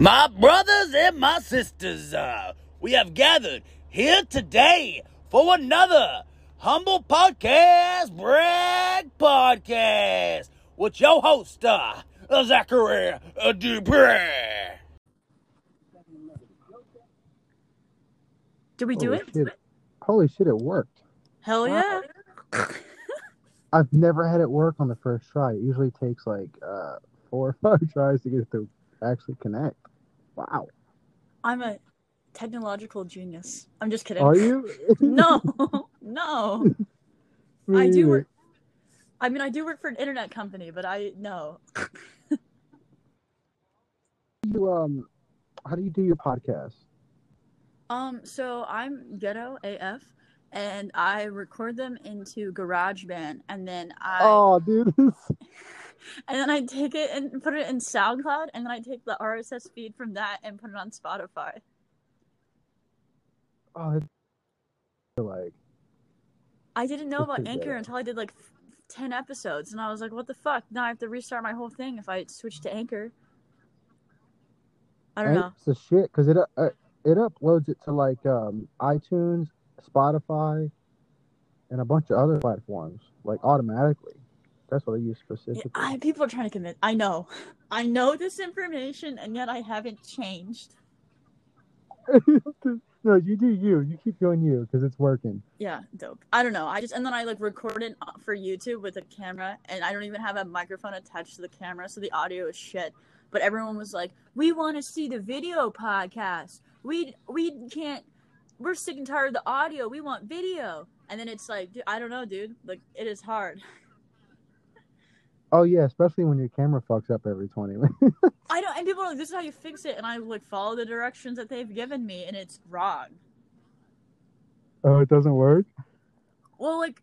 My brothers and my sisters, uh, we have gathered here today for another Humble Podcast Brag Podcast with your host, uh, Zachary Dupre. Did we do Holy it? shit. Holy shit, it worked. Hell yeah. I've never had it work on the first try. It usually takes like uh, four or five tries to get it to actually connect. Wow. I'm a technological genius. I'm just kidding. Are you? No, no. I do work. I mean, I do work for an internet company, but I no. You, um, how do you do your podcast? Um, so I'm ghetto AF, and I record them into GarageBand, and then I Oh, dude. and then I take it and put it in SoundCloud, and then I take the RSS feed from that and put it on Spotify. oh, like, I didn't know about Anchor until I did like ten episodes, and I was like, "What the fuck?" Now I have to restart my whole thing if I switch to Anchor. I don't know. it's the shit because it uh, it uploads it to like um iTunes, Spotify, and a bunch of other platforms like automatically. That's what I use specifically. I, people are trying to convince. I know, I know this information, and yet I haven't changed. no, you do you. You keep doing you because it's working. Yeah, dope. I don't know. I just and then I like recorded uh, for YouTube with a camera, and I don't even have a microphone attached to the camera, so the audio is shit. But everyone was like, "We want to see the video podcast. We we can't. We're sick and tired of the audio. We want video." And then it's like, dude, I don't know, dude. Like it is hard. Oh yeah, especially when your camera fucks up every twenty minutes. I don't. And people are like, "This is how you fix it," and I like follow the directions that they've given me, and it's wrong. oh, it doesn't work. Well, like,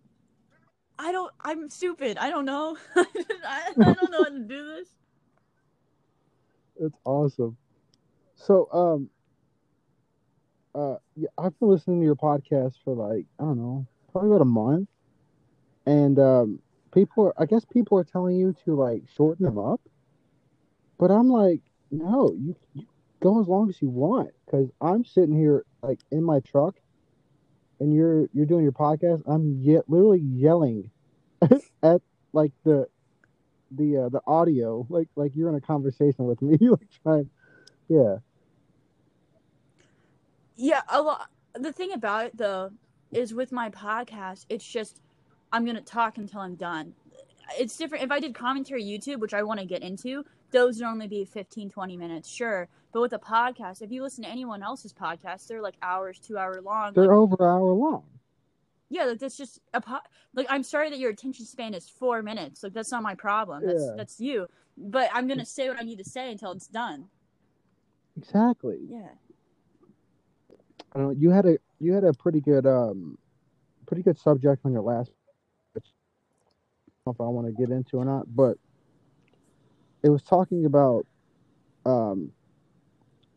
I don't. I'm stupid. I don't know. I, I don't know how to do this. It's awesome. So, um, uh, yeah, I've been listening to your podcast for like I don't know, probably about a month, and um, people, are, I guess people are telling you to like shorten them up, but I'm like, no, you, you go as long as you want, because I'm sitting here like in my truck, and you're you're doing your podcast. I'm yet literally yelling at like the the uh, the audio like like you're in a conversation with me like trying yeah Yeah, a lot. The thing about it though is with my podcast, it's just I'm gonna talk until I'm done. It's different. If I did commentary YouTube, which I want to get into, those would only be 15, 20 minutes, sure. But with a podcast, if you listen to anyone else's podcast, they're like hours, two hour long. they're Like, over an hour long yeah, like that's just a po- like I'm sorry that your attention span is four minutes. Like that's not my problem. That's Yeah. that's you. But I'm gonna say what I need to say until it's done. exactly Yeah. I don't know, you had a you had a pretty good um pretty good subject on your last which I don't know if I want to get into or not but it was talking about um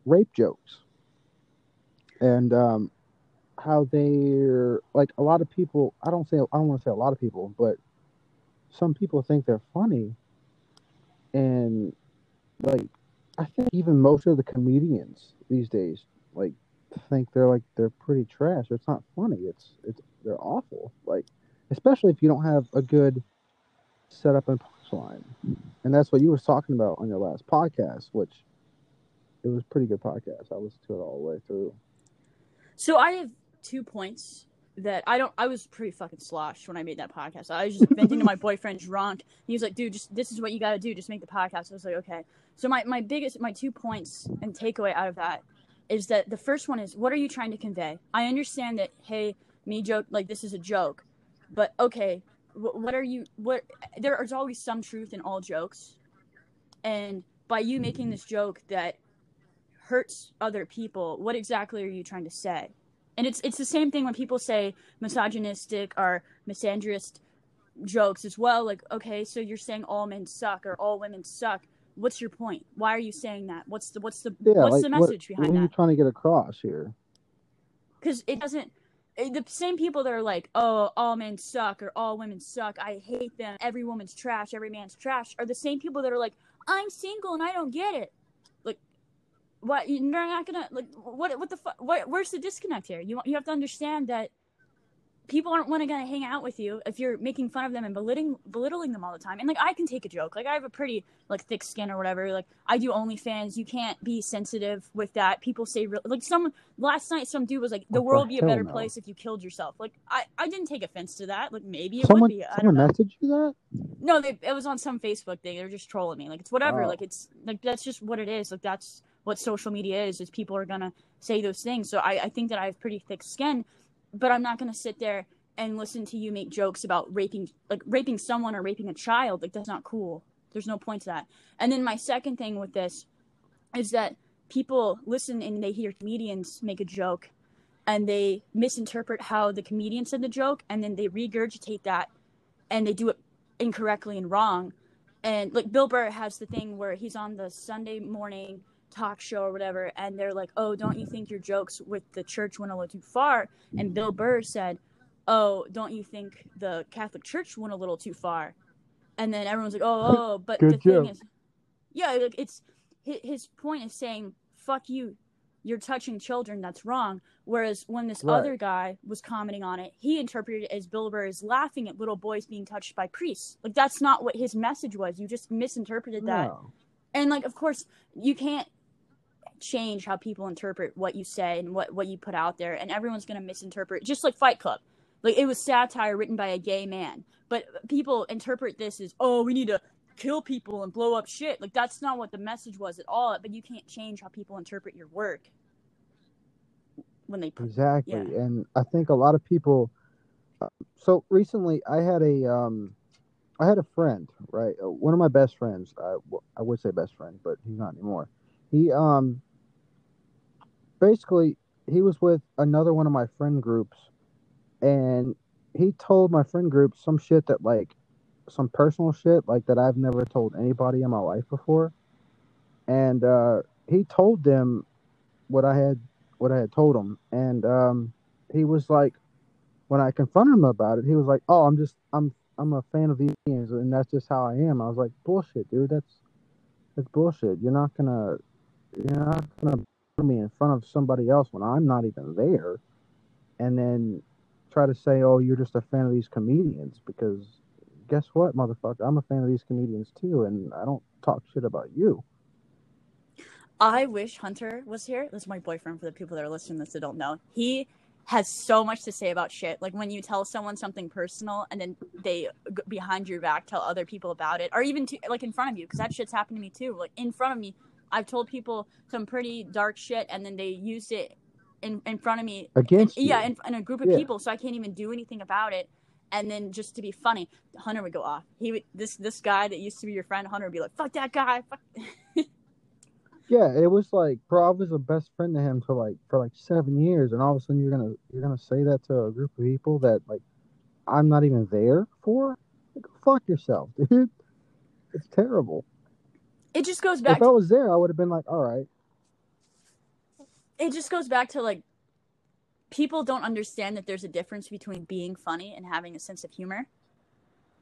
rape jokes and um how they're like a lot of people I don't say I don't want to say a lot of people but some people think they're funny and like I think even most of the comedians these days like think they're like they're pretty trash. It's not funny. It's it's they're awful. Like especially if you don't have a good setup and punchline. And that's what you was talking about on your last podcast, which it was a pretty good podcast. I listened to it all the way through. So I have two points that I don't. I was pretty fucking sloshed when I made that podcast. I was just venting to my boyfriend drunk. He was like, "Dude, just this is what you got to do. Just make the podcast." I was like, "Okay." So my my biggest my two points and takeaway out of that is that the first one is what are you trying to convey? I understand that hey, me joke like this is a joke, but okay, what are you what? There is always some truth in all jokes, and by you making this joke that hurts other people, what exactly are you trying to say? And it's it's the same thing when people say misogynistic or misandrist jokes as well. Like, okay, so you're saying all men suck or all women suck. What's your point? Why are you saying that? What's the what's the Yeah, what's like the what, message what behind are you that? trying to get across here? Because it doesn't. Eh, The same people that are like, "Oh, all men suck" or "All women suck," I hate them. Every woman's trash. Every man's trash. Are the same people that are like, "I'm single and I don't get it." Like, what you're not gonna like what what the fuck where's the disconnect here you you have to understand that people aren't want to gonna hang out with you if you're making fun of them and belittling belittling them all the time and like i can take a joke like i have a pretty like thick skin or whatever like i do onlyfans you can't be sensitive with that people say real like some last night some dude was like the What world would be a better no. place if you killed yourself like i i didn't take offense to that like maybe it Someone, would be i someone don't messaged you that? no, they, it was on some Facebook thing. They're just trolling me. Like it's whatever. Oh. Like it's like that's just what it is. Like that's what social media is. Is people are gonna say those things. So I, I think that I have pretty thick skin, but I'm not gonna sit there and listen to you make jokes about raping, like raping someone or raping a child. Like that's not cool. There's no point to that. And then my second thing with this is that people listen and they hear comedians make a joke and they misinterpret how the comedian said the joke and then they regurgitate that and they do it incorrectly and wrong. And like Bill Burr has the thing where he's on the Sunday morning talk show or whatever, and they're like, "Oh, don't you think your jokes with the church went a little too far?" And Bill Burr said, "Oh, don't you think the Catholic Church went a little too far?" And then everyone's like, "Oh, oh," but Good the thing is, yeah, like it's his point is saying, "Fuck you." You're touching children. That's wrong. Whereas when this Right. other guy was commenting on it, he interpreted it as Bill Burr is laughing at little boys being touched by priests. Like that's not what his message was. You just misinterpreted that. No. And like, of course, you can't change how people interpret what you say and what what you put out there, and everyone's gonna misinterpret. Just like Fight Club, like it was satire written by a gay man, but people interpret this as, oh, we need to kill people and blow up shit. Like that's not what the message was at all. But you can't change how people interpret your work when they put. Exactly. Yeah. And I think a lot of people. uh, So recently, I had a um, I had a friend, right? Uh, One of my best friends. I, w- I would say best friend, but he's not anymore. He um, basically he was with another one of my friend groups, and he told my friend group some shit that like some personal shit like that I've never told anybody in my life before, and uh, he told them what I had what I had told him, and um, he was like, when I confronted him about it, he was like, "Oh, I'm just I'm I'm a fan of these games, and that's just how I am." I was like, "Bullshit, dude. That's that's bullshit. You're not gonna you're not gonna put me in front of somebody else when I'm not even there, and then try to say, "Oh, you're just a fan of these comedians," because guess what, motherfucker? I'm a fan of these comedians too, and I don't talk shit about you. I wish Hunter was here. This is my boyfriend for the people that are listening this that don't know. He has so much to say about shit. Like when you tell someone something personal and then they behind your back tell other people about it, or even to, like in front of you, because that shit's happened to me too. Like in front of me, I've told people some pretty dark shit, and then they used it in in front of me. Against you. Yeah, in, in a group of Yeah. people, so I can't even do anything about it. And then just to be funny, Hunter would go off. He would this this guy that used to be your friend, Hunter would be like, "Fuck that guy." Fuck. Yeah, it was like, bro, I was a best friend to him for like for like seven years, and all of a sudden you're gonna you're gonna say that to a group of people that like I'm not even there for. Like, fuck yourself, dude. It's terrible. It just goes back If I was there, I would have been like, all right, it just goes back to like people don't understand that there's a difference between being funny and having a sense of humor.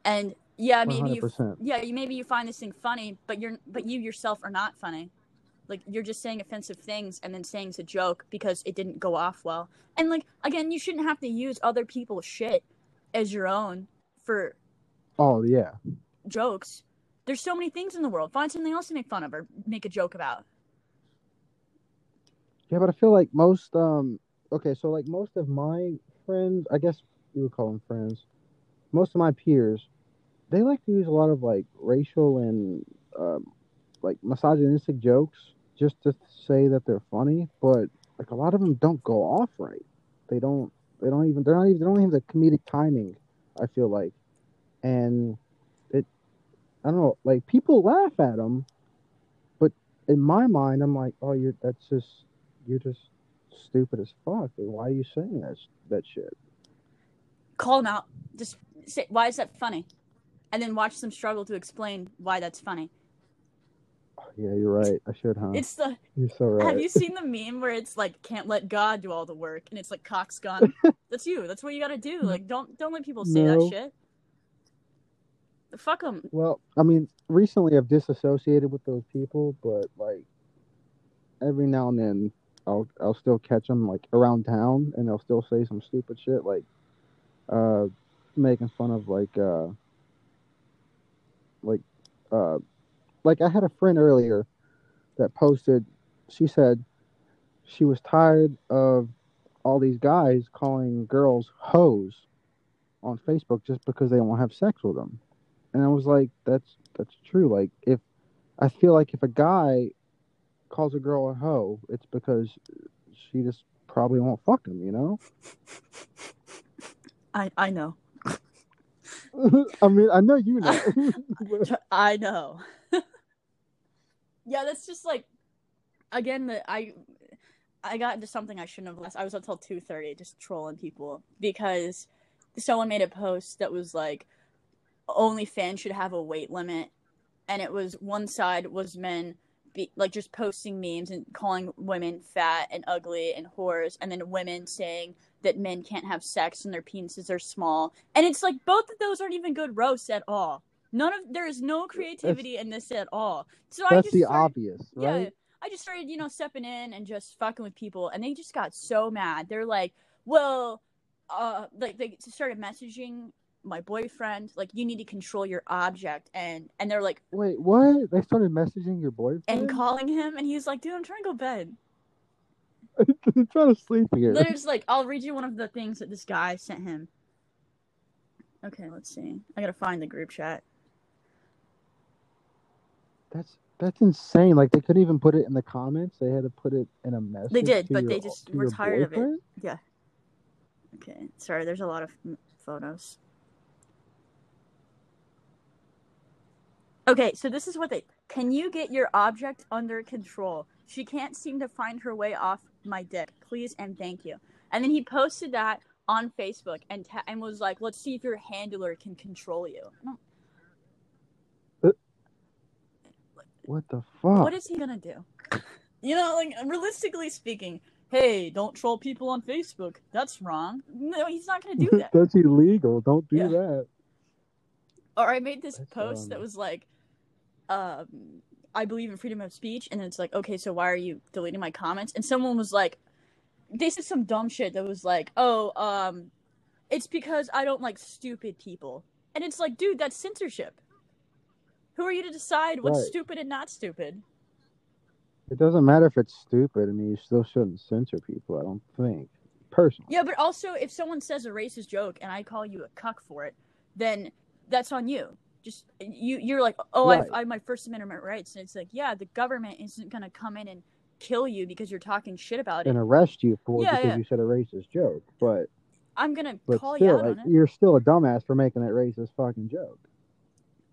And yeah, maybe hundred you yeah, you maybe you find this thing funny, but you're but you yourself are not funny. Like you're just saying offensive things and then saying it's a joke because it didn't go off well. And like again, you shouldn't have to use other people's shit as your own for Oh yeah, jokes. There's so many things in the world. Find something else to make fun of or make a joke about. yeah, but I feel like most um okay, so like most of my friends, I guess you would call them friends, most of my peers, they like to use a lot of like racial and um, like misogynistic jokes just to say that they're funny, but like a lot of them don't go off right. They don't. They don't even. They're not even. They don't even have the comedic timing. I feel like, and. I don't know. Like people laugh at them, but in my mind, I'm like, oh, you're. That's just. You're just stupid as fuck. Why are you saying that that shit? call them out. Just say, why is that funny? And then watch them struggle to explain why that's funny. Oh, yeah, you're right. I should, huh? It's the. You're so right. Have you seen the meme where it's like, "Can't let God do all the work," and it's like Cox gone. that's you. That's what you got to do. Like, don't don't let people say No. that shit. Fuck them. Well, I mean, recently I've disassociated with those people, but like, every now and then I'll I'll still catch them like around town, and they'll still say some stupid shit like, uh, making fun of like uh, like uh, like I had a friend earlier that posted. She said she was tired of all these guys calling girls hoes on Facebook just because they won't have sex with them. And I was like, that's that's true. Like if I feel like if a guy calls a girl a hoe, it's because she just probably won't fuck him, you know? I I know. I mean, I know you know. I know. yeah, that's just like again that I I got into something I shouldn't have. Lost. I was up till two thirty just trolling people because someone made a post that was like only fans should have a weight limit, and it was one side was men be like just posting memes and calling women fat and ugly and whores, and then women saying that men can't have sex and their penises are small, and it's like both of those aren't even good roasts at all. None of there is no creativity that's, in this at all. So I just the started, obvious, right? Yeah, I just started, you know, stepping in and just fucking with people, and they just got so mad. They're like, "Well, uh, like they started messaging my boyfriend, like you need to control your object," and and they're like, "Wait, what?" They started messaging your boyfriend and calling him, and he's like, "Dude, I'm trying to go to bed." I'm trying to sleep here. There's like, I'll read you one of the things that this guy sent him. Okay, let's see. I gotta find the group chat. That's that's insane. Like they couldn't even put it in the comments. They had to put it in a message. They did, but your, they just were tired boyfriend? of it. Yeah. Okay. Sorry, there's a lot of photos. Okay, so this is what they. Can you get your object under control? She can't seem to find her way off my dick. Please and thank you. And then he posted that on Facebook and ta- and was like, "Let's see if your handler can control you." What the fuck? What is he gonna do? You know, like realistically speaking, hey, don't troll people on Facebook. That's wrong. No, he's not gonna do that. That's illegal. Don't do yeah. that. Or I made this That's post um... that was like, um, I believe in freedom of speech, and it's like, okay, so why are you deleting my comments? And someone was like, they said some dumb shit that was like, oh, um, it's because I don't like stupid people. And it's like, dude, that's censorship. Who are you to decide what's right. stupid and not stupid? It doesn't matter if it's stupid. I mean, you still shouldn't censor people. I don't think personally. Yeah, but also if someone says a racist joke and I call you a cuck for it, then that's on you. Just you, you're like, oh, right. I, I have my First Amendment rights, and it's like, yeah, the government isn't gonna come in and kill you because you're talking shit about it and arrest you for yeah, because yeah. you said a racist joke. But I'm gonna but call still, you out like, on it. You're still a dumbass for making that racist fucking joke.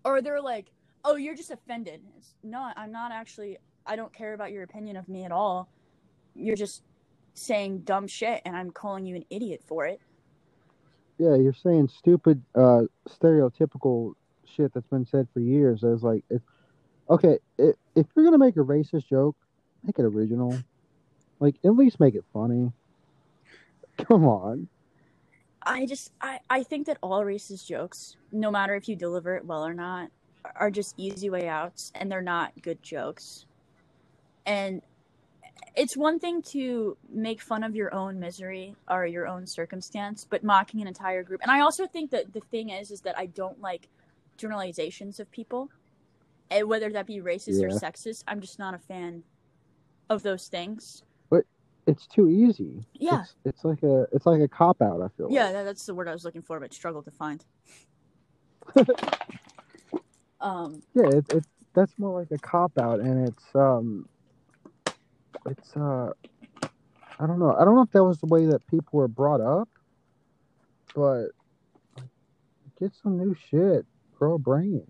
Or they're like, oh, you're just offended. It's, no, I'm not actually. I don't care about your opinion of me at all. You're just saying dumb shit, and I'm calling you an idiot for it. Yeah, you're saying stupid, uh, stereotypical shit that's been said for years. I was like, if, okay, if, if you're gonna make a racist joke, make it original. Like, at least make it funny. Come on. I just, I, I think that all racist jokes, no matter if you deliver it well or not, are just easy way outs and they're not good jokes. And it's one thing to make fun of your own misery or your own circumstance, but mocking an entire group. And I also think that the thing is is that I don't like generalizations of people. And whether that be racist yeah. or sexist, I'm just not a fan of those things. But it's too easy. Yeah. It's, it's like a it's like a cop out, I feel Yeah, like. that's the word I was looking for, but struggled to find. Um, yeah, it, it that's more like a cop out, and it's um, it's uh, I don't know. I don't know if that was the way that people were brought up, but get some new shit, a brain.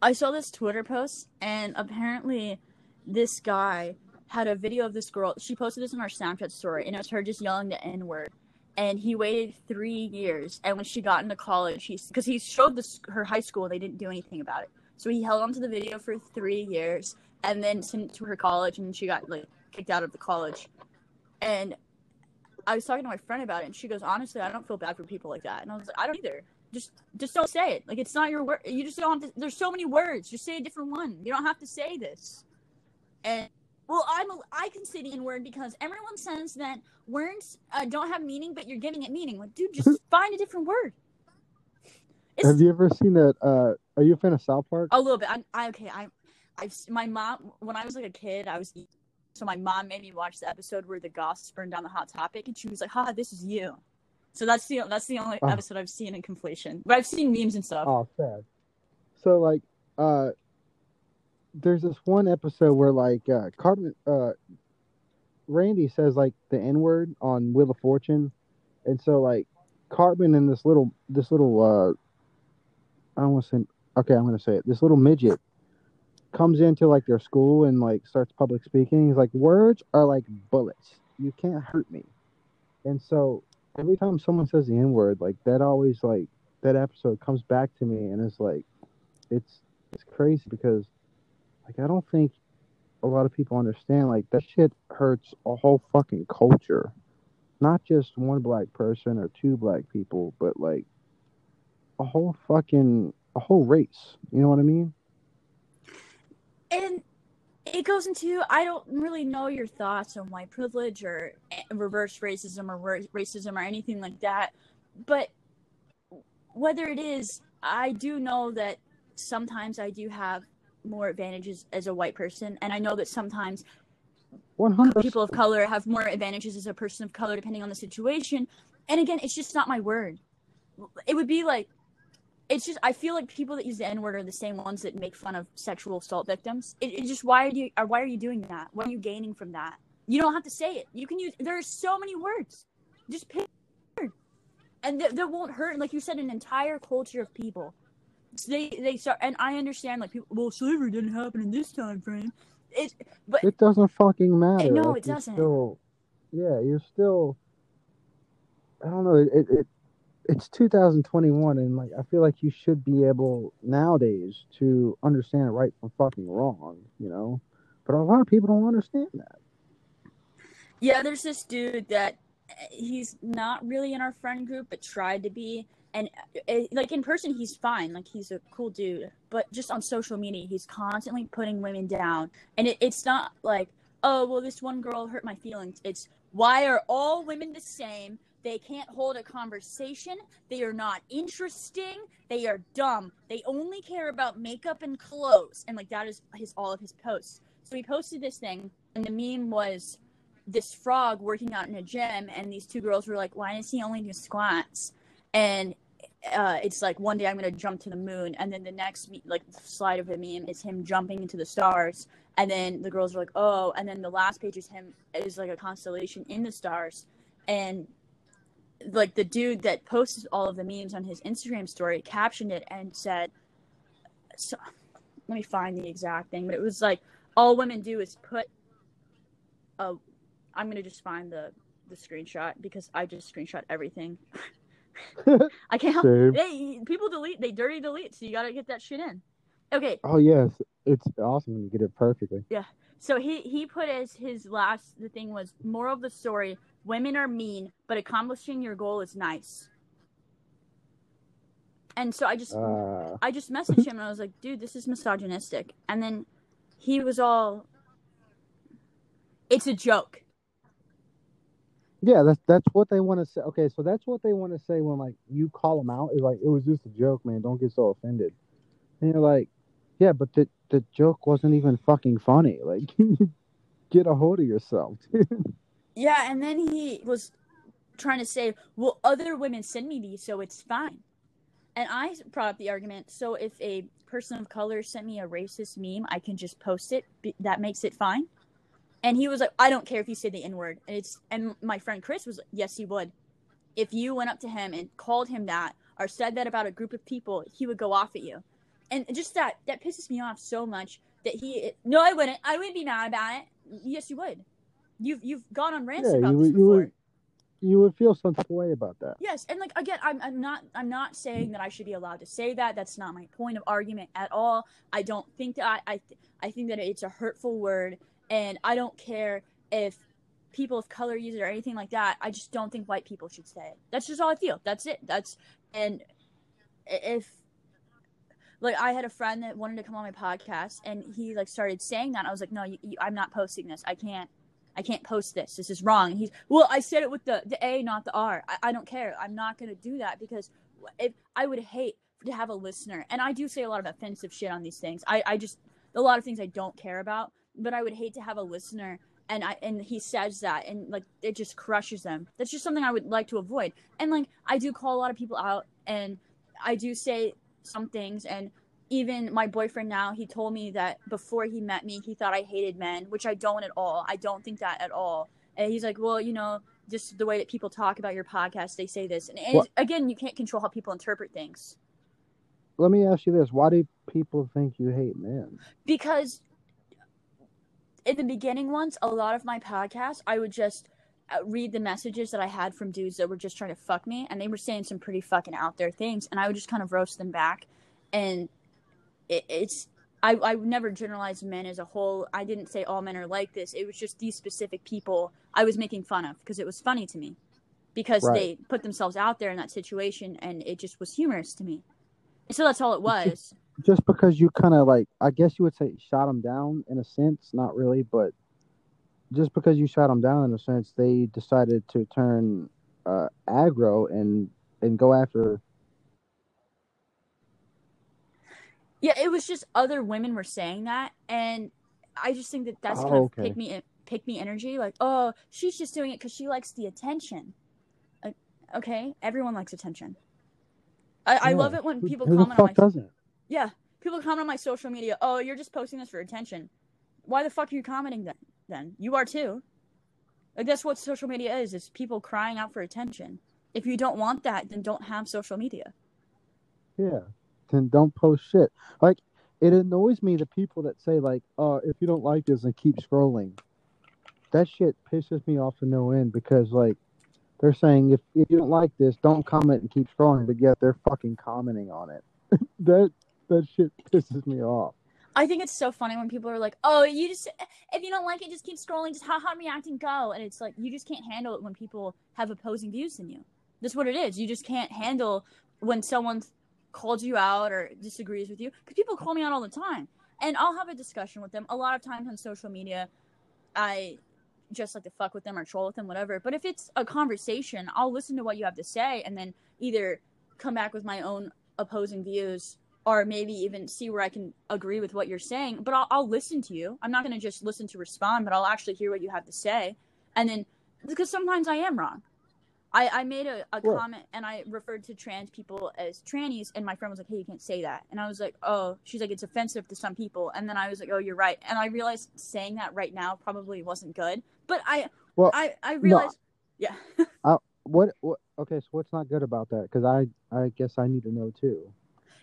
I saw this Twitter post, and apparently, this guy had a video of this girl. She posted this in our Snapchat story, and it was her just yelling the N word and he waited three years. And when she got into college, he's because he showed this her high school, and they didn't do anything about it. So he held onto the video for three years, and then sent it to her college, and she got like kicked out of the college. And I was talking to my friend about it, and she goes, "Honestly, I don't feel bad for people like that." And I was like, "I don't either. Just, just don't say it. Like it's not your word. You just don't. Have to, there's so many words. Just say a different one. You don't have to say this." And Well, I'm a, I can say the N word because everyone says that words uh, don't have meaning, but you're giving it meaning. Like, dude, just find a different word. It's Have you ever seen that? Uh, are you a fan of South Park? a little bit. I'm I, okay. I, I've my mom when I was like a kid, I was so my mom made me watch the episode where the Goths burned down the Hot Topic, and she was like, "Ha, this is you." So that's the that's the only Oh. episode I've seen in conflation, but I've seen memes and stuff. Oh, sad. So like, uh, there's this one episode where like uh, Cartman, uh, Randy says like the N word on Wheel of Fortune, and so like Cartman and this little this little uh, I don't want to say okay, I'm gonna say it. This little midget comes into like their school and like starts public speaking. He's like, words are like bullets. You can't hurt me. And so every time someone says the N word, like that always like that episode comes back to me and it's like it's it's crazy because like I don't think a lot of people understand like that shit hurts a whole fucking culture. Not just one black person or two black people, but like a whole fucking a whole race. You know what I mean? and it goes into I don't really know your thoughts on white privilege or eh, reverse racism or ra- racism or anything like that, but whether it is, I do know that sometimes I do have more advantages as a white person, and I know that sometimes One hundred people of color have more advantages as a person of color depending on the situation. And again, it's just not my word. It would be like it's just I feel like people that use the N word are the same ones that make fun of sexual assault victims. It, it just why are you or why are you doing that? What are you gaining from that? You don't have to say it. You can use there are so many words. Just pick a word. And that, that won't hurt. Like you said, an entire culture of people. So they they start and I understand like people well slavery didn't happen in this time frame. It but It doesn't fucking matter. no, Like, it doesn't. Still, yeah, you're still. I don't know. It, it it it's 2021, and like I feel like you should be able nowadays to understand right from fucking wrong. You know, but a lot of people don't understand that. Yeah, there's this dude that uh, he's not really in our friend group, but tried to be. And uh, like in person, he's fine. Like he's a cool dude. But just on social media, he's constantly putting women down. And it, it's not like, oh, well, this one girl hurt my feelings. It's why are all women the same? They can't hold a conversation. They are not interesting. They are dumb. They only care about makeup and clothes. And like that is his all of his posts. So he posted this thing, and the meme was this frog working out in a gym, and these two girls were like, "Why does he only do squats?" And uh, it's like one day I'm gonna jump to the moon, and then the next like slide of the meme is him jumping into the stars, and then the girls are like, "Oh," and then the last page is him is like a constellation in the stars, and like the dude that posted all of the memes on his Instagram story captioned it and said, so, "Let me find the exact thing," but it was like all women do is put a I'm gonna just find the the screenshot because I just screenshot everything. I can't help. Same. Hey, people delete. They dirty delete. So you gotta get that shit in. Okay, Oh yes, it's awesome when you get it perfectly. Yeah. So he he put as his last the thing was moral of the story: women are mean, but accomplishing your goal is nice. And so I just Uh, I just messaged him and I was like, dude, this is misogynistic. And then he was all, it's a joke. yeah, that's that's what they want to say. Okay, so that's what they want to say when like you call them out. Is like it was just a joke, man. Don't get so offended. And you're like, yeah, but the the joke wasn't even fucking funny. Like, get a hold of yourself. dude. Yeah, and then he was trying to say, well, other women send me these, so it's fine. And I brought up the argument so if a person of color sent me a racist meme, I can just post it. That makes it fine. And he was like, I don't care if you say the N word. And it's and my friend Chris was like, yes, he would. If you went up to him and called him that or said that about a group of people, he would go off at you. And just that that pisses me off so much that he no, I wouldn't. I wouldn't be mad about it. Yes, you would. You've you've gone on rants Yeah, about you this would- you would- you would feel some way about that. Yes, and like again, I'm I'm not I'm not saying that I should be allowed to say that. That's not my point of argument at all. I don't think that I I, th- I think that it's a hurtful word, and I don't care if people of color use it or anything like that. I just don't think white people should say it. That's just all I feel. That's it. That's and if like I had a friend that wanted to come on my podcast, and he like started saying that. I was like, no, you, you, I'm not posting this. I can't. I can't post this. This is wrong. And he's well. I said it with the the A, not the R. I, I don't care. I'm not gonna do that because if I would hate to have a listener, and I do say a lot of offensive shit on these things. I I just a lot of things I don't care about, but I would hate to have a listener and I and he says that and like it just crushes them. That's just something I would like to avoid. And like I do call a lot of people out and I do say some things and even my boyfriend now he told me that before he met me he thought I hated men, which I don't at all. I don't think that at all. And he's like, "Well, you know, just the way that people talk about your podcast, they say this." And, and again, you can't control how people interpret things. Let me ask you this: Why do people think you hate men? because in the beginning once, a lot of my podcasts i would just uh, read the messages that i had from dudes that were just trying to fuck me and they were saying some pretty fucking out there things and i would just kind of roast them back and it, it's I, I would never generalize men as a whole i didn't say all men are like this it was just these specific people i was making fun of because it was funny to me because Right. they put themselves out there in that situation and it just was humorous to me so that's all it was Just because you kind of like, I guess you would say, shot them down in a sense, not really, but just because you shot them down in a sense, they decided to turn uh, aggro and and go after. Yeah, it was just other women were saying that, and I just think that that's Oh, kind of pick me pick me energy. Like, oh, she's just doing it because she likes the attention. Like, okay, everyone likes attention. I, I love it when people who comment on my doesn't? yeah people comment on my social media. Oh, you're just posting this for attention. Why the fuck are you commenting then? Then you are too. Like that's what social media is. It's people crying out for attention. If you don't want that, then don't have social media. Yeah. Then don't post shit. Like it annoys me the people that say like, "Oh, if you don't like this, then keep scrolling." That shit pisses me off to no end because like they're saying if, if you don't like this, don't comment and keep scrolling, but yet they're fucking commenting on it. that that shit pisses me off. I think it's so funny when people are like, "Oh, you just if you don't like it, just keep scrolling, just haha react and go." And it's like you just can't handle it when people have opposing views than you. That's what it is. You just can't handle when someone calls you out or disagrees with you because people call me out all the time, and I'll have a discussion with them. A lot of times on social media, I just like to fuck with them or troll with them, whatever. But if it's a conversation, I'll listen to what you have to say and then either come back with my own opposing views or maybe even see where I can agree with what you're saying. But I'll, I'll listen to you. I'm not going to just listen to respond, but I'll actually hear what you have to say. And then, because sometimes I am wrong. I, I made a, a comment and I referred to trans people as trannies, and my friend was like, "Hey, you can't say that." And I was like, "Oh," she's like, "It's offensive to some people." And then I was like, "Oh, you're right." And I realized saying that right now probably wasn't good. But I, Well, I, I realized, yeah. Uh, what, what okay, so what's not good about that? Cuz I I guess I need to know too.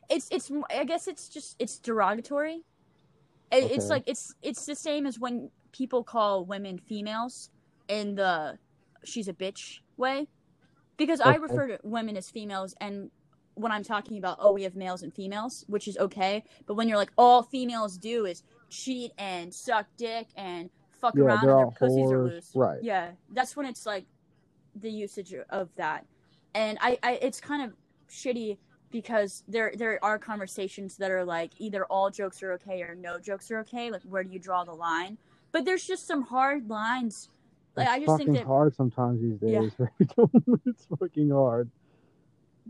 it's it's i guess it's just it's derogatory It- it's like it's it's the same as when people call women females in the she's a bitch way because i refer to women as females and when i'm talking about oh we have males and females which is okay. But when you're like all females do is cheat and suck dick and fuck Yeah, around and their pussies are loose. Right. yeah that's when it's like the usage of that. And i, I it's kind of shitty because there there are conversations that are like either all jokes are okay or no jokes are okay. Like where do you draw the line? But there's just some hard lines like it's i just fucking think that hard sometimes these days. Yeah. it's fucking hard.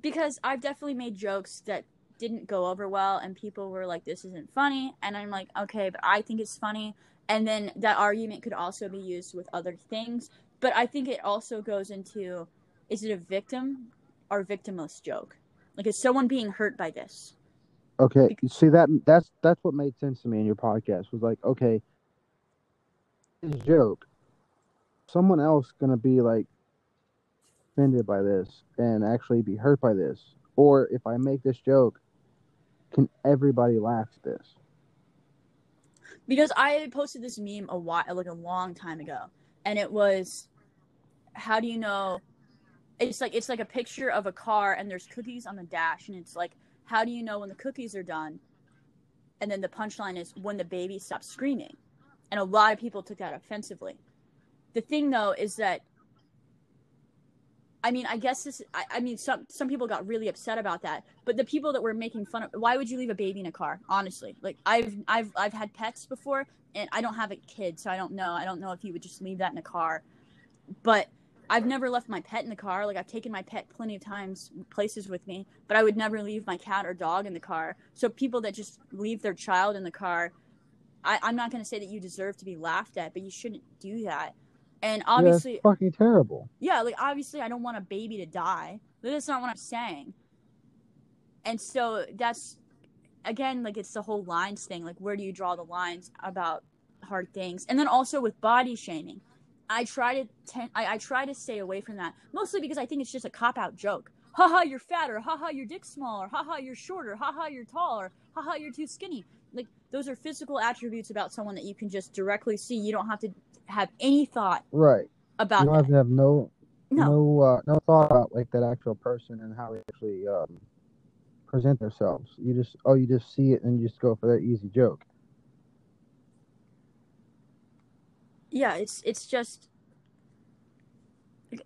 because i've definitely made jokes that didn't go over well and people were like this isn't funny and i'm like okay but i think it's funny and then that argument could also be used with other things but i think it also goes into is it a victim or victimless joke like is someone being hurt by this Okay, Bec- see that that's that's what made sense to me in your podcast was like, okay, this joke, someone else gonna be like offended by this and actually be hurt by this, or if I make this joke, can everybody laugh at this? because I posted this meme a while, like a long time ago, and it was, how do you know? It's like it's like a picture of a car, and there's cookies on the dash, and it's like, how do you know when the cookies are done? And then the punchline is when the baby stops screaming, and a lot of people took that offensively. The thing though is that I mean, I guess this. I, I mean, some some people got really upset about that, but the people that were making fun of, why would you leave a baby in a car? Honestly, like I've I've I've had pets before, and I don't have a kid, so I don't know. I don't know if you would just leave that in a car, but I've never left my pet in the car. Like I've taken my pet plenty of times places with me, but I would never leave my cat or dog in the car. So people that just leave their child in the car, I, I'm not going to say that you deserve to be laughed at, but you shouldn't do that. And obviously, it's fucking terrible. yeah, like obviously I don't want a baby to die. But That's not what I'm saying. And so that's again like it's the whole lines thing. Like where do you draw the lines about hard things? And then also with body shaming. I try to ten- I, I try to stay away from that. Mostly because I think it's just a cop out joke. Haha, you're fatter. Haha, your dick's smaller. Haha, you're shorter. Haha, you're taller. Haha, you're too skinny. Like those are physical attributes about someone that you can just directly see. You don't have to have any thought Right. about you don't that. have to have no No. no uh, no thought about like that actual person and how they actually um, present themselves. You just oh you just see it and you just go for that easy joke. yeah it's it's just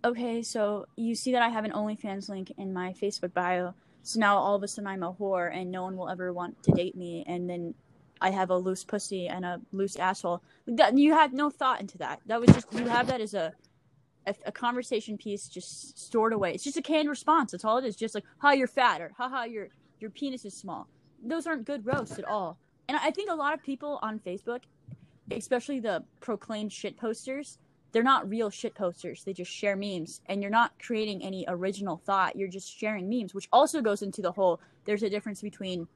okay so you see that i have an onlyfans link in my facebook bio so now all of a sudden i'm a whore and no one will ever want to date me and then i have a loose pussy and a loose asshole. That you had no thought into that. That was just you have that as a a, a conversation piece just stored away. It's just a canned response. That's all it is. Just like ha you're fat or haha your your penis is small. Those aren't good roasts at all. And i think a lot of people on facebook especially the proclaimed shit posters, they're not real shit posters. They just share memes, and you're not creating any original thought. You're just sharing memes, which also goes into the whole there's a difference between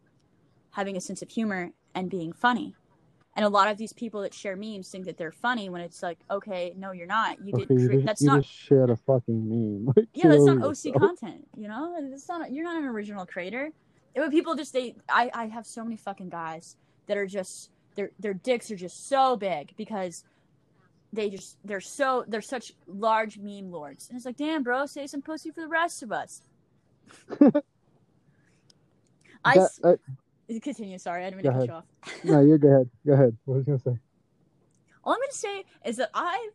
having a sense of humor and being funny. And a lot of these people that share memes think that they're funny when it's like, okay, no, you're not. You Okay, did. you Cre- just, that's you not. just shared a fucking meme. Yeah, that's not OC content. You know, it's not. You're not an original creator. But people just they. I I have so many fucking guys that are just their their dicks are just so big because they just they're so they're such large meme lords and it's like damn bro say some pussy for the rest of us i That- uh, continue sorry i didn't mean Go to cut you off no, you're go ahead. Go ahead. What was you gonna say? all i'm gonna say is that i've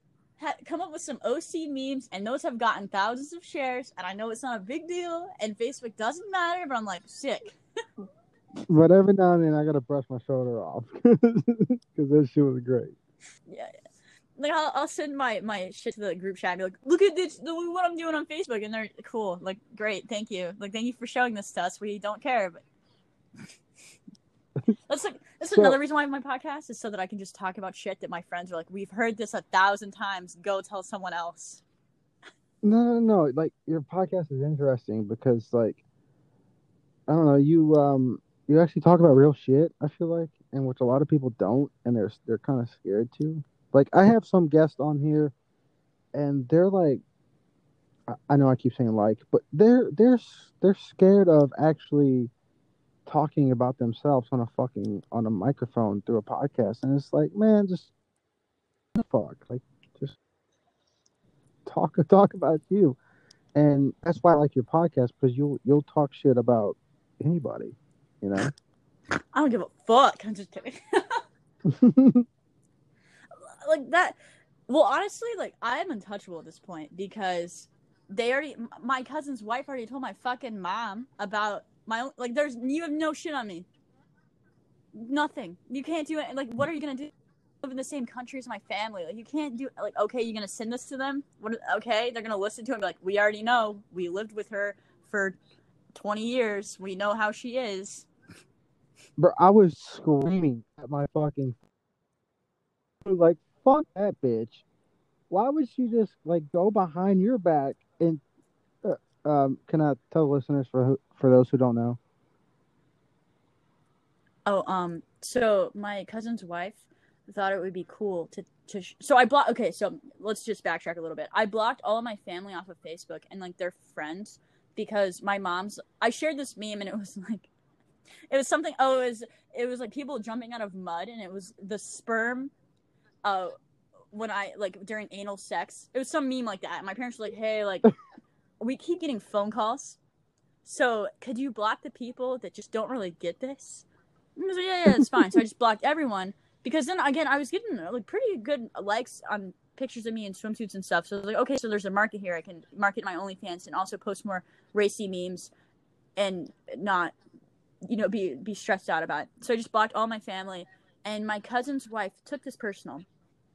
come up with some oc memes and those have gotten thousands of shares and i know it's not a big deal and facebook doesn't matter but i'm like sick But every now and then I gotta brush my shoulder off because that shit was great. yeah yeah. like I'll, I'll send my my shit to the group chat and be like look at this look what i'm doing on facebook and they're cool like great thank you like thank you for showing this to us we don't care but that's like that's So- another reason why my podcast is so that i can just talk about shit that my friends are like we've heard this a thousand times go tell someone else No, no, no. Like your podcast is interesting because, like, I don't know, you um, you actually talk about real shit. I feel like, and which a lot of people don't, and they're they're kind of scared to. Like, I have some guests on here, and they're like, I, I know I keep saying like, but they're they're they're scared of actually talking about themselves on a fucking on a microphone through a podcast, and it's like, man, just fuck, like, just talk talk about you. And that's why I like your podcast because you'll you'll talk shit about anybody, you know. i don't give a fuck. I'm just kidding. Like that well honestly like i'm untouchable at this point because they already my cousin's wife already told my fucking mom about my like there's you have no shit on me. Nothing. You can't do it like what are you gonna do? Live in the same country as my family. Like you can't do like okay you're gonna send this to them? What okay they're gonna listen to it like we already know. We lived with her for 20 years. We know how she is. Bro, I was screaming at my fucking like fuck that bitch. Why would she just like go behind your back and um? Can I tell listeners for who, for those who don't know? Oh, um, so my cousin's wife thought it would be cool to to. Sh- so I blocked. Okay, so let's just backtrack a little bit. I blocked all of my family off of Facebook and like their friends because my mom's. I shared this meme and it was like, it was something. Oh, it was it was like people jumping out of mud and it was the sperm. Uh, when I like during anal sex, it was some meme like that. My parents were like, "Hey, like, we keep getting phone calls." So, could you block the people that just don't really get this? Was yeah, yeah, it's fine. So I just blocked everyone because then again, I was getting like pretty good likes on pictures of me in swimsuits and stuff. So I was like, okay, so there's a market here. I can market my OnlyFans and also post more racy memes and not, you know, be be stressed out about it. So I just blocked all my family. And my cousin's wife took this personal.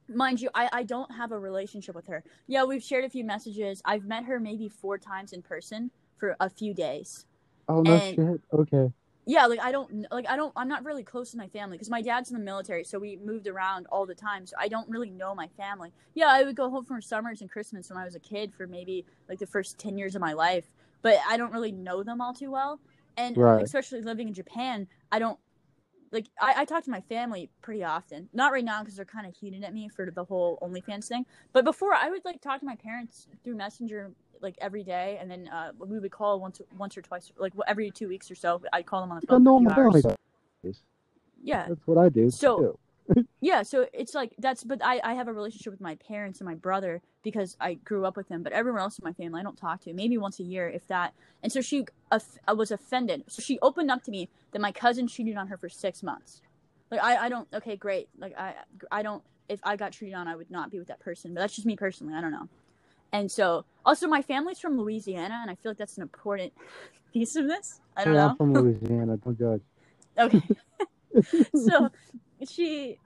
Mind you, I, I don't have a relationship with her. Yeah, we've shared a few messages. I've met her maybe four times in person for a few days. Oh no And- shit. Okay. Yeah, like I don't like I don't I'm not really close to my family because my dad's in the military, so we moved around all the time. So I don't really know my family. Yeah, I would go home for summers and Christmas when I was a kid for maybe like the first ten years of my life, but I don't really know them all too well. And Right. especially living in Japan, I don't like I, I talk to my family pretty often. Not right now because they're kind of heated at me for the whole OnlyFans thing. But before, I would like talk to my parents through Messenger like every day, and then uh, we would call once once or twice, like every two weeks or so. I'd call them on the phone. for a few normal hours. Yeah, That's what I do. So- too. Yeah. So it's like that's, but I I have a relationship with my parents and my brother because I grew up with them. But everyone else in my family, I don't talk to. Maybe once a year, if that. And so she off- was offended. So she opened up to me that my cousin cheated on her for six months. Like I I don't okay great like I I don't if I got cheated on I would not be with that person. But that's just me personally. I don't know. And so also my family's from Louisiana, and I feel like that's an important piece of this. I don't know. I'm from Louisiana. Don't judge. Okay. so she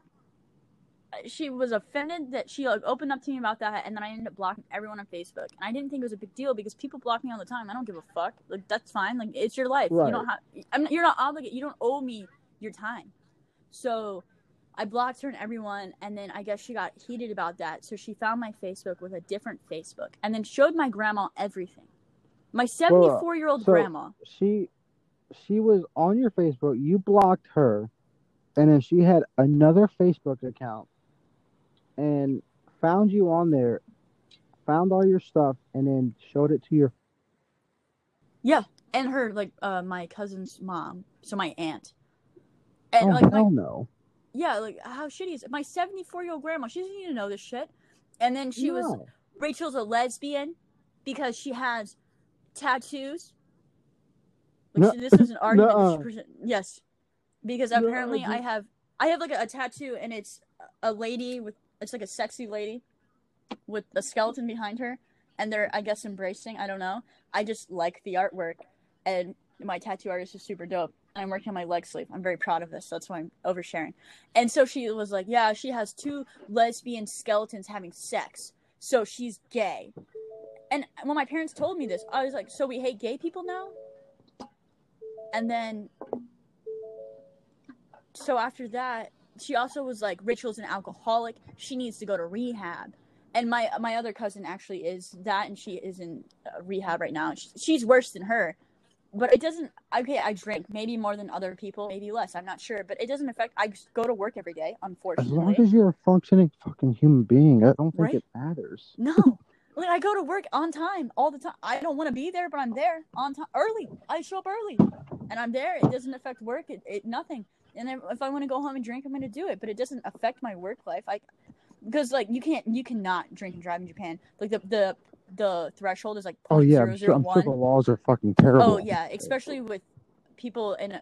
she was offended that she like opened up to me about that and then I ended up blocking everyone on Facebook. And I didn't think it was a big deal because people block me all the time. I don't give a fuck. Like that's fine. Like it's your life. You don't have I'm not, you're not obligated. You don't owe me your time. So I blocked her and everyone and then I guess she got heated about that. So she found my Facebook with a different Facebook and then showed my grandma everything. My 74-year-old so- grandma. She she was on your Facebook. You blocked her, and then she had another Facebook account, and found you on there, found all your stuff, and then showed it to your. Yeah, and her like uh my cousin's mom, so my aunt. And oh like my, hell no! yeah, like how shitty is it? My seventy four year old grandma? She doesn't need to know this shit. And then she was Rachel's a lesbian because she has tattoos. No- Which this was an argument. present- yes, because apparently I have I have like a, a tattoo and it's a lady with it's like a sexy lady with a skeleton behind her and they're I guess embracing. I don't know. I just like the artwork and my tattoo artist is super dope. And I'm working on my leg sleeve. I'm very proud of this. That's why I'm oversharing. And so she was like, "Yeah, she has two lesbian skeletons having sex, so she's gay." And when my parents told me this, I was like, "So we hate gay people now?" And then, so after that, she also was like, "Rachel's an alcoholic. She needs to go to rehab." And my my other cousin actually is that, and she is in uh, rehab right now. She, she's worse than her, but it doesn't. Okay, I drink maybe more than other people, maybe less. I'm not sure, but it doesn't affect. I go to work every day. unfortunately. As long as you're a functioning fucking human being, I don't think Right? it matters. No. Like I go to work on time all the time. I don't want to be there, but I'm there on time early. I show up early, and I'm there. It doesn't affect work. It, it nothing. And if, if I want to go home and drink, I'm going to do it. But it doesn't affect my work life. I because like you can't you cannot drink and drive in Japan. Like the the the threshold is like Oh yeah, I'm sure, I'm sure the laws are fucking terrible. Oh yeah, especially with people in uh,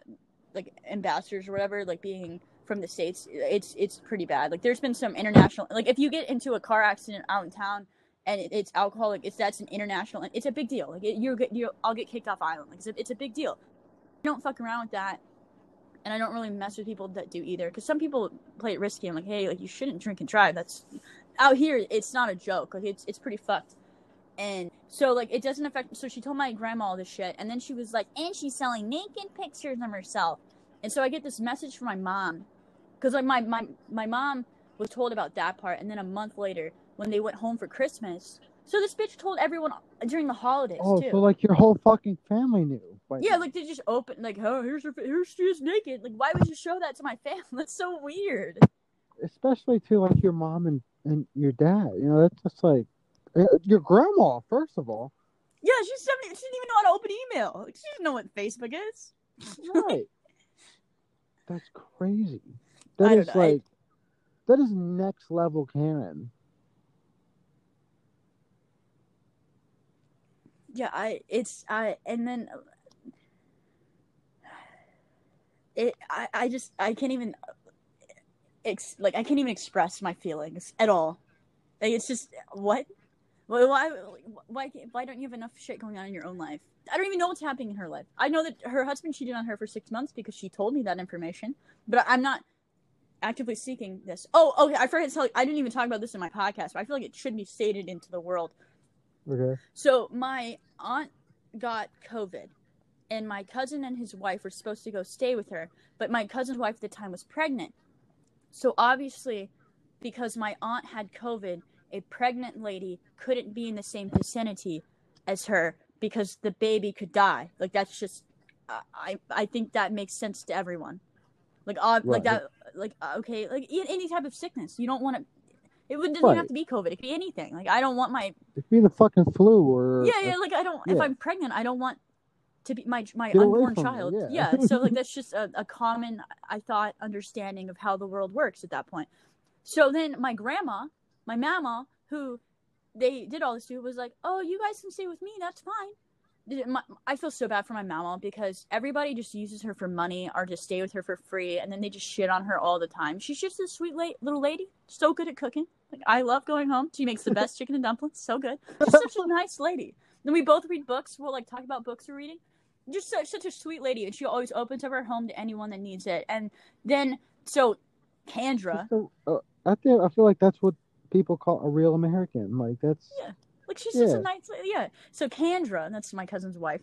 like ambassadors or whatever, like being from the states, it's it's pretty bad. Like there's been some international, like if you get into a car accident out in town and it, it's alcoholic, it's that's an international, it's a big deal. Like it, you're get- you, I'll get kicked off island. Like it's a, it's a big deal. Don't fuck around with that, and I don't really mess with people that do either. Because some people play it risky. I'm like, hey, like you shouldn't drink and drive. That's out here. It's not a joke. Like it's it's pretty fucked. And so like it doesn't affect so she told my grandma all this shit and then she was like and she's selling naked pictures of herself. And so I get this message from my mom cuz like my, my my mom was told about that part and then a month later when they went home for Christmas. So this bitch told everyone during the holidays Oh, too. so like your whole fucking family knew. Like, yeah, like they just open like, oh, here's her, here's she is naked. Like, why would you show that to my family? That's so weird. especially to like your mom and, and your dad. You know, that's just like uh, your grandma. First of all, Yeah, she's seventy. She didn't even know how to open email. Like, she doesn't know what Facebook is. right? that's crazy. That is know, like that is next level Karen. yeah i it's i and then it i i just i can't even ex, like i can't even express my feelings at all Like it's just what? Why, why, why, why don't you have enough shit going on in your own life? I don't even know what's happening in her life. I know that her husband cheated on her for six months because she told me that information, but I'm not actively seeking this. Oh, okay. I forgot to tell you. I didn't even talk about this in my podcast, but I feel like it should be stated into the world. Okay. So my aunt got COVID, and my cousin and his wife were supposed to go stay with her, but my cousin's wife at the time was pregnant. So obviously, because my aunt had COVID, a pregnant lady couldn't be in the same vicinity as her because the baby could die. Like that's just, I I think that makes sense to everyone. Like uh, like that like okay like any type of sickness you don't want to. It doesn't Right. even have to be COVID. It could be anything. Like I don't want my It'd be the fucking flu or yeah yeah like I don't if. I'm pregnant I don't want to be my my Get unborn from me, child. yeah. so like that's just a, a common I thought understanding of how the world works at that point. So then my grandma, my mama, who they did all this to, was like, "Oh, you guys can stay with me. That's fine." My- I feel so bad for my mama because everybody just uses her for money or to stay with her for free, and then they just shit on her all the time. She's just a sweet la- little lady, so good at cooking. Like I love going home. She makes the best chicken and dumplings, so good. Just such a nice lady. Then we both read books. We'll like talk about books we're reading. Just such, such a sweet lady, and she always opens up her home to anyone that needs it. And then so, Kendra, a- uh, I feel I feel like that's what people call a real American. Like that's Yeah. Like she's just a nice lady. Yeah. So Kendra, that's my cousin's wife,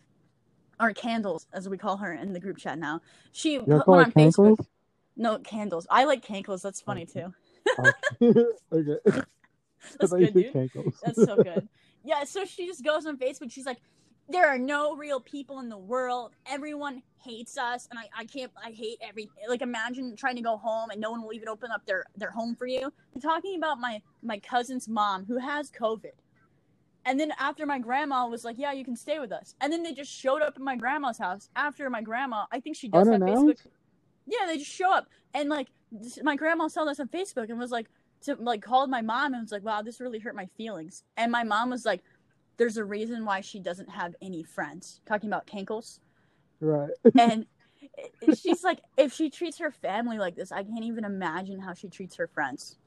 or Candles as we call her in the group chat now. She put one on Facebook. No, candles. I like cankles. That's funny too. okay. okay. That's good, dude. cankles. That's so good. Yeah. So she just goes on Facebook. She's like, "There are no real people in the world. Everyone hates us, and I, I can't. I hate every. Like, imagine trying to go home and no one will even open up their their home for you. I'm talking about my my cousin's mom who has COVID." And then after my grandma was like, "Yeah, you can stay with us," and then they just showed up at my grandma's house after my grandma. I think she does have Facebook. Yeah, they just show up and like my grandma saw this on Facebook and was like, to like called my mom and was like, "Wow, this really hurt my feelings." And my mom was like, "There's a reason why she doesn't have any friends." Talking about cankles, Right. and she's like, "If she treats her family like this, I can't even imagine how she treats her friends."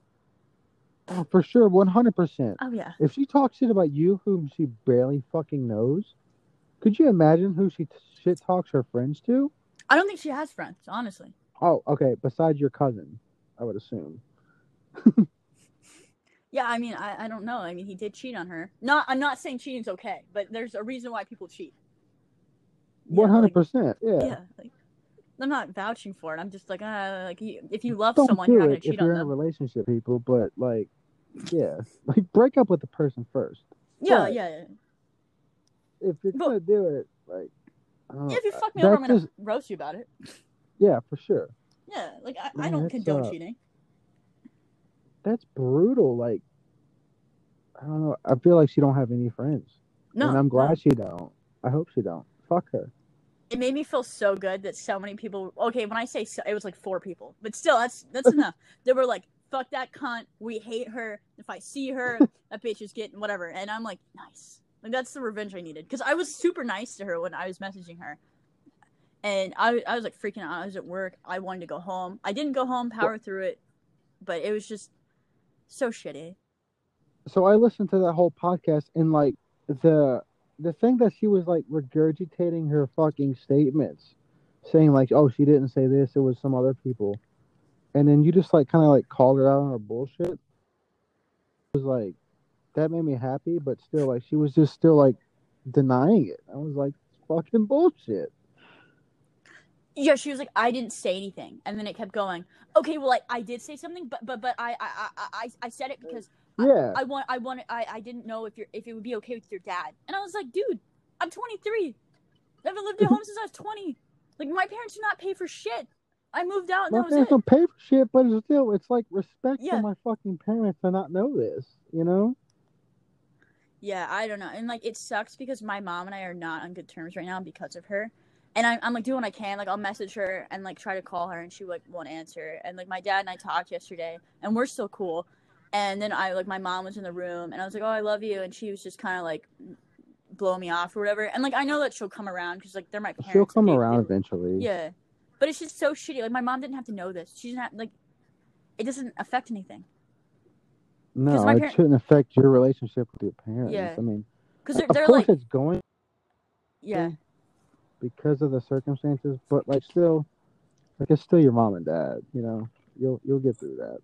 Oh, for sure, one hundred percent. Oh yeah, If she talks shit about you, whom she barely fucking knows, could you imagine who she t- shit talks her friends to? I don't think she has friends, honestly. Oh, okay. Besides your cousin, I would assume. Yeah, I mean, I, I don't know. I mean, he did cheat on her. Not, I'm not saying cheating's okay, but there's a reason why people cheat. One hundred percent. Yeah. yeah like i'm not vouching for it i'm just like uh like if you love Don't someone do you're not gonna if cheat on you're in a them relationship, people. But like, yeah, like break up with the person first. yeah but- yeah, yeah If you're But- gonna do it, like, I. Yeah, if you fuck me over i'm gonna just- roast you about it yeah, for sure. yeah like i, I don't condone uh, cheating That's brutal. Like, I don't know. I feel like she don't have any friends, no and I'm no. glad she don't. I hope she don't. Fuck her. it made me feel so good that so many people okay when i say so, it was like four people but still that's that's enough they were like fuck that cunt we hate her if i see her that bitch is getting whatever and i'm like nice like that's the revenge i needed because i was super nice to her when i was messaging her and I, I was like freaking out i was at work i wanted to go home i didn't go home power through it but it was just so shitty so I listened to that whole podcast and like the the thing that she was like regurgitating her fucking statements, saying like, oh, she didn't say this, it was some other people, and then you just like kind of like called her out on her bullshit. It was like that made me happy, but still like she was just still like denying it. I was like, fucking bullshit. Yeah she was like i didn't say anything and then it kept going okay well i, I did say something but but but I, I i i i said it because Yeah, I want I want I I didn't know if you're if it would be okay with your dad. And I was like, dude, I'm 23. I haven't lived at home since I was 20. Like my parents do not pay for shit. I moved out and my that was parents it. don't pay for shit, but it's still it's like respect Yeah. for my fucking parents to not know this, you know? Yeah, I don't know. And like it sucks because my mom and I are not on good terms right now because of her. And I'm, I'm like doing what I can. Like I'll message her and like try to call her and she like won't answer. And like my dad and I talked yesterday and we're still cool. And then I like my mom was in the room and I was like, oh, I love you. And she was just kind of like blowing me off or whatever. And like I know that she'll come around because like they're my parents. She'll come around eventually. Yeah, but it's just so shitty. Like my mom didn't have to know this. She didn't have like. It doesn't affect anything. No, my it shouldn't affect your relationship with your parents. Yeah. I mean, because they're, of they're course like it's going yeah because of the circumstances, but like still, like it's still your mom and dad. You know, you'll you'll get through that.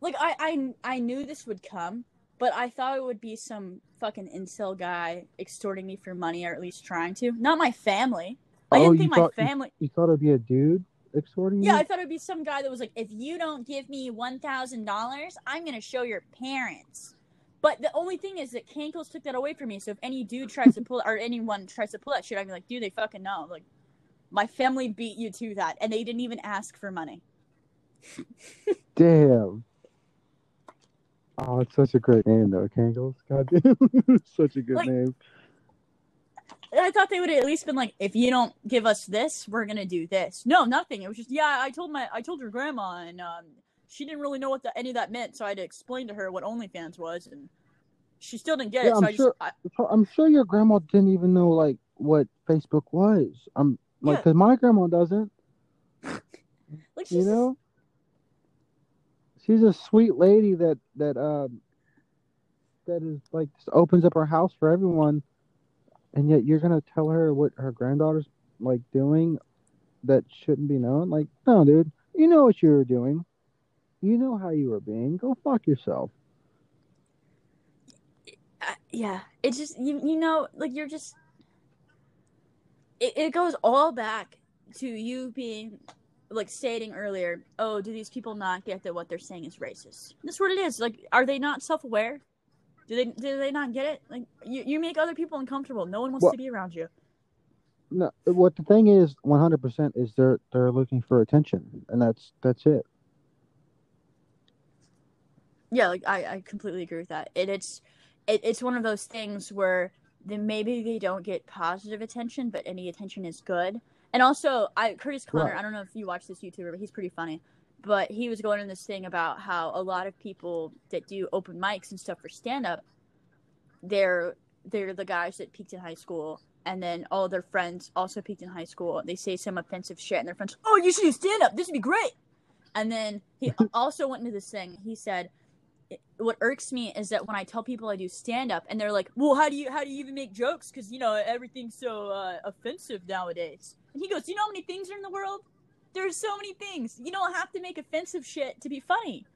like I, I I knew this would come, but I thought it would be some fucking incel guy extorting me for money or at least trying to. Not my family. I Oh, didn't you think my thought- family. You thought it'd be a dude extorting Yeah, you? Yeah, I thought it'd be some guy that was like, if you don't give me one thousand dollars, I'm gonna show your parents. But the only thing is that Cankles took that away from me. So if any dude tries to pull or anyone tries to pull that shit, I'd be like, dude, they fucking know. Like, my family beat you to that, and they didn't even ask for money. Damn. Oh, it's such a great name though, Cankles. God damn, such a good Like- name. I thought they would have at least been like, if you don't give us this, we're gonna do this. No, nothing. It was just, yeah, I told my, I told your grandma, and um, she didn't really know what the, any of that meant, so I had to explain to her what OnlyFans was, and she still didn't get Yeah, it. So I'm I just, sure- I, I'm sure your grandma didn't even know like what Facebook was. I'm like, Yeah. cause my grandma doesn't. like she's You know, she's a sweet lady that that um that is like just opens up her house for everyone, and yet you're gonna tell her what her granddaughter's like doing that shouldn't be known. Like, no, dude, you know what you were doing. You know how you were being. Go fuck yourself. Yeah it's just you, you know like you're just it, it goes all back to you being like stating earlier oh do these people not get that what they're saying is racist? That's what it is like are they not self-aware? Do they do they not get it? Like you, you make other people uncomfortable. No one wants Well- to be around you. No, what the thing is, 100% is they're they're looking for attention, and that's that's it. yeah like i, I completely agree with that. It, it's it, it's one of those things where then maybe they don't get positive attention but any attention is good. And also i curtis connor Right. i don't know if you watch this youtuber but he's pretty funny. But he was going in this thing about how a lot of people that do open mics and stuff for stand up they're they're the guys that peaked in high school and then all their friends also peaked in high school. They say some offensive shit and their friends oh you should do stand up this would be great. And then he also went into this thing. He said what irks me is that when I tell people I do stand up and they're like, "Well, how do you how do you even make jokes? Because you know everything's so uh, offensive nowadays." And he goes, "You know how many things are in the world? There's so many things. You don't have to make offensive shit to be funny."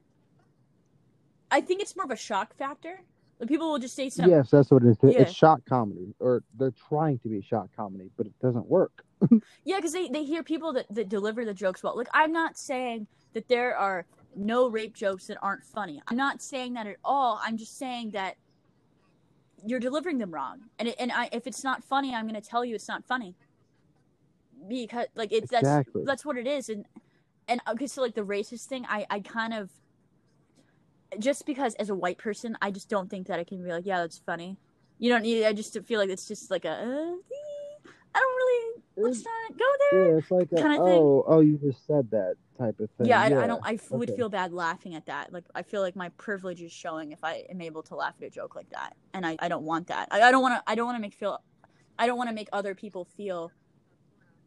I think it's more of a shock factor. Like people will just say something. Yes, that's what it is. Yeah. It's shock comedy, or they're trying to be shock comedy, but it doesn't work. Yeah, because they, they hear people that, that deliver the jokes well. Like, I'm not saying that there are no rape jokes that aren't funny. I'm not saying that at all. I'm just saying that you're delivering them wrong. And it, and I, if it's not funny, I'm going to tell you it's not funny. Because like it's Exactly. that's that's what it is. And and okay, so like the racist thing, I I kind of just because as a white person, I just don't think that I can be like, yeah, that's funny. You don't need. I just feel like it's just like a. Uh, I don't really. Let's not mm. go there. Yeah, it's like a, Kinda thing. oh, oh, you just said that type of thing. Yeah, I, I don't. I f- would feel bad laughing at that. Like, I feel like my privilege is showing if I am able to laugh at a joke like that, and I, I don't want that. I, I don't want to. I don't want to make feel. I don't want to make other people feel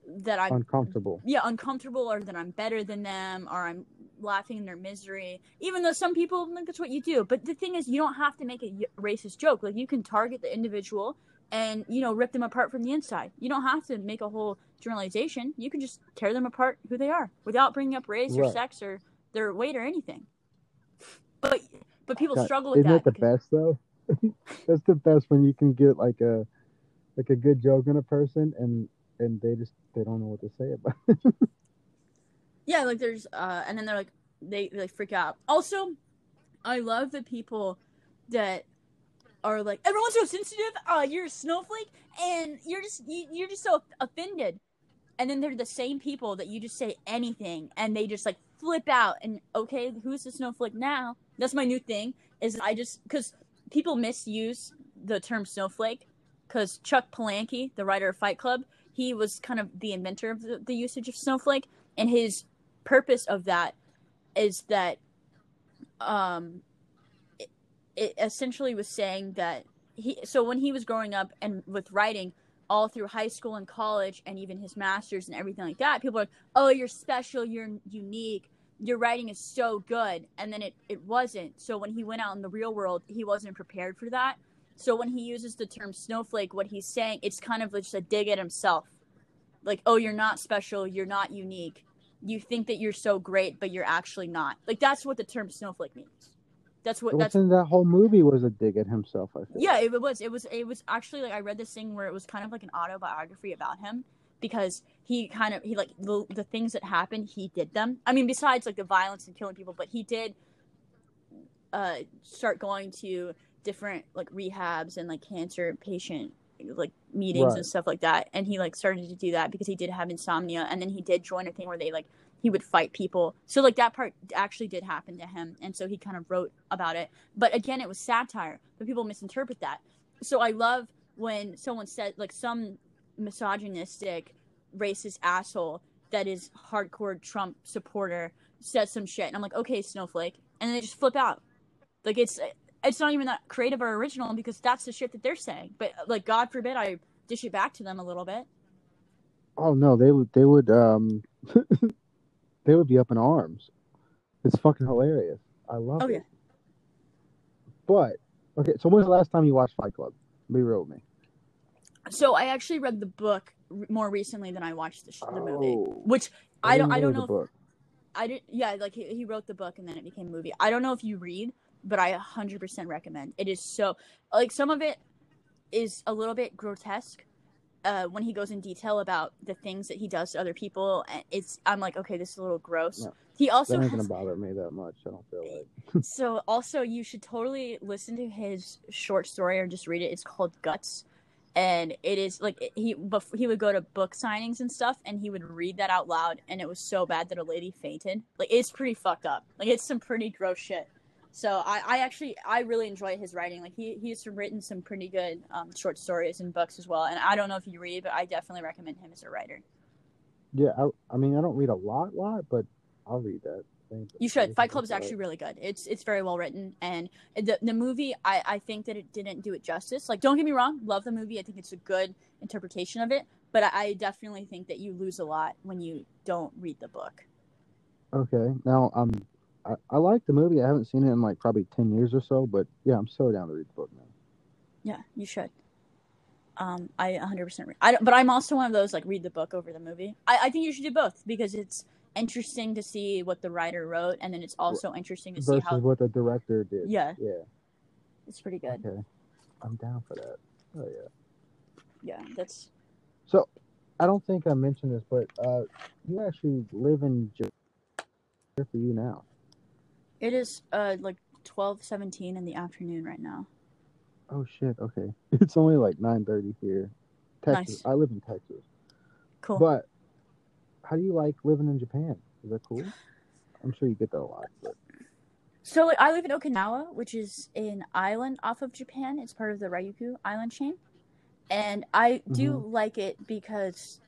that I'm uncomfortable. yeah uncomfortable or that I'm better than them or I'm laughing in their misery. Even though some people think that's what you do. But the thing is, you don't have to make a racist joke. Like you can target the individual and you know rip them apart from the inside. You don't have to make a whole generalization. You can just tear them apart who they are without bringing up race or sex or their weight or anything. But but people God, struggle with Isn't that. the best though? That's the best when you can get like a like a good joke in a person and and they just they don't know what to say about it. Yeah, like there's uh and then they're like they they freak out. Also, I love the people that are like everyone's so sensitive. Uh you're a snowflake and you're just you, you're just so offended. And then they're the same people that you just say anything and they just like flip out and okay, who's the snowflake now? That's my new thing is I just cuz people misuse the term snowflake cuz Chuck Palahniuk, the writer of Fight Club, he was kind of the inventor of the, the usage of snowflake and his purpose of that is that um it, essentially was saying that he so when he was growing up and with writing all through high school and college and even his masters and everything like that people are like oh you're special you're unique your writing is so good. And then it, it wasn't. So when he went out in the real world he wasn't prepared for that. So when he uses the term snowflake what he's saying it's kind of just a dig at himself. Like oh you're not special you're not unique. You think that you're so great but you're actually not. Like that's what the term snowflake means that's what that's Wasn't that whole movie was a dig at himself? I think. yeah it was it was it was actually like i read this thing where it was kind of like an autobiography about him because he kind of he like the, the things that happened he did them i mean besides like the violence and killing people but he did uh start going to different like rehabs and like cancer patient like meetings Right. and stuff like that and he like started to do that because he did have insomnia and then he did join a thing where they like he would fight people. So like that part actually did happen to him and so he kind of wrote about it. But again it was satire but people misinterpret that. So i love when someone said like some misogynistic racist asshole that is hardcore trump supporter says some shit and i'm like okay snowflake and then they just flip out. Like it's it's not even that creative or original because that's the shit that they're saying. But like god forbid i dish it back to them a little bit. Oh no, they would they would um they would be up in arms. It's fucking hilarious. I love Oh, it. yeah. But okay, so when's the last time you watched Fight Club? Be real with me. so i actually read the book more recently than i watched the, sh- the movie Oh, which oh, i don't i don't know if-. I did. Yeah, like he, he wrote the book and then it became a movie. I don't know if you read, but I 100% recommend. It is so like some of it is a little bit grotesque uh, when he goes in detail about the things that he does to other people. And it's I'm like, okay, this is a little gross. No, he also That has, gonna bother me that much. I don't feel like. so also you should totally listen to his short story or just read it. It's called Guts. And it is like he bef- he would go to book signings and stuff, and he would read that out loud, and it was so bad that a lady fainted. Like it's pretty fucked up. Like it's some pretty gross shit. So I, I actually I really enjoy his writing. Like he he's written some pretty good um, short stories and books as well. And I don't know if you read, but I definitely recommend him as a writer. Yeah, I, I mean I don't read a lot, lot, but I'll read that. You should. Fight Club is actually really good. It's it's very well written, and the the movie I I think that it didn't do it justice. Like, don't get me wrong, love the movie. I think it's a good interpretation of it, but I, I definitely think that you lose a lot when you don't read the book. Okay, now um, I, I like the movie. I haven't seen it in like probably ten years or so, but yeah, I'm so down to read the book now. Yeah, you should. Um, I 100% re- I don't, but I'm also one of those like read the book over the movie. I, I think you should do both because it's interesting to see what the writer wrote, and then it's also interesting to see how what the director did. Yeah. Yeah. it's pretty good. Okay. I'm down for that. Oh yeah. Yeah, that's So, I don't think I mentioned this, but uh, you actually live in Japan. For you now. It is uh like 12:17 in the afternoon right now. Oh shit. Okay. It's only like 9:30 here. Texas. Nice. I live in Texas. Cool. But how do you like living in Japan? Is that cool? I'm sure you get that a lot. But So like, I live in Okinawa, which is an island off of Japan. It's part of the Ryukyu island chain, and I do like it because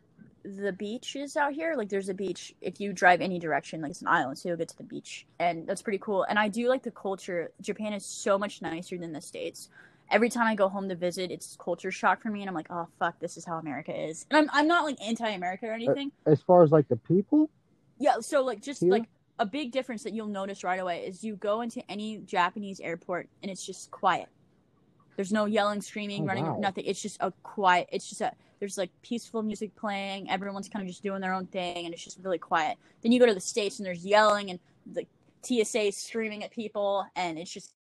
the beach is out here. Like, there's a beach if you drive any direction. Like, it's an island, so you'll get to the beach, and that's pretty cool. And I do like the culture. Japan is so much nicer than the states. Every time I go home to visit, it's culture shock for me, and I'm like, oh fuck, this is how America is. And I'm I'm not like anti-America or uh, anything. as far as like the people, Yeah, so like just Here? like a big difference that you'll notice right away is you go into any Japanese airport and it's just quiet. There's no yelling, screaming, Oh, running, wow. nothing. It's just a quiet. It's just a there's like peaceful music playing. Everyone's kind of just doing their own thing and it's just really quiet. Then you go to the states and there's yelling and the TSA screaming at people and it's just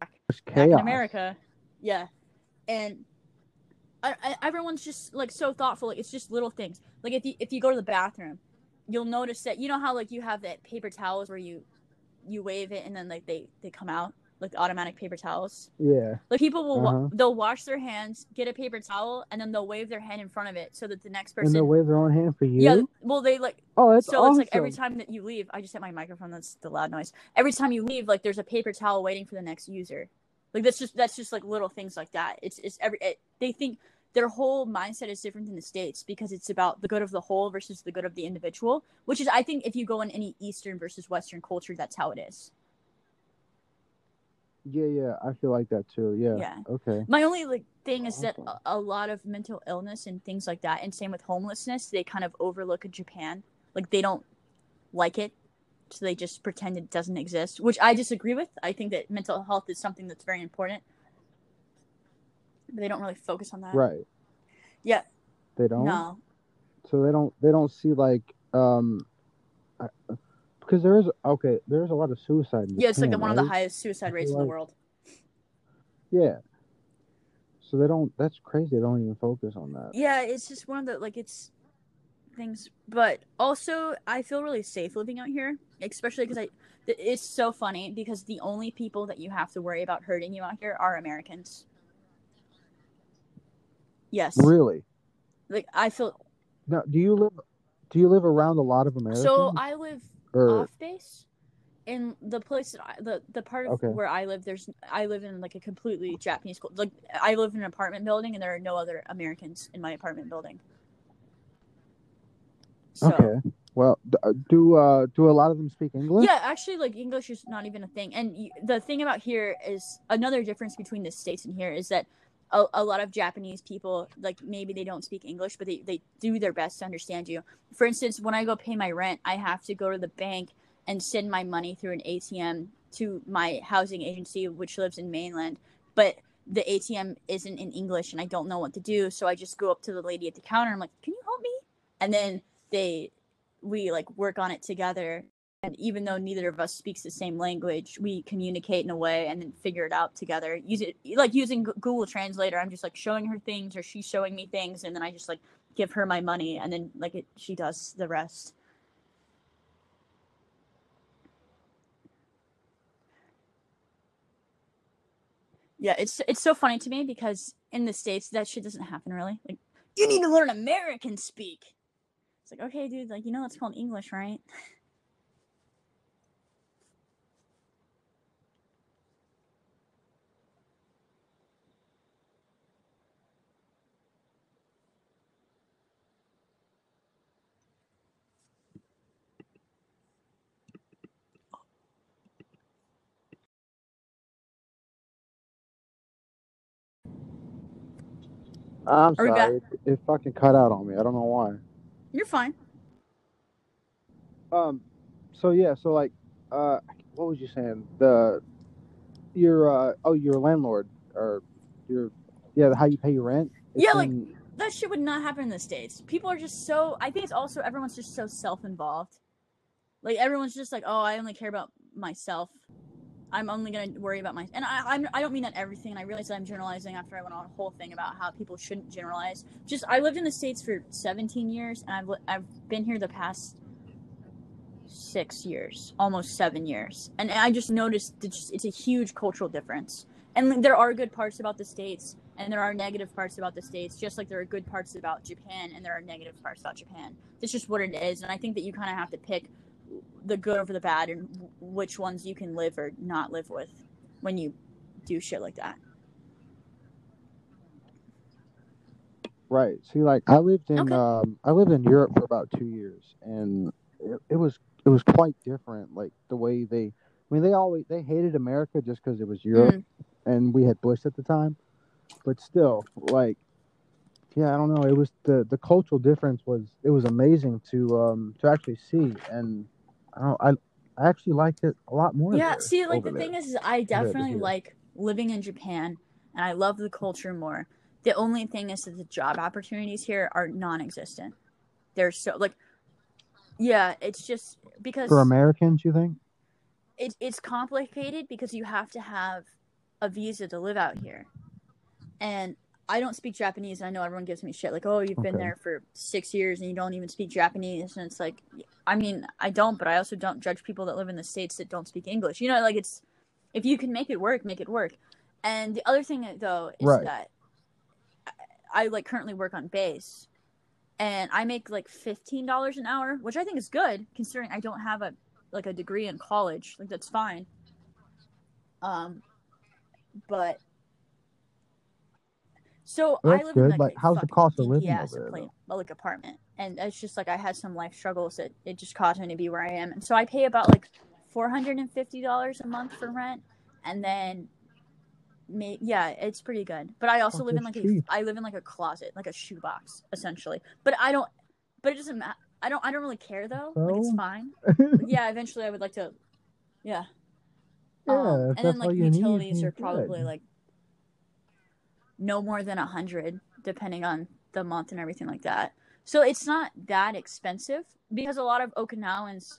back chaos. in America. Yeah, and I, I, everyone's just like so thoughtful. Like it's just little things. Like if you if you go to the bathroom, you'll notice that you know how like you have that paper towels where you you wave it and then like they they come out like automatic paper towels. Yeah. Like people will wa- Uh-huh. they'll wash their hands, get a paper towel, and then they'll wave their hand in front of it so that the next person. And they'll wave their own hand for you. Yeah, well they like Oh, that's so awesome. it's like every time that you leave, I just hit my microphone. That's the loud noise. Every time you leave, like there's a paper towel waiting for the next user. Like that's just that's just like little things like that. It's it's every it, they think their whole mindset is different than the states because it's about the good of the whole versus the good of the individual. Which is I think if you go in any Eastern versus Western culture, that's how it is. Yeah, yeah. I feel like that too. Yeah. Yeah. Okay. My only like thing is that Awesome. a, a lot of mental illness and things like that, and same with homelessness, they kind of overlook in Japan. Like they don't like it, so they just pretend it doesn't exist, which I disagree with. I think that mental health is something that's very important, but they don't really focus on that. Right. Yeah. They don't. No. So they don't. They don't see like um, I- because there is okay. There's a lot of suicide. In Yeah, it's like Japan, one of the highest suicide rates in the world. Yeah. So they don't. That's crazy. They don't even focus on that. Yeah, it's just one of the like it's things, but also I feel really safe living out here, especially because I. It's so funny because the only people that you have to worry about hurting you out here are Americans. Yes, Really? like I feel Now, do you live? Do you live around a lot of Americans? so. I live or off base in the place that I, the the part of Okay. where I live. There's I live in like a completely Japanese school. Like I live in an apartment building, and there are no other Americans in my apartment building. So, okay. Well, uh, do uh do a lot of them speak English? Yeah, actually, like English is not even a thing. And the thing about here is another difference between the states and here is that a, a lot of Japanese people, like maybe they don't speak English, but they, they do their best to understand you. For instance, when I go pay my rent, I have to go to the bank and send my money through an ATM to my housing agency, which lives in mainland. But the ATM isn't in English and I don't know what to do. So I just go up to the lady at the counter. I'm like, can you help me? And then they, we like work on it together and even though neither of us speaks the same language we communicate in a way and then figure it out together. Use it like using google translator i'm just like showing her things or she's showing me things and then i just like give her my money and then like it, she does the rest. Yeah it's it's so funny to me because in the states that shit doesn't happen really. Like you need to learn american speak. It's like okay dude like you know it's called english right I'm Are sorry. It, it fucking cut out on me. I don't know why. you're fine Um. So yeah. So like, uh, what was you saying? The your uh oh your landlord or your yeah how you pay your rent. It's Yeah, like- in- that shit would not happen in the states. People are just so. I think it's also everyone's just so self-involved. Like everyone's just like, oh, I only care about myself. I'm only gonna worry about my. And I, I'm. I don't mean that everything. And I realize that I'm generalizing after I went on a whole thing about how people shouldn't generalize. Just I lived in the states for 17 years, and I've I've been here the past six years, almost seven years, and I just noticed that just it's a huge cultural difference. And there are good parts about the states, and there are negative parts about the states, just like there are good parts about Japan, and there are negative parts about Japan. It's just what it is, and I think that you kind of have to pick the good over the bad, and w- which ones you can live or not live with when you do shit like that. Right. See, like I lived in Okay. um I lived in Europe for about two years, and it, it was it was quite different. Like the way they, I mean, they always they hated America just because it was Europe, Mm. and we had Bush at the time. But still, like, yeah, I don't know. It was the the cultural difference was it was amazing to um to actually see, and I I I actually liked it a lot more. Yeah, there, see, like the thing is, is I definitely like living in Japan, and I love the culture more. The only thing is that the job opportunities here are non-existent. They're so like, yeah, it's just because for Americans, you think? it, it's complicated because you have to have a visa to live out here. And I don't speak Japanese. And I know everyone gives me shit like, oh, you've been there for six years and you don't even speak Japanese. And it's like, I mean, I don't, but I also don't judge people that live in the States that don't speak English. You know, like it's, if you can make it work, make it work. And the other thing, though, is Right. that I, I like currently work on base and I make like $15 an hour, which I think is good considering I don't have a like a degree in college. Like that's fine. Um, but so Well, I live in good. like, Like, how's the cost of living ass over there, like apartment, and it's just like I had some life struggles that it just caused me to be where I am, and so I pay about like four hundred and fifty dollars a month for rent, and then. May, yeah, it's pretty good, but I also Fuck, live in like a. I live in like a closet, like a shoebox, essentially. But I don't, but it doesn't matter. I don't I don't really care though. Like it's fine. Yeah, eventually I would like to. Yeah. Yeah, Um, and then like you need, utilities are probably good. like no more than a hundred, depending on the month and everything like that. So it's not that expensive because a lot of Okinawans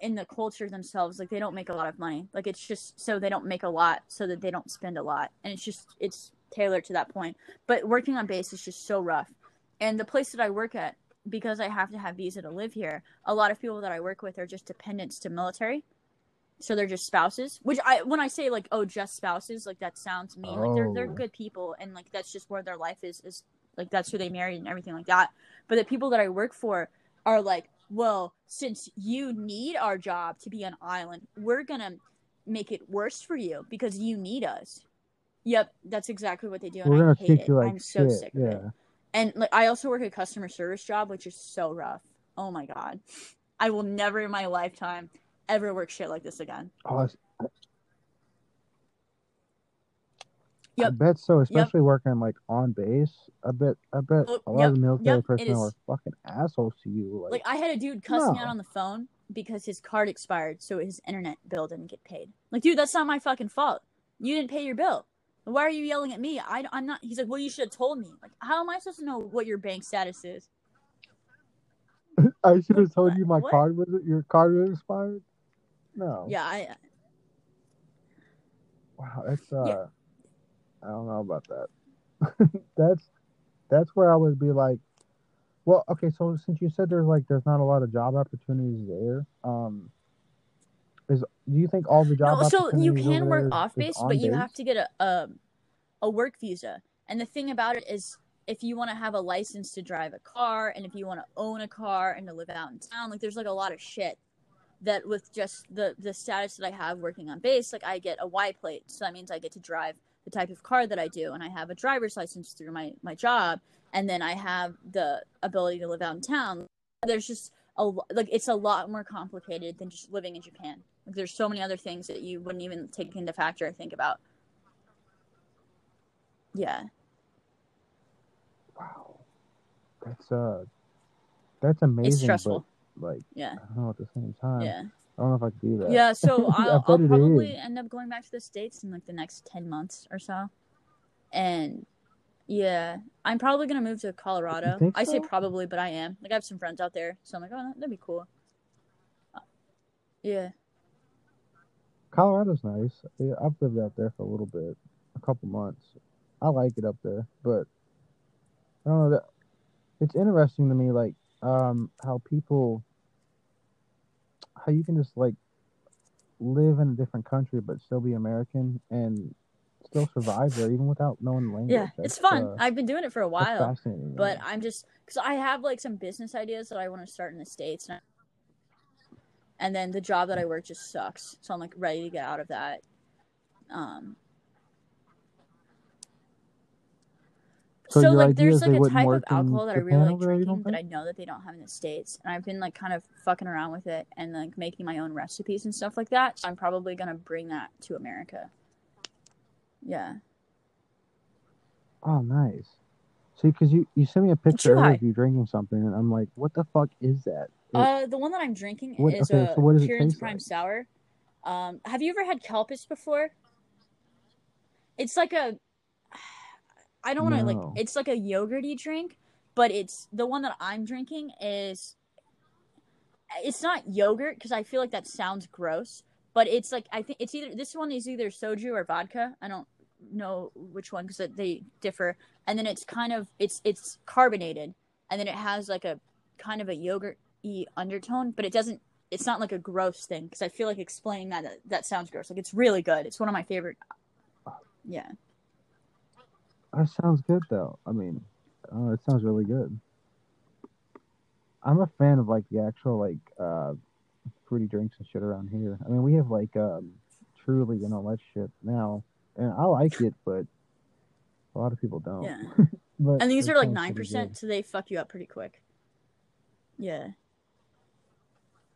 in the culture themselves, like they don't make a lot of money. Like it's just so they don't make a lot, so that they don't spend a lot, and it's just it's tailored to that point. But working on base is just so rough, and the place that I work at, because I have to have visa to live here, a lot of people that I work with are just dependents to military so they're just spouses which i when i say like oh just spouses like that sounds mean like they're they're Oh. good people and like that's just where their life is is like that's who they married and everything like that but the people that i work for are like well since you need our job to be an island we're gonna make it worse for you because you need us yep that's exactly what they do and We're i gonna hate treat it like i'm so shit. sick of it and like I also work a customer service job, which is so rough. Oh my god, I will never in my lifetime ever work shit like this again. Oh, it's- I bet so, especially working like on base. I bet I bet Oh, a lot yep, of the military yep, personnel are fucking assholes to you. Like, Like I had a dude cussing me out on the phone because his card expired, so his internet bill didn't get paid. Like, dude, that's not my fucking fault. You didn't pay your bill. Why are you yelling at me? I, I'm not. He's like, well, you should have told me. Like, how am I supposed to know what your bank status is? I should have told you my what? card was your card was expired. No. Yeah, I. Wow, that's uh, Yeah. I don't know about that. that's that's where I would be like, well, okay. So since you said there's like there's not a lot of job opportunities there, um, is do you think all the job No, so you can work off base, but you base? have to get a, a a work visa. And the thing about it is, if you want to have a license to drive a car, and if you want to own a car and to live out in town, like there's like a lot of shit that with just the the status that I have working on base, like I get a Y plate, so that means I get to drive the type of car that I do, and I have a driver's license through my my job, and then I have the ability to live out in town. There's just a like it's a lot more complicated than just living in Japan. Like there's so many other things that you wouldn't even take into factor or think about. Yeah. Wow, that's uh, that's amazing. It's stressful. But like, Yeah. I don't know at the same time. Yeah. I don't know if I could do that. Yeah, so I'll, I'll probably is. end up going back to the States in like the next 10 months or so. And yeah, I'm probably going to move to Colorado. think I say probably, but I am. Like, I have some friends out there. So I'm like, oh, that'd be cool. Uh, Yeah. Colorado's nice. Yeah, I've lived out there for a little bit, a couple months. I like it up there, but I don't know that it's interesting to me, like um, how people, how you can just like live in a different country but still be American and still survive there even without knowing the language. Yeah. It's fun. uh, I've been doing it for a while. fascinating. But. I'm just, because I have like some business ideas that I want to start in the States. And, I- and then the job that I work just sucks. So I'm like ready to get out of that. Um, So So, like, there's like a type of alcohol that I really like over there, you drinking that I know that they don't have in the states, and I've been like kind of fucking around with it and like making my own recipes and stuff like that. So I'm probably gonna bring that to America. Yeah. Oh, nice. See, because you, you sent me a picture of you drinking something, and I'm like, what the fuck is that? It- Uh, the one that I'm drinking What- is okay, a so what does it Kieran's taste Prime like? Sour. Um, have you ever had Calpis before? It's like a, I don't want to No. like. It's like a yogurty drink, but it's the one that I'm drinking is. It's not yogurt because I feel like that sounds gross, but it's like I think it's either this one is either soju or vodka. I don't know which one because they differ. And then it's kind of it's it's carbonated, and then it has like a kind of a yogurt y undertone, but it doesn't. It's not like a gross thing because I feel like explaining that, that that sounds gross. Like it's really good. It's one of my favorite. Yeah. That sounds good though. I mean, oh, it sounds really good. I'm a fan of like the actual like uh fruity drinks and shit around here. I mean, we have like um Truly and all that shit now, and I like it, but a lot of people don't. Yeah. but And these are like nine percent, so they fuck you up pretty quick. Yeah.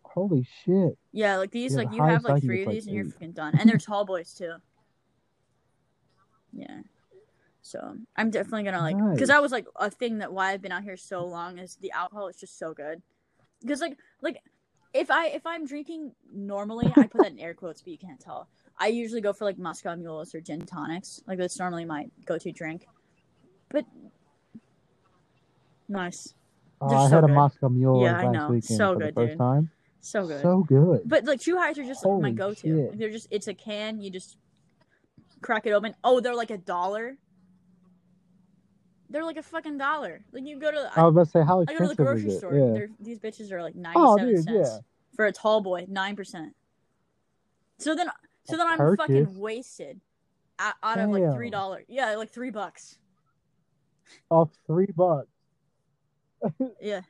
Holy shit! Yeah, like these, Yeah, like the you have like three of these like, and you're fucking done. And they're tall boys too. Yeah. So I'm definitely gonna like because Nice. that was like a thing that why I've been out here so long is the alcohol is just so good. because like like if I if I'm drinking normally, I put that in air quotes, but you can't tell. I usually go for like Moscow mules or gin tonics. Like that's normally my go-to drink. But nice, Uh, I so had a. Moscow Mule Yeah, last I know. weekend So for good, the first dude. time. so good. So good. But like two Heights are just like, my go-to. shit. They're just it's a can. You just crack it open. Oh, they're like a dollar. They're like a fucking dollar. Like you go to I was about to say, how I go to the grocery store. Yeah. These bitches are like Oh, ninety-seven dude, cents yeah. for a tall boy, nine percent. So then, so then I'm fucking wasted out, out of like three dollars. Yeah, like three bucks. Off three bucks. Yeah,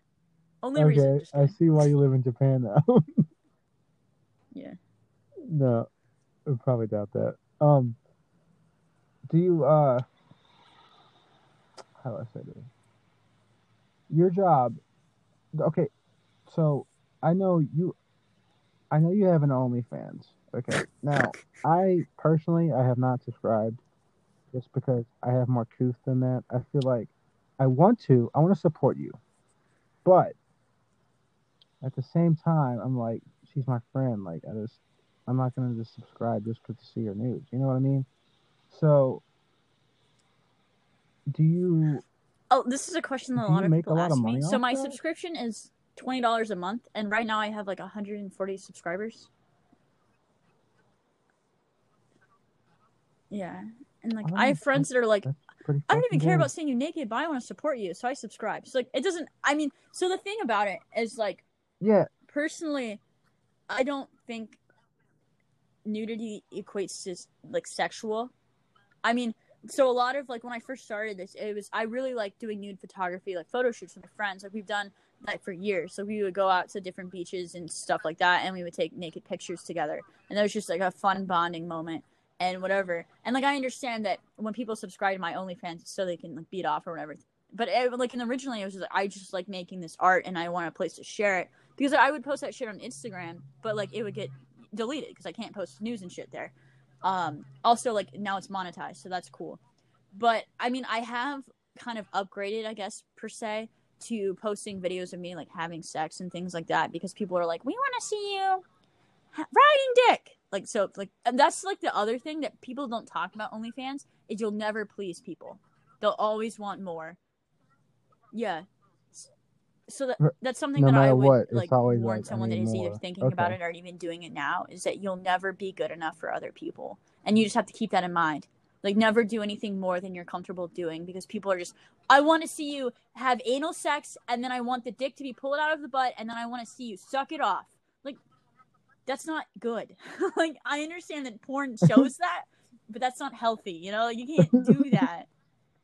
only reason. Okay, Just I see why you live in Japan now. Yeah. no, I probably doubt that. Um, do you uh, how do I say this? Your job, okay. So I know you, I know you have an OnlyFans. Okay, now I personally I have not subscribed, just because I have more couth than that. I feel like I want to, I want to support you, but at the same time, I'm like, she's my friend. Like, I just, I'm not gonna just subscribe just to see her news. You know what I mean? So, do you? Oh, this is a question that a lot of make a people lot of ask me. So my that? subscription is twenty dollars a month, and right now I have like hundred and forty subscribers. Yeah, and like Oh, I have friends that are like, I don't even care good. about seeing you naked, but I want to support you, so I subscribe. So like, it doesn't. I mean, so the thing about it is like, Yeah, personally, I don't think nudity equates to like sexual. I mean, so a lot of like when I first started this, it was I really like doing nude photography, like photo shoots with my friends. Like we've done that for years. So we would go out to different beaches and stuff like that, and we would take naked pictures together, and that was just like a fun bonding moment and whatever. And like I understand that when people subscribe to my OnlyFans, so they can like beat off or whatever. But it, like and originally, it was just like I just like making this art, and I want a place to share it because I would post that shit on Instagram, but like it would get deleted because I can't post news and shit there. Um, also, like now it's monetized, so that's cool. But I mean, I have kind of upgraded, I guess per se, to posting videos of me like having sex and things like that because people are like, "We want to see you riding dick." Like so, like that's like the other thing that people don't talk about OnlyFans is you'll never please people. They'll always want more. Yeah. So that that's something no that I would what, like warn like, someone that is either thinking about it or even doing it now is that you'll never be good enough for other people, and you just have to keep that in mind. Like never do anything more than you're comfortable doing because people are just I want to see you have anal sex and then I want the dick to be pulled out of the butt and then I want to see you suck it off. Like that's not good. like I understand that porn shows that, but that's not healthy, you know? Like, you can't do that.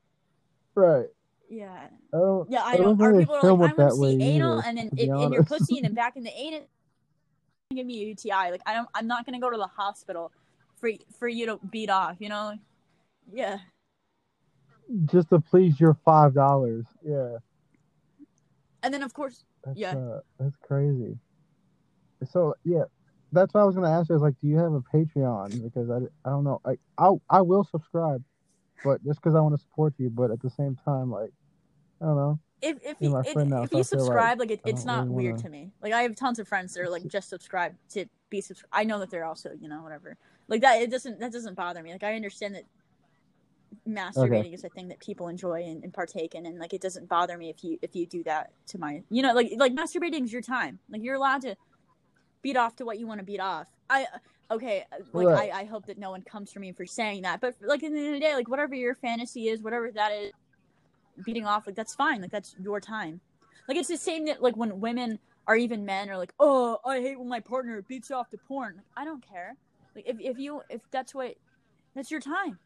right. Yeah. I don't. Yeah, I I don't. Our think they people are like, I it want to that way see anal, either, and then to be in, in your pussy, and then back in the anus, give me a UTI. Like I don't, I'm not gonna go to the hospital for for you to beat off. You know? Yeah. Just to please your five dollars. Yeah. And then of course, That's, Yeah. uh, that's crazy. So yeah, that's what I was gonna ask you. Is like, do you have a Patreon? Because I, I don't know. Like, I I will subscribe, but just because I want to support you. But at the same time, like, I don't know. if if if, now, if so you feel like subscribe, like, it, it's don't really weird wanna- to me. Like I have tons of friends that are like just subscribed to be subscribed. I know that they're also you know whatever. Like that, it doesn't that doesn't bother me. Like I understand that masturbating is a thing that people enjoy and, and partake in and like it doesn't bother me if you if you do that to my you know like like masturbating is your time like you're allowed to beat off to what you want to beat off i okay uh, like Right. I, I hope that no one comes for me for saying that but like in the end of the day like whatever your fantasy is whatever that is beating off like that's fine like that's your time. Like it's the same that like when women or even men are like oh i hate when my partner beats off to porn. Like, i don't care. Like if, if you if that's what that's your time.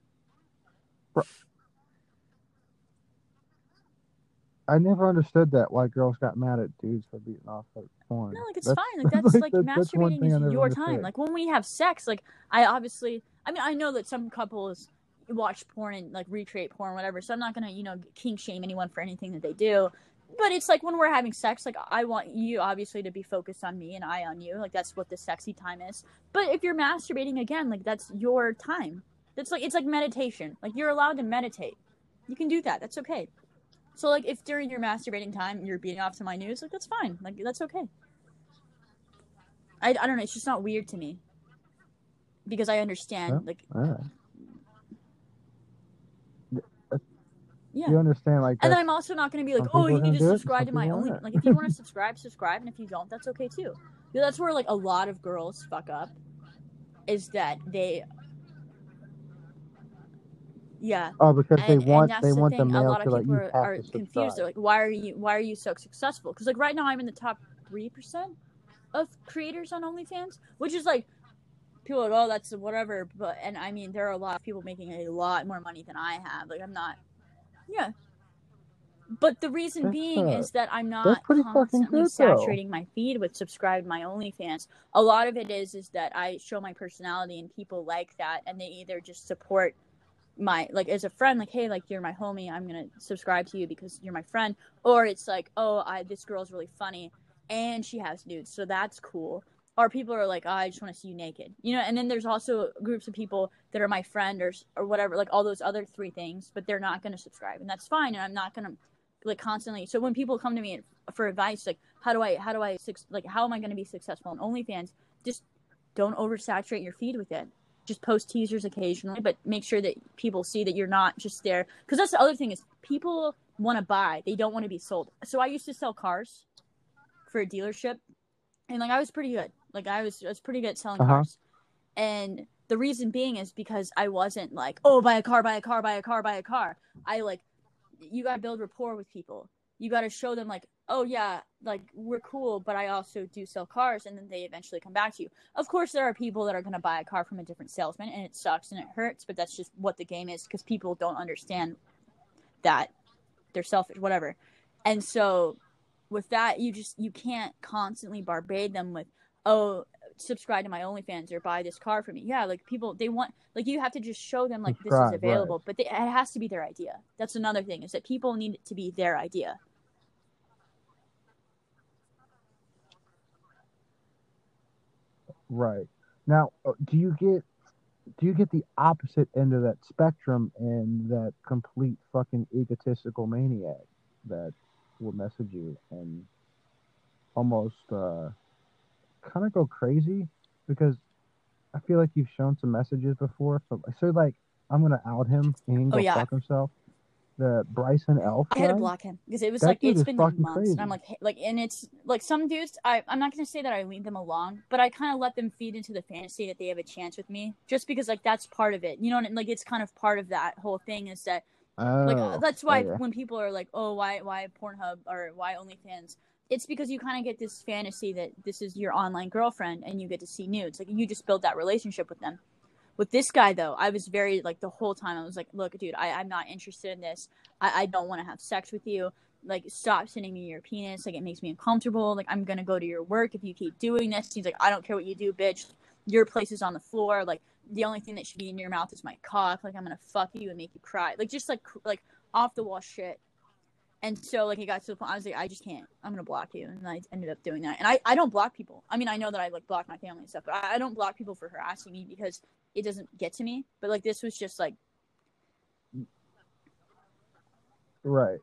I never understood that why girls got mad at dudes for beating off like porn. No, like it's That's- fine. Like that's like that- that's masturbating is your time. Like when we have sex, like I obviously, I mean, I know that some couples watch porn and like recreate porn, whatever. So I'm not gonna, you know, kink shame anyone for anything that they do. But it's like when we're having sex, like I want you obviously to be focused on me and I on you. Like that's what the sexy time is. But if you're masturbating again, like that's your time. That's like it's like meditation. Like you're allowed to meditate. You can do that. That's okay. So like if during your masturbating time you're beating off to my news, like that's fine. Like that's okay. I, I don't know, it's just not weird to me. Because I understand Yeah. like yeah. You understand, like, And then I'm also not going to be like, oh, you need to gonna subscribe to my only. Like, if you want to subscribe, subscribe, and if you don't, that's okay too. Yeah, that's where like a lot of girls fuck up, is that they, yeah, oh, because they and, want and they the want the thing. a lot of like people you are, are confused. They're like, why are you why are you so successful? Because like right now I'm in the top three percent of creators on OnlyFans, which is like people are like, oh that's whatever. But and I mean there are a lot of people making a lot more money than I have. Like I'm not, yeah. But the reason That's, being uh, is that I'm not constantly good, saturating my feed with subscribed my OnlyFans. A lot of it is is that I show my personality and people like that, and they either just support my like as a friend, like hey, like you're my homie, I'm gonna subscribe to you because you're my friend, or it's like oh, I this girl's really funny and she has nudes, so that's cool. Or people are like, oh, I just want to see you naked, you know. And then there's also groups of people that are my friend or or whatever, like all those other three things, but they're not gonna subscribe, and that's fine. And I'm not gonna like constantly. So when people come to me for advice, like how do I how do I like how am I to be successful on OnlyFans? Just don't oversaturate your feed with it. Just post teasers occasionally, but make sure that people see that you're not just there. Because that's the other thing is people want to buy, they don't want to be sold. So I used to sell cars for a dealership, and like I was pretty good. Like I was I was pretty good at selling Uh-huh. cars, and the reason being is because I wasn't like oh buy a car, buy a car, buy a car, buy a car. I like you got to build rapport with people. You got to show them like, oh yeah, like we're cool, but I also do sell cars, and then they eventually come back to you. Of course, there are people that are going to buy a car from a different salesman, and it sucks and it hurts, but that's just what the game is because people don't understand that they're selfish, whatever. And so, with that, you just you can't constantly barbade them with, oh, subscribe to my OnlyFans or buy this car for me. Yeah, like people they want like you have to just show them like this is Subscribe, right. available, but they, it has to be their idea. That's another thing is that people need it to be their idea. Right. Now, uh, do you get do you get the opposite end of that spectrum and that complete fucking egotistical maniac that will message you and almost uh, kind of go crazy because I feel like you've shown some messages before. So, so like, I'm gonna out him and he can Oh, go yeah. fuck himself. The Bryson Elf I had to block him because it was That like it's been months, crazy. and I'm like, hey, like, and it's like some dudes. I I'm not gonna say that I lead them along, but I kind of let them feed into the fantasy that they have a chance with me, just because like that's part of it. You know, and like it's kind of part of that whole thing is that Oh, like that's why okay. when people are like, oh, why why Pornhub or why OnlyFans, it's because you kind of get this fantasy that this is your online girlfriend and you get to see nudes. Like you just build that relationship with them. With this guy though, I was very like the whole time I was like, look, dude, I, I'm not interested in this. I, I don't want to have sex with you. Like stop sending me your penis. Like it makes me uncomfortable. Like I'm gonna go to your work if you keep doing this. He's like, I don't care what you do, bitch. Your place is on the floor. Like the only thing that should be in your mouth is my cock. Like I'm gonna fuck you and make you cry. Like just like cr- like off the wall shit. And so like it got to the point I was like, I just can't. I'm gonna block you. And I ended up doing that. And I, I don't block people. I mean I know that I like block my family and stuff, but I, I don't block people for harassing me because it doesn't get to me. But like this was just like Right.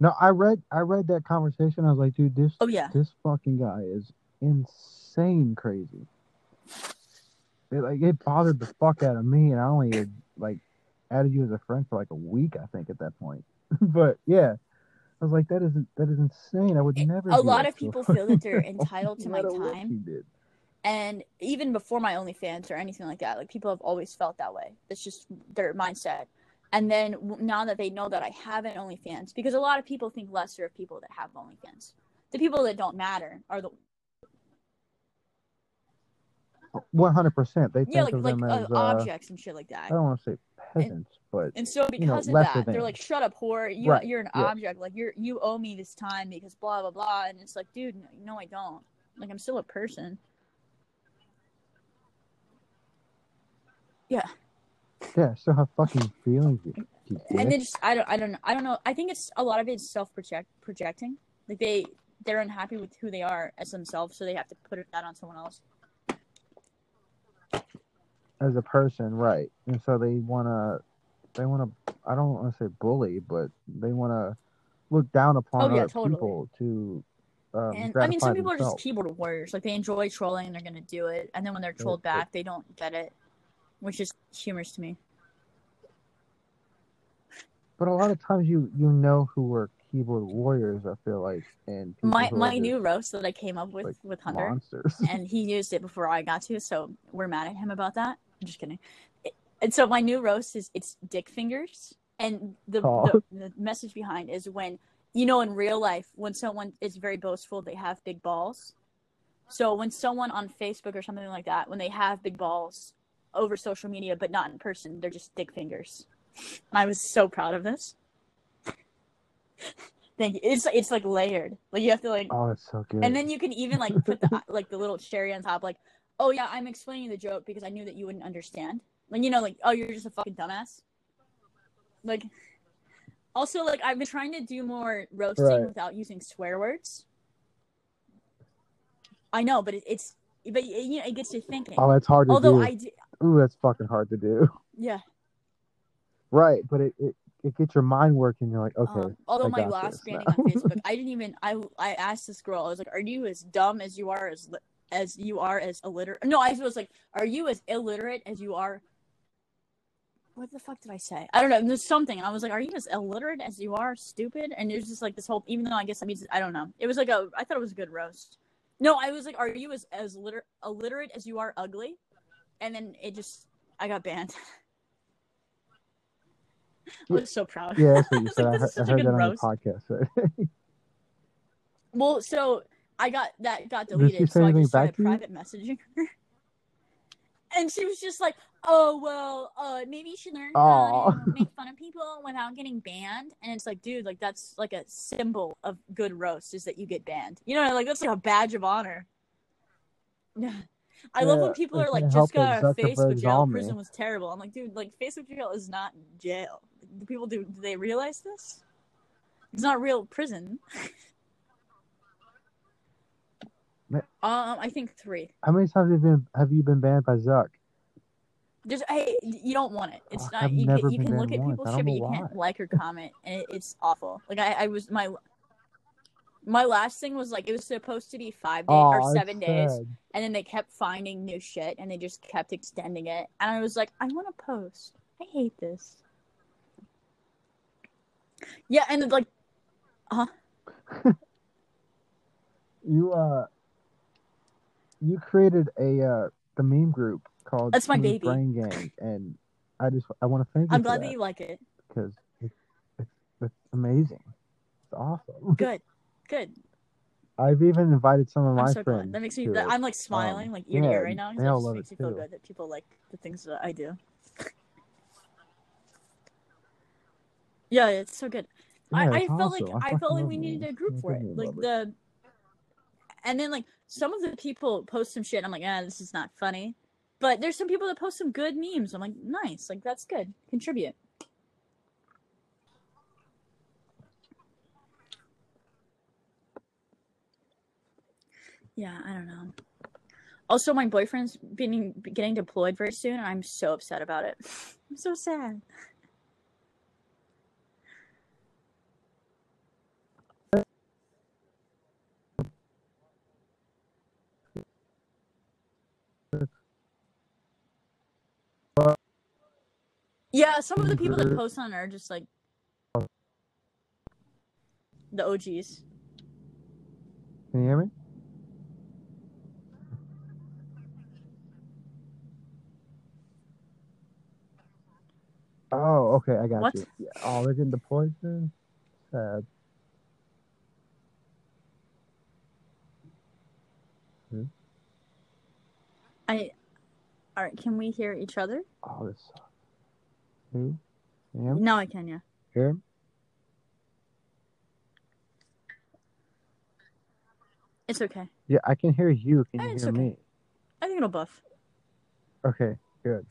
No, I read I read that conversation. I was like, dude, this oh yeah. this fucking guy is insane crazy. It, like it bothered the fuck out of me, and I only had, like added you as a friend for like a week, I think, at that point. but yeah, I was like, that is that is insane. I would never. A lot of people feel that they're entitled to my time. and even before my OnlyFans or anything like that, like people have always felt that way. That's just their mindset. And then now that they know that I have an OnlyFans, because a lot of people think lesser of people that have OnlyFans. The people that don't matter are the One hundred percent. They think yeah, like like them uh, as uh, objects and shit like that. I don't want to say peasants, but And so you know, because of that, they're like, "Shut up, whore! You Right, you're an yeah. object. Like you're you owe me this time because blah blah blah." And it's like, dude, no, no, I don't. Like I'm still a person. Yeah. yeah, still have fucking feelings. You, you and then just I don't I don't know I don't know I think it's a lot of it is self project projecting like they they're unhappy with who they are as themselves so they have to put it that on someone else as a person, right? And so they wanna they wanna I don't want to say bully, but they want to look down upon Oh, yeah, other totally. people to. Um, And I mean, some people are just keyboard warriors. Like they enjoy trolling, and they're gonna do it. And then when they're trolled Yeah. back, they don't get it, which is humorous to me. But a lot of times you you know who are keyboard warriors. I feel like and My my new roast that I came up with like, with Hunter, monsters. and he used it before I got to, so we're mad at him about that. I'm just kidding. It- and so my new roast is it's dick fingers, and the, the the message behind is when you know in real life when someone is very boastful, they have big balls. So when someone on Facebook or something like that, when they have big balls over social media but not in person, they're just dick fingers. And I was so proud of this. Thank you. It's it's like layered. Like you have to like oh, it's so good. and then you can even like put the like the little cherry on top, like, oh yeah, I'm explaining the joke because I knew that you wouldn't understand. Like you know, like oh you're just a fucking dumbass. Like, also like I've been trying to do more roasting Right. without using swear words. I know, but it, it's but you know it gets you thinking. oh, it's hard to Although do. I do, Ooh, that's fucking hard to do. yeah. Right, but it, it, it gets your mind working. You're like, okay, Um, although I my last banning on Facebook, I didn't even I I asked this girl. I was like, "Are you as dumb as you are as as you are as illiterate?" No, I was like, "Are you as illiterate as you are?" What the fuck did I say? I don't know. There's something, I was like, "Are you as illiterate as you are stupid?" And it was just like this whole. Even though I guess I mean I don't know. It was like a. I thought it was a good roast. No, I was like, "Are you as as liter- illiterate as you are ugly?" And then it just I got banned. I was so proud. yeah, that's what you said. I, this heard- I a heard good that on your roast. podcast. right? Well, so I got that got deleted, so I just started back to you? private messaging her. And she was just like, "Oh well, uh, maybe she learned learn how to make fun of people without getting banned." And it's like, dude, like that's like a symbol of good roast is that you get banned. You know, like that's like a badge of honor. Yeah, I love when people are like, "Just got out of Facebook jail. Prison was terrible." I'm like, dude, like Facebook jail is not jail. Do people do? Do they realize this? It's not real prison. Um, I think three. How many times have you been have you been banned by Zuck? Just hey, you don't want it. It's Oh, not. I've You never can, you can look at once. people's shit, but you why. can't like or comment, and it, it's awful. Like I, I was my my last thing was like it was supposed to be five days Oh, or seven days, and then they kept finding new shit, and they just kept extending it, and I was like, I want to post. I hate this. Yeah, and it's like, huh? You uh, you created a uh the meme group called That's my Team baby. Brain Gang, and I just I want to thank you I'm for glad that you like it. because it's, it's it's amazing. It's awesome. Good, good. I've even invited some of my so friends. glad. That makes me. to it. I'm like smiling, like ear yeah, to ear right now. 'cause they all love makes it me feel too. good that people like the things that I do. Yeah, it's so good. Yeah, I, I it's felt like awesome. I I fucking felt like love we it. needed a group I for it. fucking Like love it. the, and then like some of the people post some shit. I'm like, ah, this is not funny. But there's some people that post some good memes. I'm like, nice, like that's good. Contribute. Yeah, I don't know. Also, my boyfriend's being getting deployed very soon, and I'm so upset about it. I'm so sad. Yeah, some of the people that mm-hmm. post on are just like the OGs. Can you hear me? Oh, okay, I got What? you. Yeah. Oh, they're deployed soon. Sad. Hmm? I. All right, can we hear each other? Oh, this sucks. Who? Can you hear me? No, I can. Yeah. Hear me? It's okay. Yeah, I can hear you. Can you it's hear okay. me? I think it'll buff. Okay, good.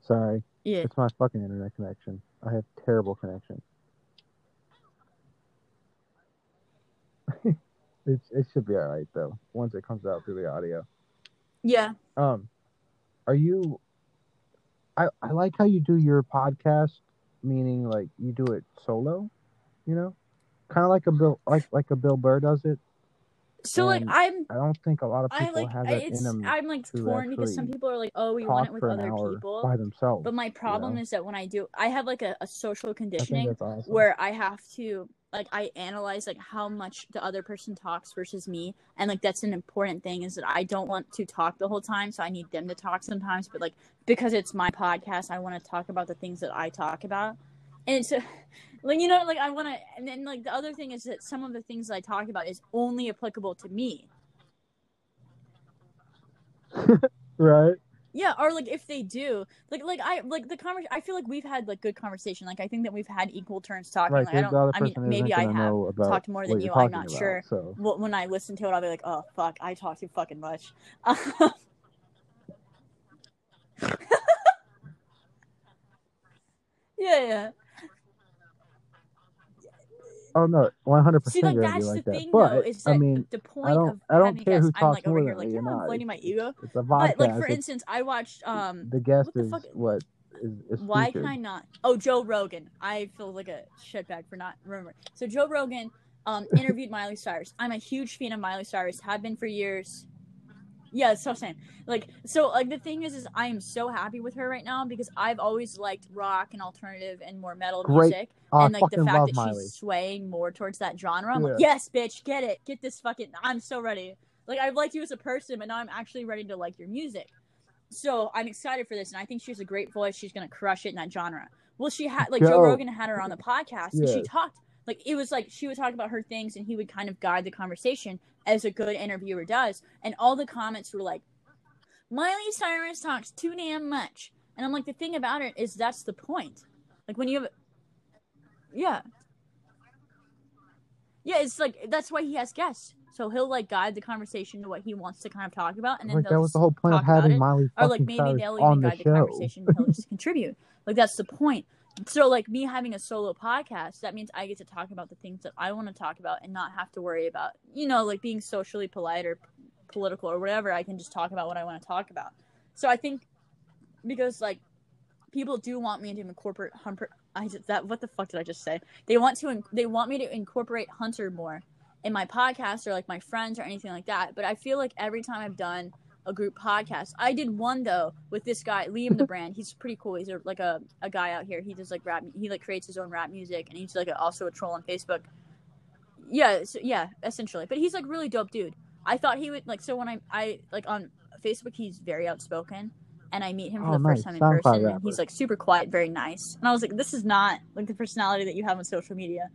Sorry, Yeah. it's my fucking internet connection. I have terrible connection. It's it should be all right though once it comes out through the audio. Yeah. Um, are you? I I like how you do your podcast meaning like you do it solo, you know, kind of like a Bill like like a Bill Burr does it. So like I'm I don't think a lot of I people like have I- that in them I'm like torn because some people are like, oh, we want it with other people. by themselves. But my problem know? is that when I do, I have like a, a social conditioning awesome. where I have to like I analyze like how much the other person talks versus me, and like that's an important thing is that I don't want to talk the whole time, so I need them to talk sometimes. But like because it's my podcast, I want to talk about the things that I talk about, and it's like you know like I want to, and then like the other thing is that some of the things I talk about is only applicable to me. right? Yeah, or like if they do, like like I like the conversation. I feel like we've had like good conversation. Like I think that we've had equal turns talking. Right. Like, I don't. I mean, maybe I have talked more than you. I'm not about, sure. So Well, when I listen to it, I'll be like, oh fuck, I talk too fucking much. yeah, yeah. Oh no, one hundred See, percent like gonna be that's like the that. thing, but though, is I that mean, the point I don't of I don't care guests, who I'm talks like over here, like, yeah, I'm not. inflating my ego. It's a But like for instance, I watched um. the guest what the is fuck- what is, is Why featured. can I not? Oh, Joe Rogan. I feel like a shitbag for not remembering. So Joe Rogan um, interviewed Miley Cyrus. I'm a huge fan of Miley Cyrus. Have been for years. Yeah, it's so same. Like so, like the thing is, is I am so happy with her right now because I've always liked rock and alternative and more metal Great. music, I and ah, like the fact that Miley. she's swaying more towards that genre. I'm like, yes, bitch, get it, get this fucking. I'm so ready. Like I've liked you as a person, but now I'm actually ready to like your music. So I'm excited for this, and I think she has a great voice. She's gonna crush it in that genre. Well, she had like Joe Rogan had her on the podcast, and she talked like it was like she would talk about her things, and he would kind of guide the conversation as a good interviewer does. And all the comments were like, "Miley Cyrus talks too damn much," and I'm like, the thing about it is that's the point. Like when you have, yeah, yeah, it's like that's why he has guests. So he'll like guide the conversation to what he wants to kind of talk about, and then Like that was the whole point of having it, Miley or like maybe they'll even the guide the show. conversation and he'll just contribute like that's the point so like me having a solo podcast that means i get to talk about the things that i want to talk about and not have to worry about you know like being socially polite or political or whatever i can just talk about what i want to talk about. So i think because like people do want me to incorporate hunter i just, that what the fuck did i just say? They want to in- they want me to incorporate hunter more in my podcast or like my friends or anything like that but i feel like every time i've done a group podcast. I did one though with this guy, Liam the brand. He's pretty cool. He's a, like a, a guy out here. He does like rap. He like creates his own rap music, and he's like a, also a troll on Facebook. Yeah, so, yeah, essentially. But he's like really dope dude. I thought he would like so when I I like on Facebook he's very outspoken, and I meet him for Oh, the nice. first time in SoundCloud person, and he's like super quiet, very nice. And I was like, this is not like the personality that you have on social media.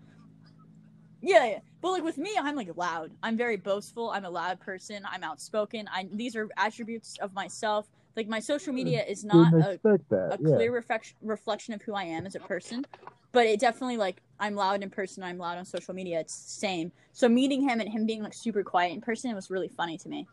Yeah, yeah. But like with me, I'm like loud. I'm very boastful. I'm a loud person. I'm outspoken. I these are attributes of myself. Like my social mm, media is not a that. yeah. clear reflection reflection of who I am as a person. But it definitely like I'm loud in person. I'm loud on social media. It's the same. So meeting him and him being like super quiet in person was really funny to me.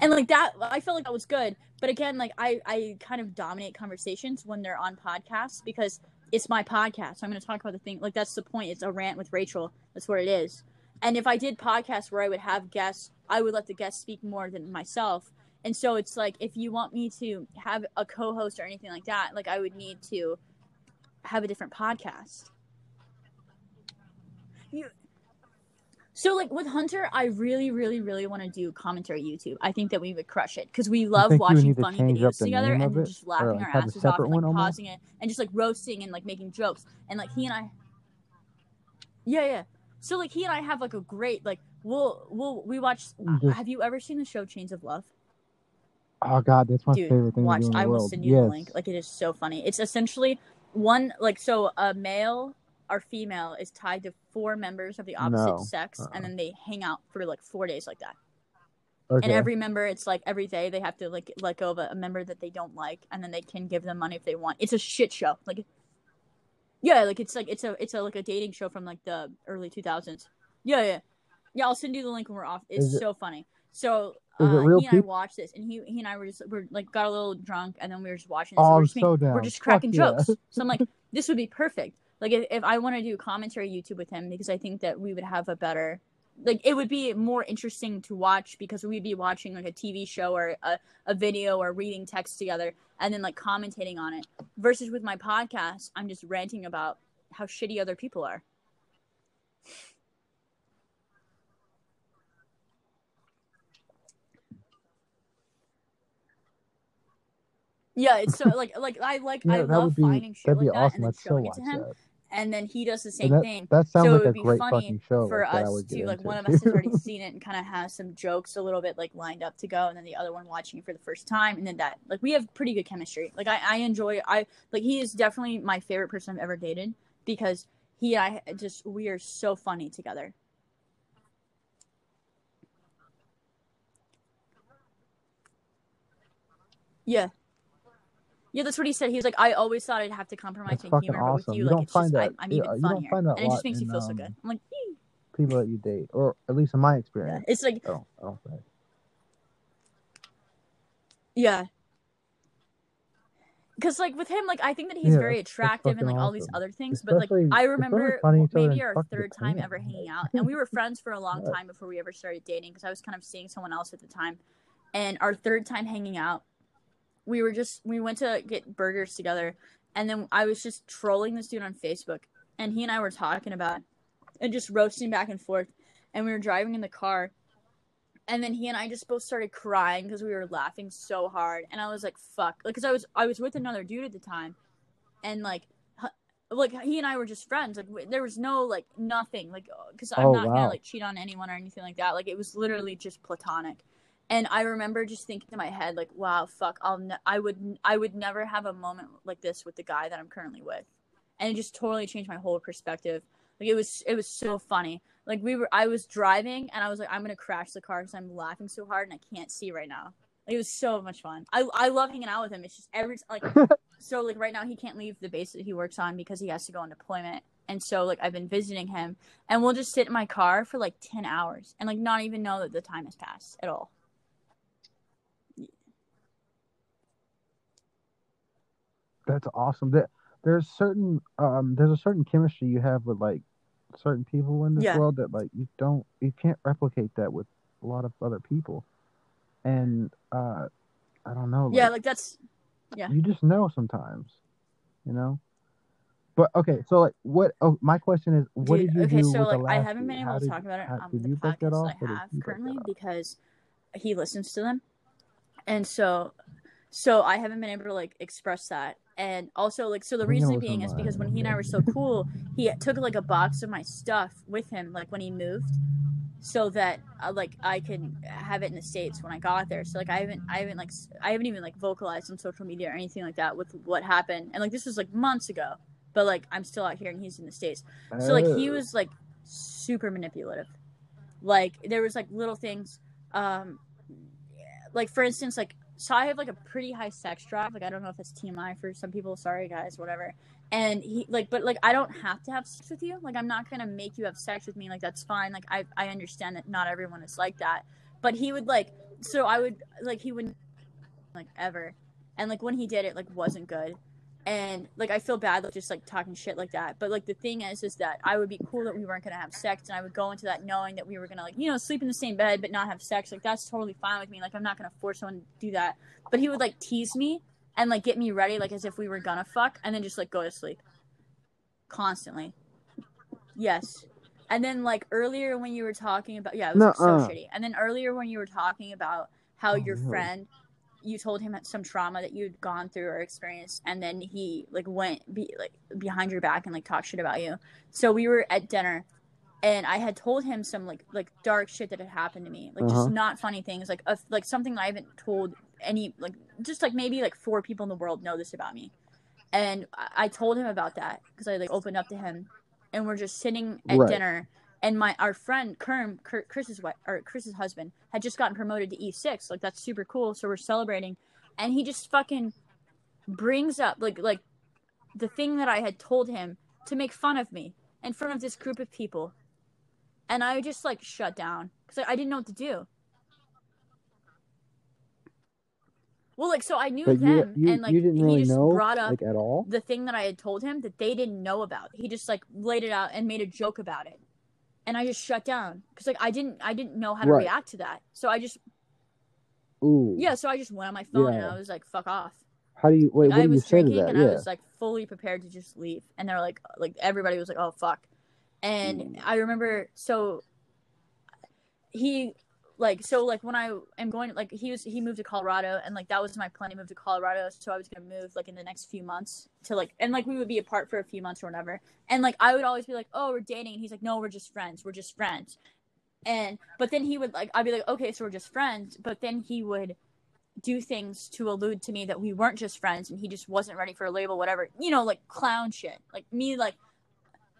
And like that, I felt like that was good. But again, like I I kind of dominate conversations when they're on podcasts because it's my podcast. So I'm going to talk about the thing. Like that's the point. It's a rant with Rachel. That's what it is. And if I did podcasts where I would have guests, I would let the guests speak more than myself. And so it's like if you want me to have a co-host or anything like that, like I would need to have a different podcast. You so like with Hunter, I really, really, really want to do commentary YouTube. I think that we would crush it because we love watching need to funny videos together and then just laughing like, our asses off and like one almost? pausing it and just like roasting and like making jokes and like he and I. Yeah, yeah. So like he and I have like a great like we'll we'll we watch. Just- have you ever seen the show Chains of Love? Oh god, that's my Dude, favorite thing watch. I will send you yes. the link. Like it is so funny. It's essentially one like so a male or female is tied to four members of the opposite No. sex, Uh-uh. and then they hang out for like four days like that. okay. And every member, it's like every day they have to like let go of a member that they don't like, and then they can give them money if they want. It's a shit show. Like, yeah, like it's like it's a it's a like a dating show from like the early two thousands. Yeah, yeah, yeah. I'll send you the link when we're off. It's Is it- so funny. So uh, he and I watched this, and he he and I were just we're like got a little drunk, and then we were just watching this. Oh, we're just so making- down. We're just Fuck cracking yeah. jokes. So I'm like, this would be perfect. Like if, if I want to do commentary YouTube with him, because I think that we would have a better like it would be more interesting to watch because we'd be watching like a TV show or a, a video or reading text together and then like commentating on it. Versus with my podcast, I'm just ranting about how shitty other people are. Yeah, it's so like like I like Yeah, I love be finding shit that'd like be that awesome. and then I'd still showing it watch to him, that. And then he does the same that thing. that sounds So it like a would be great funny fucking show for like, that I us to like one of us has already seen it and kind of has some jokes a little bit like lined up to go, and then the other one watching it for the first time, and then that like we have pretty good chemistry. Like I I enjoy I like he is definitely my favorite person I've ever dated because he and I just we are so funny together. Yeah. Yeah, that's what he said. He was like, I always thought I'd have to compromise fucking humor, but with you, You like, it's just, that- I'm, I'm even you don't funnier. find that and it just makes in, feel so um, good. I'm like, "Yee." People that you date, or at least in my yeah. experience. It's like, I don't, I don't yeah. Because, like, with him, like, I think that he's Yeah, very attractive and, like, all these other things. But, like, I remember maybe our third time ever hanging out. And we were friends for a long Yeah. time before we ever started dating because I was kind of seeing someone else at the time. And our third time hanging out, we were just, we went to get burgers together. And then I was just trolling this dude on Facebook. And he and I were talking about and just roasting back and forth. And we were driving in the car. And then he and I just both started crying because we were laughing so hard. And I was like, fuck. Like, because I was, I was with another dude at the time. And like, like he and I were just friends. Like there was no like nothing. Like because I'm Oh, not gonna like cheat on anyone or anything like that. Like it was literally just platonic. And I remember just thinking in my head like, wow, fuck, I'll ne- I would I would never have a moment like this with the guy that I'm currently with. And it just totally changed my whole perspective. Like it was it was so funny. Like we were I was driving and I was like I'm going to crash the car cuz I'm laughing so hard and I can't see right now. Like, it was so much fun. I I love hanging out with him. It's just every like so like right now he can't leave the base that he works on because he has to go on deployment and so like i've been visiting him and we'll just sit in my car for like 10 hours and like not even know that the time has passed at all That's awesome. There, there's certain um there's a certain chemistry you have with like certain people in this Yeah. world that like you don't you can't replicate that with a lot of other people. And uh I don't know. yeah like, like that's yeah. you just know sometimes. You know? But okay, so like what oh my question is what Dude, did you okay do so with like the i haven't been able How to talk about it on the that podcast i have that currently because he listens to them and so so i haven't been able to like express that and also like so the reason being is because when he and i were so cool he took like a box of my stuff with him like when he moved so that uh, like I could have it in the states when I got there. So like I haven't I haven't like I haven't even like vocalized on social media or anything like that with what happened. And like this was like months ago, but like I'm still out here and he's in the states. So like he was like super manipulative. Like there was like little things, um, like for instance, like so I have like a pretty high sex drive. Like I don't know if that's TMI for some people. Sorry guys, whatever. And he like, but like I don't have to have sex with you. Like I'm not gonna make you have sex with me. Like that's fine. Like I I understand that not everyone is like that. But he would like, so I would like he would like ever, and like when he did it like wasn't good and like I feel bad like just like talking shit like that. But like the thing is is that I would be cool that we weren't gonna have sex and I would go into that knowing that we were gonna like, you know, sleep in the same bed but not have sex. Like that's totally fine with me. Like I'm not gonna force someone to do that. But he would like tease me and like get me ready like as if we were gonna fuck and then just like go to sleep. Constantly. Yes. And then like earlier when you were talking about yeah, it was like, so shitty. And then earlier when you were talking about how Oh, your no. friend you told him some trauma that you'd gone through or experienced and then he like went be like behind your back and like talked shit about you so we were at dinner and i had told him some like like dark shit that had happened to me like Uh-huh. just not funny things like a, like something i haven't told any like just like maybe like four people in the world know this about me and i, I told him about that because i like opened up to him and we're just sitting at Right. dinner and my our friend Kerm, Kurt, Chris's wife or Chris's husband had just gotten promoted to E6. Like that's super cool. So we're celebrating, and he just fucking brings up like like the thing that I had told him to make fun of me in front of this group of people, and I just like shut down because I didn't know what to do. Well, like so I knew But you them, you, and like you didn't he really just know brought up like at all. the thing that I had told him that they didn't know about. He just like laid it out and made a joke about it. And I just shut down because like I didn't I didn't know how to Right. react to that. So I just Ooh. yeah, so I just went on my phone and I was like, "Fuck off." How do you wait? Like, what I was drinking and Yeah. I was like fully prepared to just leave, and they're like, like everybody was like, "Oh fuck," and Mm. I remember so he like so like when I am going like he was he moved to Colorado and like that was my plan to move to Colorado so I was gonna move like in the next few months to like and like we would be apart for a few months or whatever. And like I would always be like oh we're dating and he's like no we're just friends we're just friends. And but then he would like I'd be like okay so we're just friends but then he would do things to allude to me that we weren't just friends and he just wasn't ready for a label whatever you know like clown shit. Like me like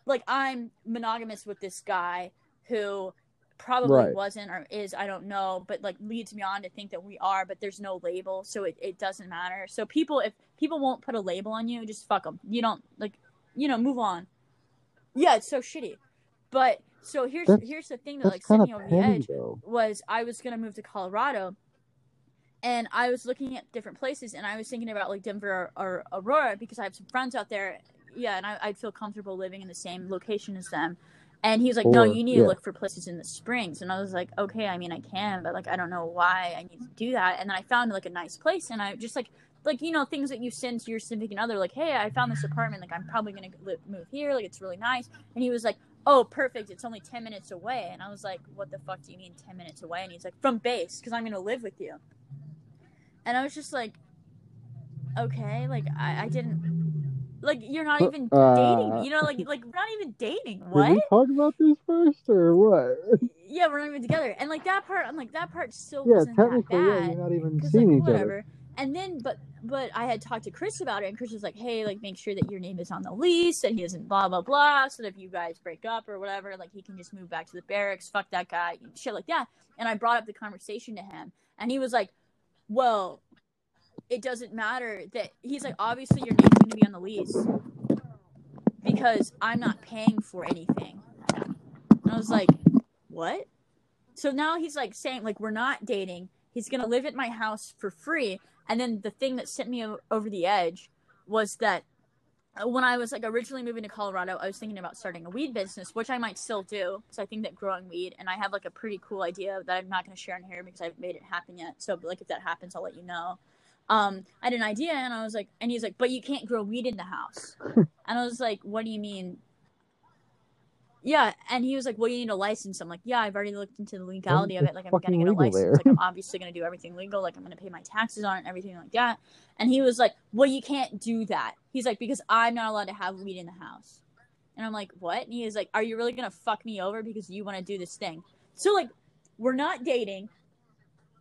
like I'm monogamous with this guy who probably Right. wasn't or is I don't know but like leads me on to think that we are but there's no label so it, it doesn't matter so people if people won't put a label on you just fuck them you don't like you know move on yeah it's so shitty but so here's That's- here's the thing that like set me over the edge though. was I was gonna move to Colorado, and I was looking at different places, and I was thinking about like Denver or, or Aurora because I have some friends out there. Yeah, and I, I'd feel comfortable living in the same location as them. And he was like, "No, you need yeah. to look for places in the Springs." And I was like, "Okay, I mean, I can, but like, I don't know why I need to do that." And then I found like a nice place, and I just like like you know things that you send to your significant other like hey i found this apartment like i'm probably gonna live, move here like it's really nice and he was like oh perfect it's only 10 minutes away and i was like what the fuck do you mean 10 minutes away and he's like from base because i'm gonna live with you and i was just like okay like i, I didn't like you're not even uh, dating you know like like we're not even dating Did what we talk about this first or what? yeah we're not even together and like that part i'm like that part still yeah, wasn't that technically, yeah, you're not even seeing like each other. whatever and then but but i had talked to chris about it and chris was like hey like make sure that your name is on the lease and he doesn't blah blah blah so that if you guys break up or whatever like he can just move back to the barracks fuck that guy shit like that and i brought up the conversation to him and he was like well it doesn't matter that he's like obviously your name's to be on the lease because i'm not paying for anything. And i was like what? So now he's like saying like we're not dating. He's gonna live at my house for free. And then the thing that sent me over the edge was that uh, when i was like originally moving to colorado i was thinking about starting a weed business which i might still do because i think that growing weed and i have like a pretty cool idea that i'm not going to share in here because i haven't made it happen yet. So like if that happens i'll let you know um i had an idea and i was like and he's like but you can't grow weed in the house and i was like what do you mean yeah, and he was like, "Well, you need a license." I'm like, "Yeah, I've already looked into the legality of it. Like, I'm fucking gonna get a license. Like, I'm obviously gonna do everything legal. Like, I'm gonna pay my taxes on it and everything like that." And he was like, "Well, you can't do that." He's like, "Because I'm not allowed to have weed in the house." And I'm like, "What?" And he is like, "Are you really gonna fuck me over because you want to do this thing?" So like, we're not dating.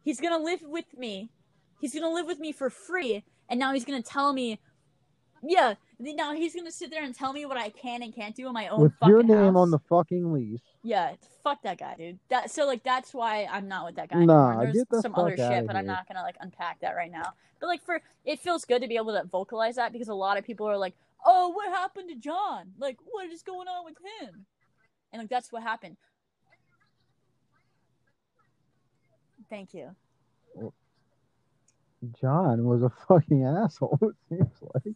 He's gonna live with me. He's gonna live with me for free, and now he's gonna tell me, yeah. Now he's gonna sit there and tell me what I can and can't do in my own With fucking your name house. on the fucking lease. Yeah, fuck that guy, dude. That so like that's why I'm not with that guy Nah, anymore. There's get the some fuck other shit, but I'm not gonna like unpack that right now. But like for it feels good to be able to vocalize that because a lot of people are like, "Oh, what happened to John? Like, what is going on with him?" And like that's what happened. Thank you. John was a fucking asshole. It seems like.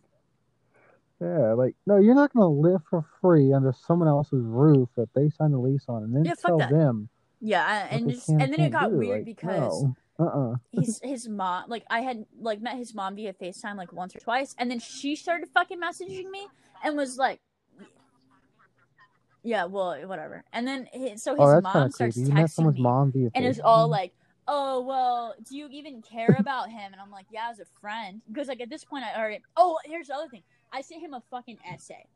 Yeah, like no, you're not gonna live for free under someone else's roof that they signed a lease on, and then Yeah, tell that. them Yeah, and just can and then it got do. weird Like, because no. uh-uh. he's his mom like I had like met his mom via FaceTime like once or twice and then she started fucking messaging me and was like Yeah, well, whatever. And then oh, his, so his Oh, mom starts creepy. Texting me mom via and it's all like, "Oh, well, do you even care about him?" And I'm like, "Yeah, as a friend." Because like at this point I already Oh, here's the other thing. I sent him a fucking essay.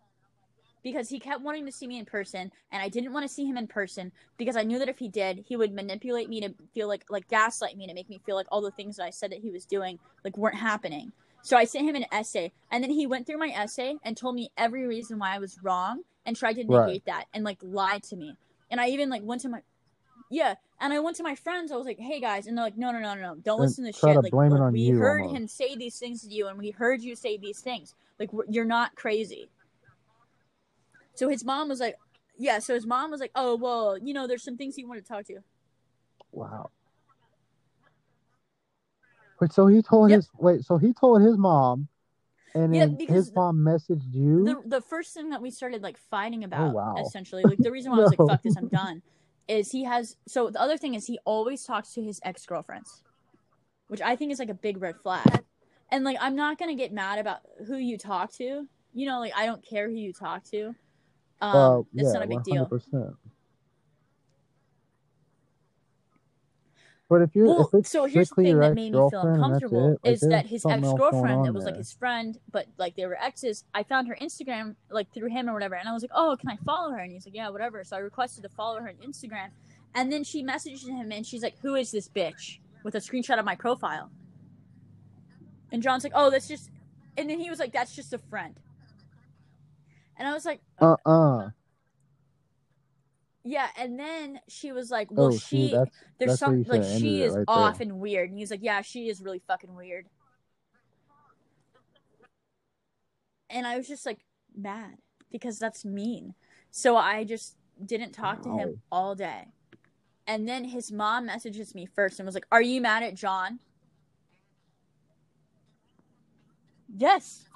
Because he kept wanting to see me in person, and I didn't want to see him in person because I knew that if he did, he would manipulate me to feel like like gaslight me to make me feel like all the things that I said that he was doing like weren't happening. So I sent him an essay, and then he went through my essay and told me every reason why I was wrong and tried to negate Right. that and like lied to me. And I even like went to my yeah, and I went to my friends. I was like, "Hey guys," and they're like, "No, no, no, no, no. don't And listen to try shit. to like, blame it on we you heard almost. him say these things to you, and we heard you say these things. Like, you're not crazy." So his mom was like, "Yeah." So his mom was like, "Oh, well, you know, there's some things he wanted to talk to." you." Wow. Wait, so he told Yep. his wait, so he told his mom And Yeah, then his mom messaged you. the the first thing that we started like fighting oh, about Oh, wow. essentially like the reason why I was like fuck this I'm done is he has so the other thing is he always talks to his ex girlfriends, which I think is like a big red flag. And like I'm not gonna get mad about who you talk to. You know, like I don't care who you talk to. Um, Uh, it's yeah, not a big deal. But if you're Well, if so here's the thing that made me feel ex-girlfriend and that's uncomfortable it, like, is that his ex girlfriend that was like his friend, but like they were exes. I found her Instagram like through him or whatever, and I was like, "Oh, can I follow her?" And he's like, "Yeah, whatever." So I requested to follow her on Instagram, and then she messaged him, and she's like, "Who is this bitch?" with a screenshot of my profile. And John's like, "Oh, that's just," and then he was like, "That's just a friend." And I was like, Uh-uh. "Yeah." And then she was like, "Well, Oh, she." see, that's there's That's some like she is right off there. and weird and he's like yeah she is really fucking weird and i was just like mad because that's mean so i just didn't talk to him all day and then his mom messages me first and was like are you mad at john yes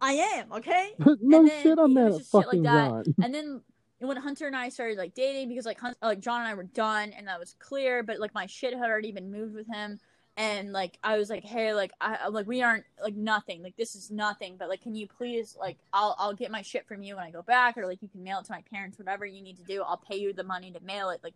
i am okay no then shit, I'm mad at like fucking that. John. and then when Hunter and I started like dating because like Hun- like John and I were done and that was clear, but like my shit had already been moved with him, and like I was like, hey, like I like we aren't like nothing, like this is nothing, but like can you please like I'll I'll get my shit from you when I go back, or like you can mail it to my parents, whatever you need to do, I'll pay you the money to mail it, like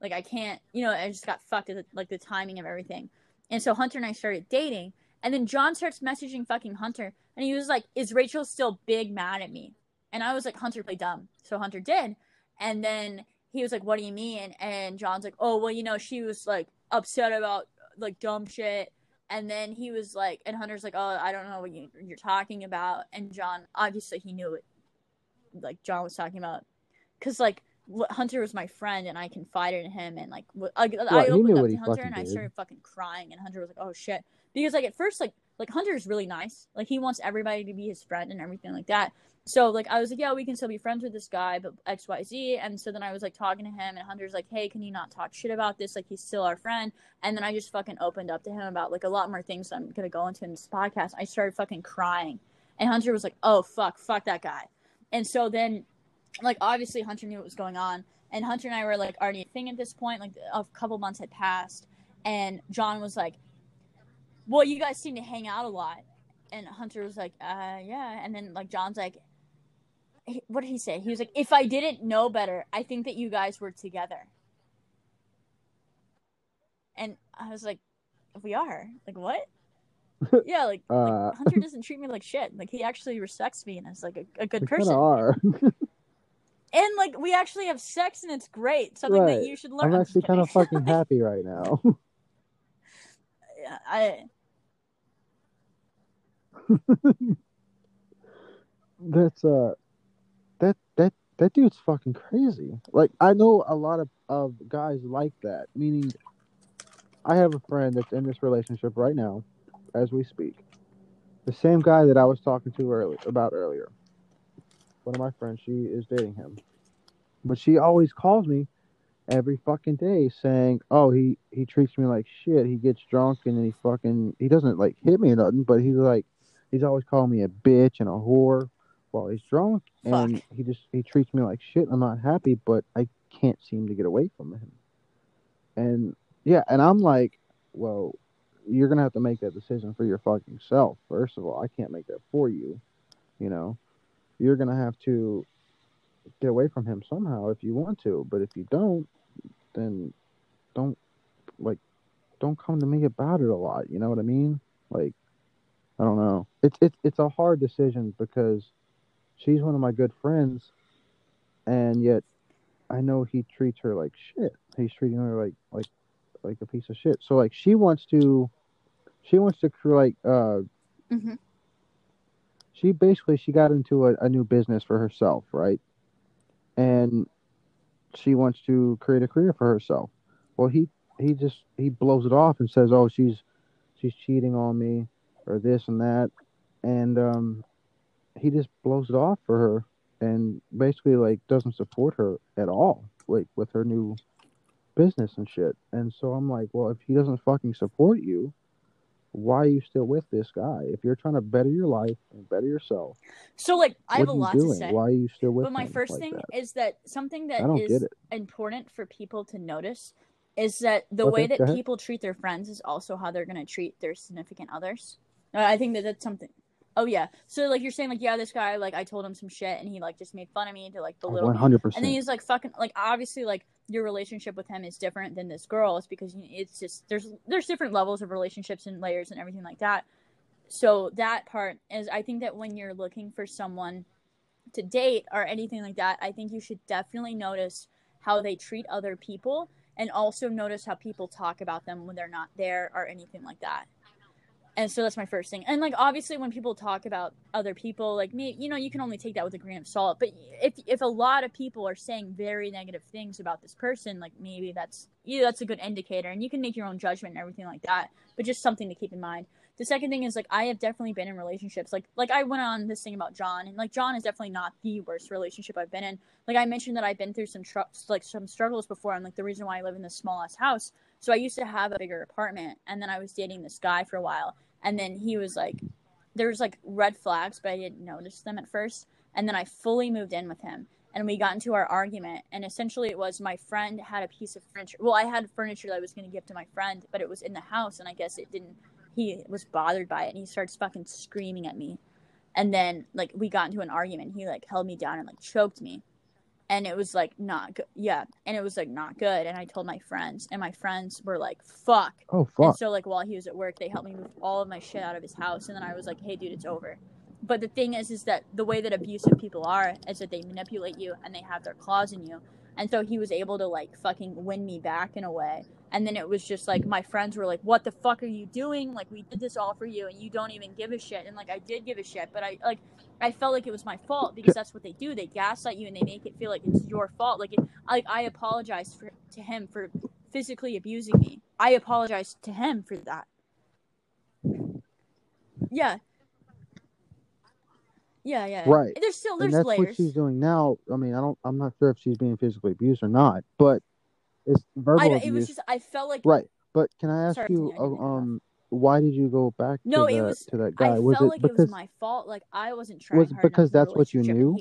like I can't, you know, I just got fucked at the, like the timing of everything, and so Hunter and I started dating, and then John starts messaging fucking Hunter, and he was like, is Rachel still big mad at me? And I was like, Hunter, play dumb. So Hunter did. And then he was like, What do you mean? And John's like, Oh, well, you know, she was like upset about like dumb shit. And then he was like, and Hunter's like, Oh, I don't know what you, you're talking about. And John, obviously, he knew it. Like, John was talking about. Because, like, Hunter was my friend and I confided in him. And, like, I, I opened up to Hunter and I did. started fucking crying. And Hunter was like, Oh, shit. Because, like, at first, like, like Hunter's really nice. Like, he wants everybody to be his friend and everything like that. So like I was like, yeah, we can still be friends with this guy, but X Y Z. And so then I was like talking to him, and Hunter's like, hey, can you not talk shit about this? Like he's still our friend. And then I just fucking opened up to him about like a lot more things I'm gonna go into in this podcast. I started fucking crying, and Hunter was like, oh fuck, fuck that guy. And so then, like obviously Hunter knew what was going on, and Hunter and I were like already a thing at this point. Like a couple months had passed, and John was like, well, you guys seem to hang out a lot. And Hunter was like, uh, yeah. And then like John's like, what did he say? He was like, if I didn't know better, I think that you guys were together. And I was like, we are. Like, what? yeah, like, like, Uh, Hunter doesn't treat me like shit. Like, he actually respects me and is like a, a good we person. are. And like, we actually have sex and it's great. Something Right. that you should learn. I'm actually kind of fucking happy right now. Yeah, I, That's uh, that that that dude's fucking crazy. Like I know a lot of of guys like that. Meaning, I have a friend that's in this relationship right now, as we speak. The same guy that I was talking to earlier about earlier. One of my friends, she is dating him, but she always calls me every fucking day saying, "Oh, he he treats me like shit. He gets drunk and then he fucking he doesn't like hit me or nothing, but he's like he's always calling me a bitch and a whore while he's drunk, and he just he treats me like shit. I'm not happy, but I can't seem to get away from him. And yeah, and I'm like, well, you're gonna have to make that decision for your fucking self. First of all, I can't make that for you. You know, you're gonna have to get away from him somehow if you want to. But if you don't, then don't like don't come to me about it a lot. You know what I mean? Like, I don't know. It's it's it's a hard decision because she's one of my good friends, and yet I know he treats her like shit. He's treating her like like like a piece of shit. So like she wants to, she wants to like uh Mhm. she basically she got into a, a new business for herself, right? And she wants to create a career for herself. Well, he he just he blows it off and says, "Oh, she's she's cheating on me or this and that." And um he just blows it off for her and basically like doesn't support her at all like with her new business and shit. And so I'm like, "Well, if he doesn't fucking support you, why are you still with this guy? If you're trying to better your life and better yourself, So like I have a lot you to say. Why are you still with But my first like thing that? is that something that is important for people to notice is that the Okay, way that people treat their friends is also how they're going to treat their significant others. I think that that's something. Oh yeah. So like you're saying like yeah this guy like I told him some shit and he like just made fun of me to like One me. hundred And then he's like fucking like obviously like your relationship with him is different than this girl. It's because it's just there's there's different levels of relationships and layers and everything like that. So that part is I think that when you're looking for someone to date or anything like that, I think you should definitely notice how they treat other people and also notice how people talk about them when they're not there or anything like that. And so that's my first thing. And like obviously when people talk about other people, like me, you know, you can only take that with a grain of salt. But if if a lot of people are saying very negative things about this person, like maybe that's yeah, that's a good indicator and you can make your own judgment and everything like that. But just something to keep in mind. The second thing is like I have definitely been in relationships. Like like I went on this thing about John and like John is definitely not the worst relationship I've been in. Like I mentioned that I've been through some tr- like some struggles before and like the reason why I live in this small ass house. So I used to have a bigger apartment and then I was dating this guy for a while and then he was like there was like red flags but i didn't notice them at first. And then i fully moved in with him and we got into our argument. And essentially it was my friend had a piece of furniture. Well i had furniture that i was going to give to my friend but it was in the house and i guess it didn't he was bothered by it and he starts fucking screaming at me. And then like we got into an argument. He like held me down and like choked me and it was like not good yeah and it was like not good and i told my friends and my friends were like fuck Oh fuck. and so like while he was at work, they helped me move all of my shit out of his house, and then I was like, "Hey, dude, it's over." But the thing is, is that the way that abusive people are is that they manipulate you and they have their claws in you, and so he was able to like fucking win me back in a way. And then it was just like my friends were like, "What the fuck are you doing? Like we did this all for you, and you don't even give a shit." And like I did give a shit, but I like I felt like it was my fault because that's what they do. They gaslight you and they make it feel like it's your fault. Like it, like I apologize for to him for physically abusing me. I apologize to him for that. Yeah. Yeah, yeah. Right. There's still and there's that's what she's doing now. I mean, I don't. I'm not sure if she's being physically abused or not, but it's verbal I abuse. it was just I felt like Right. But can I ask Sorry, you, I uh, um, why did you go back No, to it that was- to that I guy? felt Was it like it was my fault. Like I wasn't trying was because enough in the that's what you knew?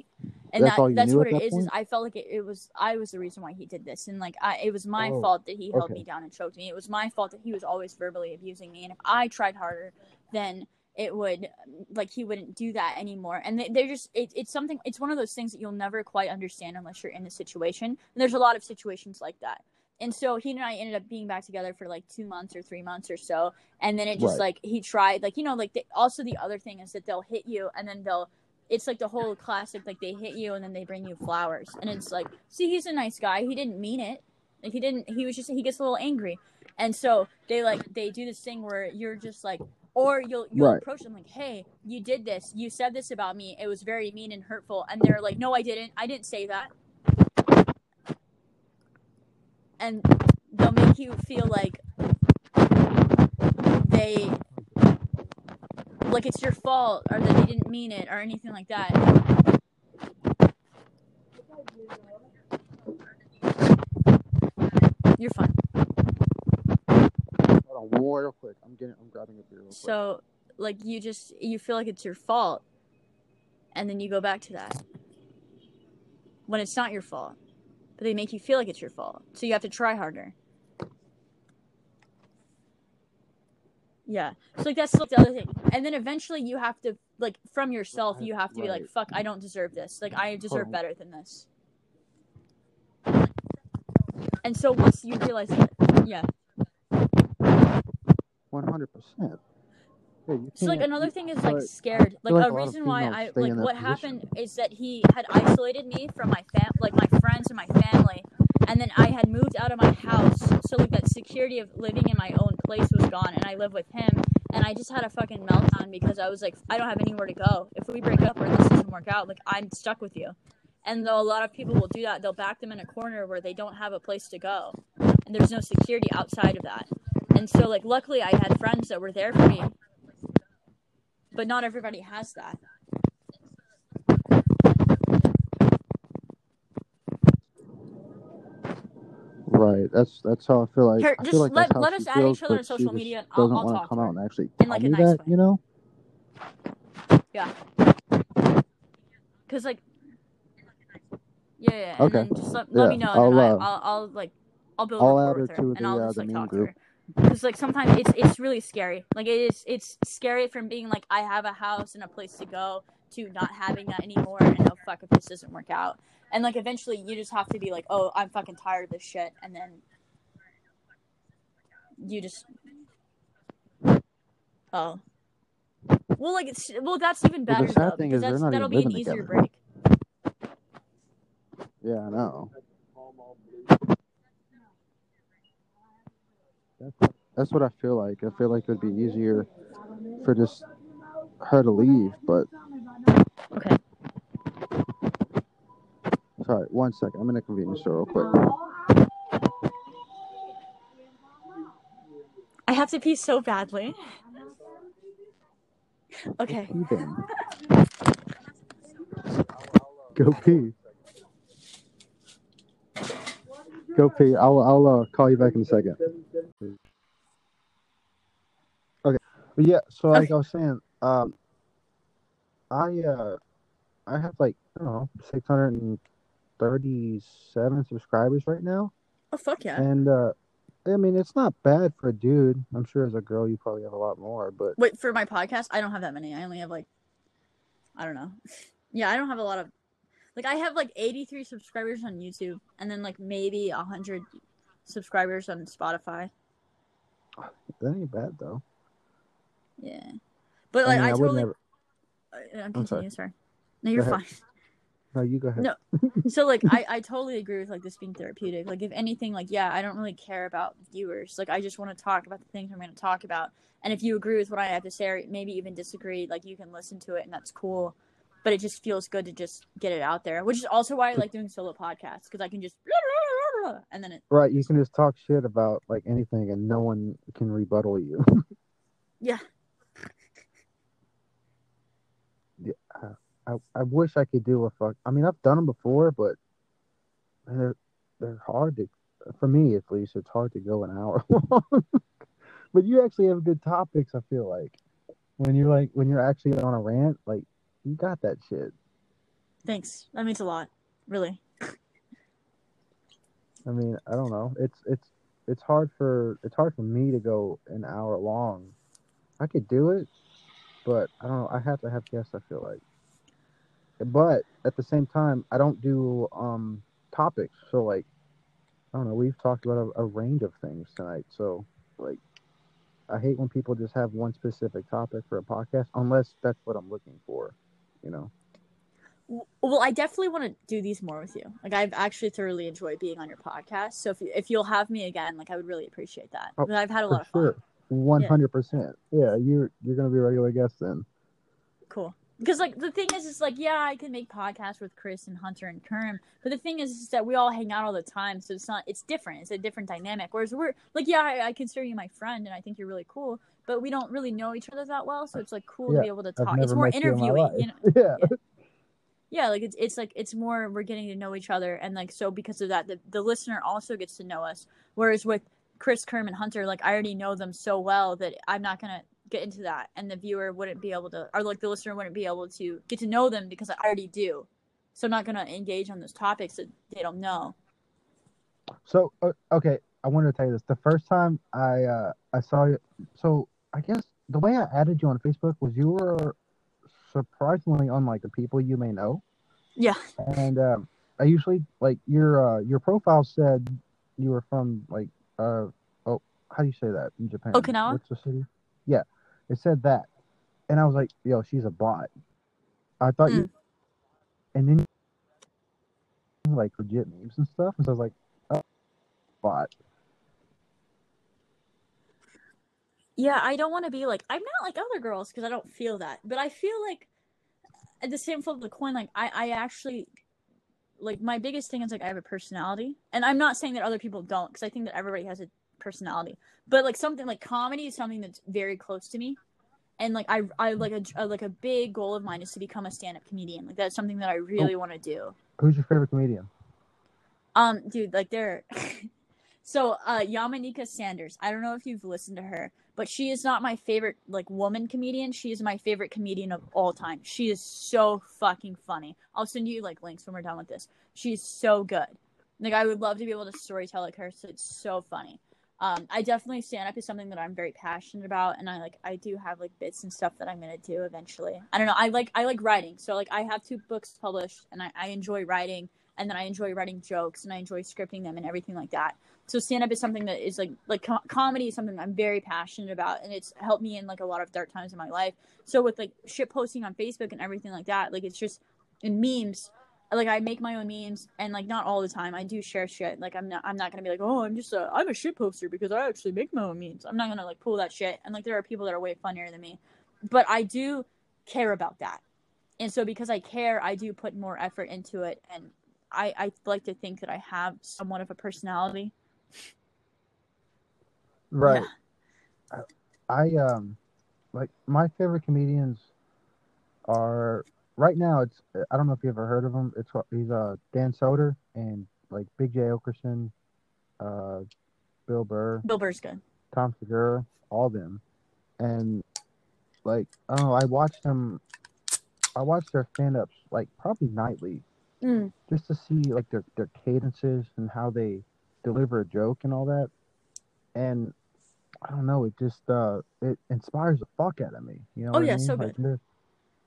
and That's that, all you that's knew what at it that is. Is? I felt like it, it was I was the reason why he did this, and like I, it was my Oh, fault that he held okay. me down and choked me. It was my fault that he was always verbally abusing me, and if I tried harder, then it would like he wouldn't do that anymore. And they, they're just it, it's something. It's one of those things that you'll never quite understand unless you're in the situation. And there's a lot of situations like that. And so he and I ended up being back together for like two months or three months or so. And then it just Right. like he tried like you know like the, also the other thing is that they'll hit you and then they'll it's like the whole classic like they hit you and then they bring you flowers. And it's like see he's a nice guy. He didn't mean it. Like he didn't he was just he gets a little angry. And so they like they do this thing where you're just like or you'll you'll Right. approach them like hey you did this. You said this about me. It was very mean and hurtful. And they're like no i didn't. I didn't say that and they'll make you feel like they like it's your fault or that they didn't mean it or anything like that you're fine Hold on, real quick. I'm getting. I'm grabbing a beer so like you just you feel like it's your fault and then you go back to that when it's not your fault but they make you feel like it's your fault. So you have to try harder. Yeah. So like that's like, the other thing. And then eventually you have to like from yourself you have to be like fuck I don't deserve this. Like I deserve better than this. And so once you realize that, yeah. 100%. Yeah, so like another thing is like scared. Like, like a, a reason why I like what happened is that he had isolated me from my fam, like my friends and my family, and then I had moved out of my house. So like that security of living in my own place was gone, and I live with him. And I just had a fucking meltdown because I was like, I don't have anywhere to go. If we break up or this doesn't work out, like I'm stuck with you. And though a lot of people will do that, they'll back them in a corner where they don't have a place to go, and there's no security outside of that. And so like luckily I had friends that were there for me but not everybody has that. Right. That's that's how I feel like. I just feel like let- let us add each other on social media, and I'll- doesn't I'll want talk to come out and actually In, like, a nice that. way. You know. Yeah. Cause like, yeah, yeah. And Okay. then just let, let Yeah, me know, I'll, and then I, uh, I'll, I'll like, I'll build I'll rapport add her with her, to and the, I'll uh, just the like talk group. to her. Because like sometimes it's it's really scary. Like it is it's scary from being like I have a house and a place to go to not having that anymore and oh fuck if this doesn't work out. And like eventually you just have to be like, oh I'm fucking tired of this shit, and then you just oh well like it's well that's even better the sad though thing because that's not that'll be an easier together. break. Yeah, I know. That's what I feel like. I feel like it would be easier for just her to leave, but Okay. sorry, one second. I'm in a convenience store real quick. I have to pee so badly. Okay. Go pee. Go pee. I'll I'll uh, call you back in a second. Okay. But yeah, so like Okay. I was saying, um, I uh, I have like I don't know, six hundred and thirty-seven subscribers right now, Oh fuck yeah. and uh, I mean it's not bad for a dude. I'm sure as a girl you probably have a lot more, but Wait, for my podcast, I don't have that many. I only have like, I don't know. Yeah, I don't have a lot of, like, I have like 83 subscribers on YouTube and then like maybe 100 subscribers on Spotify. that ain't bad though. Yeah. But I like, mean, I, I totally. never. Uh, sorry. continue, sorry. No, you're fine. No, you go ahead. No. so like I, I totally agree with like this being therapeutic like if anything like yeah i don't really care about viewers like i just want to talk about the things i'm going to talk about and if you agree with what i have to say or maybe even disagree like you can listen to it and that's cool but it just feels good to just get it out there which is also why i like doing solo podcasts because i can just and then it Right, you can just talk shit about like anything, and no one can rebuttal you. yeah I, I wish I could do a fuck. I mean, I've done them before, but they're they're hard to. For me, at least, it's hard to go an hour long. but you actually have good topics. I feel like when you're like when you're actually on a rant, like you got that shit. thanks that means a lot really I mean, I don't know. It's it's it's hard for it's hard for me to go an hour long. I could do it, but I don't know. I have to have guests. I feel like, but at the same time, I don't do um topics. So like, I don't know. We've talked about a, a range of things tonight. So like, I hate when people just have one specific topic for a podcast, unless that's what I'm looking for. You know. well i definitely want to do these more with you like i've actually thoroughly enjoyed being on your podcast so if, you, if you'll have me again like i would really appreciate that Oh, i've had a lot of fun sure. One hundred percent. Yeah, you're you're gonna be a regular guest then. Cool. Because like the thing is, is like yeah, I can make podcasts with Chris and Hunter and Kerm, but the thing is, is that we all hang out all the time, so it's not. It's different. It's a different dynamic. Whereas we're like yeah, I, I consider you my friend, and I think you're really cool, but we don't really know each other that well, so it's like cool Yeah, to be able to talk. It's more met you in interviewing, you know. Yeah. Yeah, like it's it's like it's more we're getting to know each other, and like so because of that, the the listener also gets to know us. Whereas with Chris, Kerm, and Hunter, like I already know them so well that I'm not gonna get into that, and the viewer wouldn't be able to, or like the listener wouldn't be able to get to know them because I already do. So I'm not gonna engage on those topics that they don't know. So uh, okay, I wanted to tell you this. The first time I uh, I saw you, so I guess the way I added you on Facebook was you were surprisingly unlike the people you may know, Yeah. and um, I usually like your uh, your profile said you were from like uh oh how do you say that in Japan? Okinawa? What's the city? Yeah, it said that, and I was like, yo, she's a bot. I thought Hmm. you, and then like legit memes and stuff, and so I was like, oh, bot. Yeah, I don't want to be like I'm not like other girls because I don't feel that, but I feel like at the same flip of the coin, like I I actually like my biggest thing is like I have a personality, and I'm not saying that other people don't because I think that everybody has a personality, but like something like comedy is something that's very close to me, and like I I like a, a like a big goal of mine is to become a stand up comedian. Like that's something that I really want to do. Who's your favorite comedian? Um, dude, like they're So, uh, Yamaneika Saunders. I don't know if you've listened to her, but she is not my favorite like woman comedian. She is my favorite comedian of all time. She is so fucking funny. I'll send you like links when we're done with this. She's so good. Like I would love to be able to storytell like her. So it's so funny. Um, I definitely stand up is something that I'm very passionate about, and I like I do have like bits and stuff that I'm gonna do eventually. I don't know. I like I like writing, so like I have two books published, and I, I enjoy writing, and then I enjoy writing jokes, and I enjoy scripting them and everything like that. So stand up is something that is like like com- comedy is something I'm very passionate about, and it's helped me in like a lot of dark times in my life. So with like shit posting on Facebook and everything like that, like it's just in memes like I make my own memes and like not all the time. I do share shit. Like I'm not I'm not gonna be like, oh I'm just a I'm a shit poster because I actually make my own memes. I'm not gonna like pull that shit. And like there are people that are way funnier than me. But I do care about that. And so because I care, I do put more effort into it and I, I like to think that I have somewhat of a personality. Right. Yeah. I um like my favorite comedians are right now it's I don't know if you ever heard of him. It's he's uh Dan Soder and like Big Jay Oakerson, uh, Bill Burr, Bill Burr's good, Tom Segura, all them, and like oh. I watched them. I watched their stand ups like probably nightly, mm. just to see like their their cadences and how they deliver a joke and all that, and. I don't know. It just uh, it inspires the fuck out of me. You know. Oh yeah, I mean? so like, good.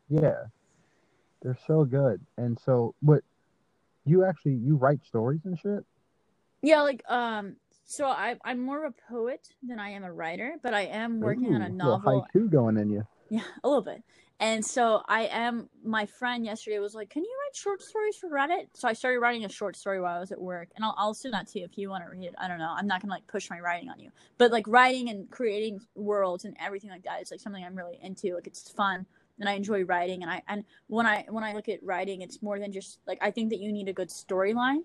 Yeah, they're so good. And so, what you actually you write stories and shit? Yeah, like um, so I I'm more of a poet than I am a writer, but I am working Ooh, on a novel. Little haiku going in you. Yeah, a little bit. And so I am. My friend yesterday was like, "Can you write short stories for Reddit?" So I started writing a short story while I was at work, and I'll I'll send that to you if you want to read it. I don't know. I'm not gonna like push my writing on you, but like writing and creating worlds and everything like that is like something I'm really into. Like it's fun and I enjoy writing and I and when I when I look at writing it's more than just like I think that you need a good storyline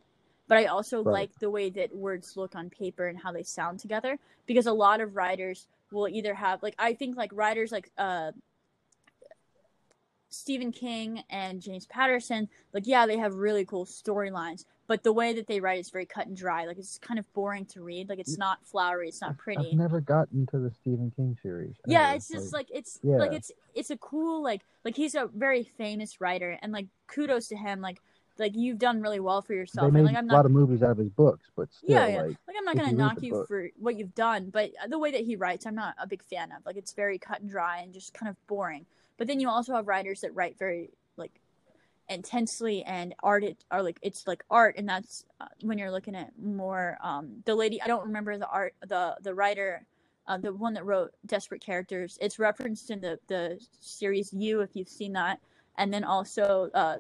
but I also right. like the way that words look on paper and how they sound together because a lot of writers will either have like I think like writers like uh Stephen King and James Patterson like yeah they have really cool storylines but the way that they write is very cut and dry. Like it's kind of boring to read. Like it's mm. not flowery. It's not pretty. I've never gotten to the Stephen King series. Yeah, ever. it's just like, like it's yeah. like it's it's a cool like like he's a very famous writer and like kudos to him. Like like you've done really well for yourself. They made and, like, I'm not, a lot of movies out of his books, but still, yeah, yeah. Like, like I'm not gonna knock you book. for what you've done, but the way that he writes, I'm not a big fan of. Like it's very cut and dry and just kind of boring. But then you also have writers that write very like intensely and art it are like it's like art. And that's uh, when you're looking at more um the lady i don't remember the art the the writer uh, the one that wrote desperate characters. It's referenced in the the series you if you've seen that. And then also uh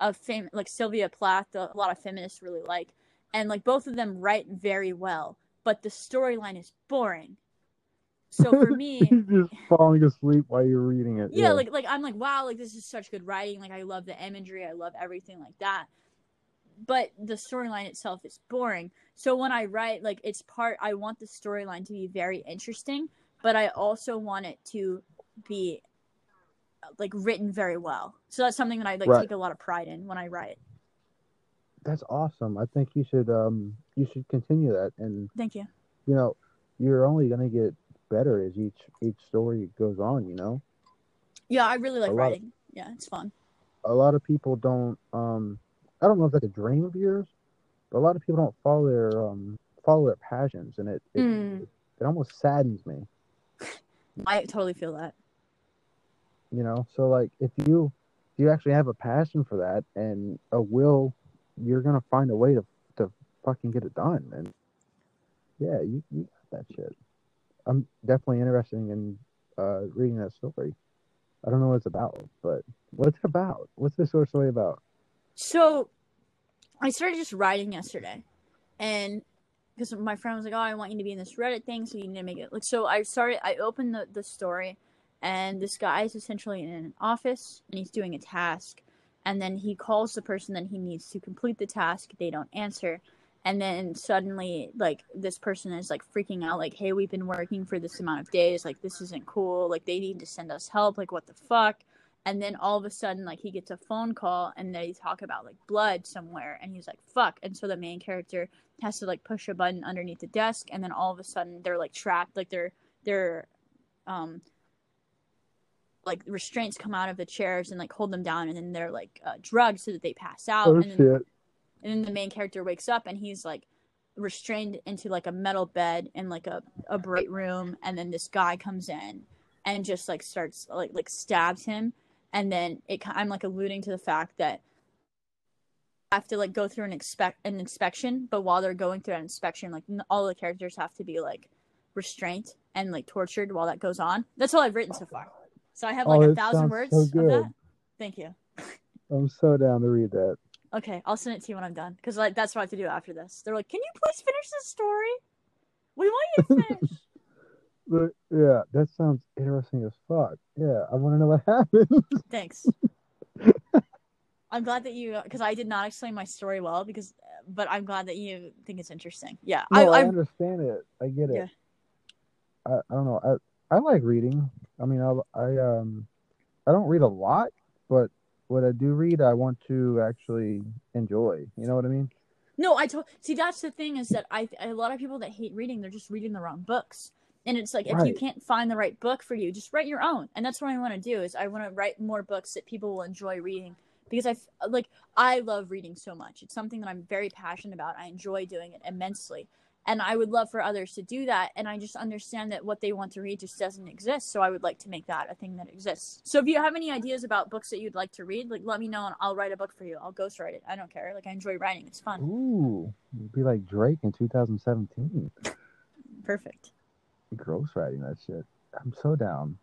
a fame like sylvia plath a lot of feminists really like. And like both of them write very well but the storyline is boring so for me, just falling asleep while you're reading it. Yeah, yeah, like like I'm like, wow, like this is such good writing. Like I love the imagery, I love everything like that. But the storyline itself is boring. So when I write, like it's part I want the storyline to be very interesting, but I also want it to be like written very well. So that's something that I like right. take a lot of pride in when I write. That's awesome. I think you should um you should continue that and Thank you. You know, you're only going to get better as each each story goes on. You know. Yeah, I really like writing. Of, yeah, it's fun. A lot of people don't. Um, I don't know if that's a dream of yours, but a lot of people don't follow their um follow their passions, and it it, mm. it, it almost saddens me. I totally feel that. You know, so like if you if you actually have a passion for that and a will, you're gonna find a way to to fucking get it done. And yeah, you you got that shit. I'm definitely interested in uh, reading that story. I don't know what it's about, but what's it about? What's this short story about? So, I started just writing yesterday, and because my friend was like, "Oh, I want you to be in this Reddit thing, so you need to make it." Like, so I started. I opened the the story, and this guy is essentially in an office, and he's doing a task, and then he calls the person that he needs to complete the task. They don't answer, and then suddenly like this person is like freaking out like hey we've been working for this amount of days. Like this isn't cool. Like they need to send us help. Like what the fuck? And then all of a sudden like he gets a phone call and they talk about like blood somewhere. And he's like fuck. And so the main character has to like push a button underneath the desk. And then all of a sudden they're like trapped. Like they're they're um like restraints come out of the chairs and like hold them down. And then they're like uh, drugged so that they pass out. Oh and then shit. And then the main character wakes up and he's like restrained into like a metal bed in like a, a bright room. And then this guy comes in and just like starts like like stabs him. And then it i'm like alluding to the fact that I have to like go through an expect an inspection. But while they're going through an inspection like n- all the characters have to be like restrained and like tortured while that goes on. That's all i've written so far. So i have like Oh, a thousand words so of that. thank you. I'm so down to read that. Okay, I'll send it to you when I'm done. Because like that's what I have to do after this. They're like, "Can you please finish this story? We want you to finish." But yeah, that sounds interesting as fuck. Yeah, I want to know what happened. Thanks. I'm glad that you, because I did not explain my story well. Because, but I'm glad that you think it's interesting. Yeah, no, I, I, I, understand it. I get it. Yeah. I, I don't know. I I like reading. I mean, I I um I don't read a lot, but what I do read, I want to actually enjoy. You know what I mean? no, I told. See, that's the thing is that I a lot of people that hate reading, they're just reading the wrong books. And it's like if you can't find the right book for you, just write your own. And that's what I want to do is I want to write more books that people will enjoy reading because I like I love reading so much. It's something that I'm very passionate about. I enjoy doing it immensely. And I would love for others to do that. And I just understand that what they want to read just doesn't exist. So I would like to make that a thing that exists. So if you have any ideas about books that you'd like to read, like let me know and I'll write a book for you. I'll ghostwrite it. I don't care. Like I enjoy writing. It's fun. Ooh, you'd be like Drake in 2017. Perfect. Gross writing that shit. I'm so down.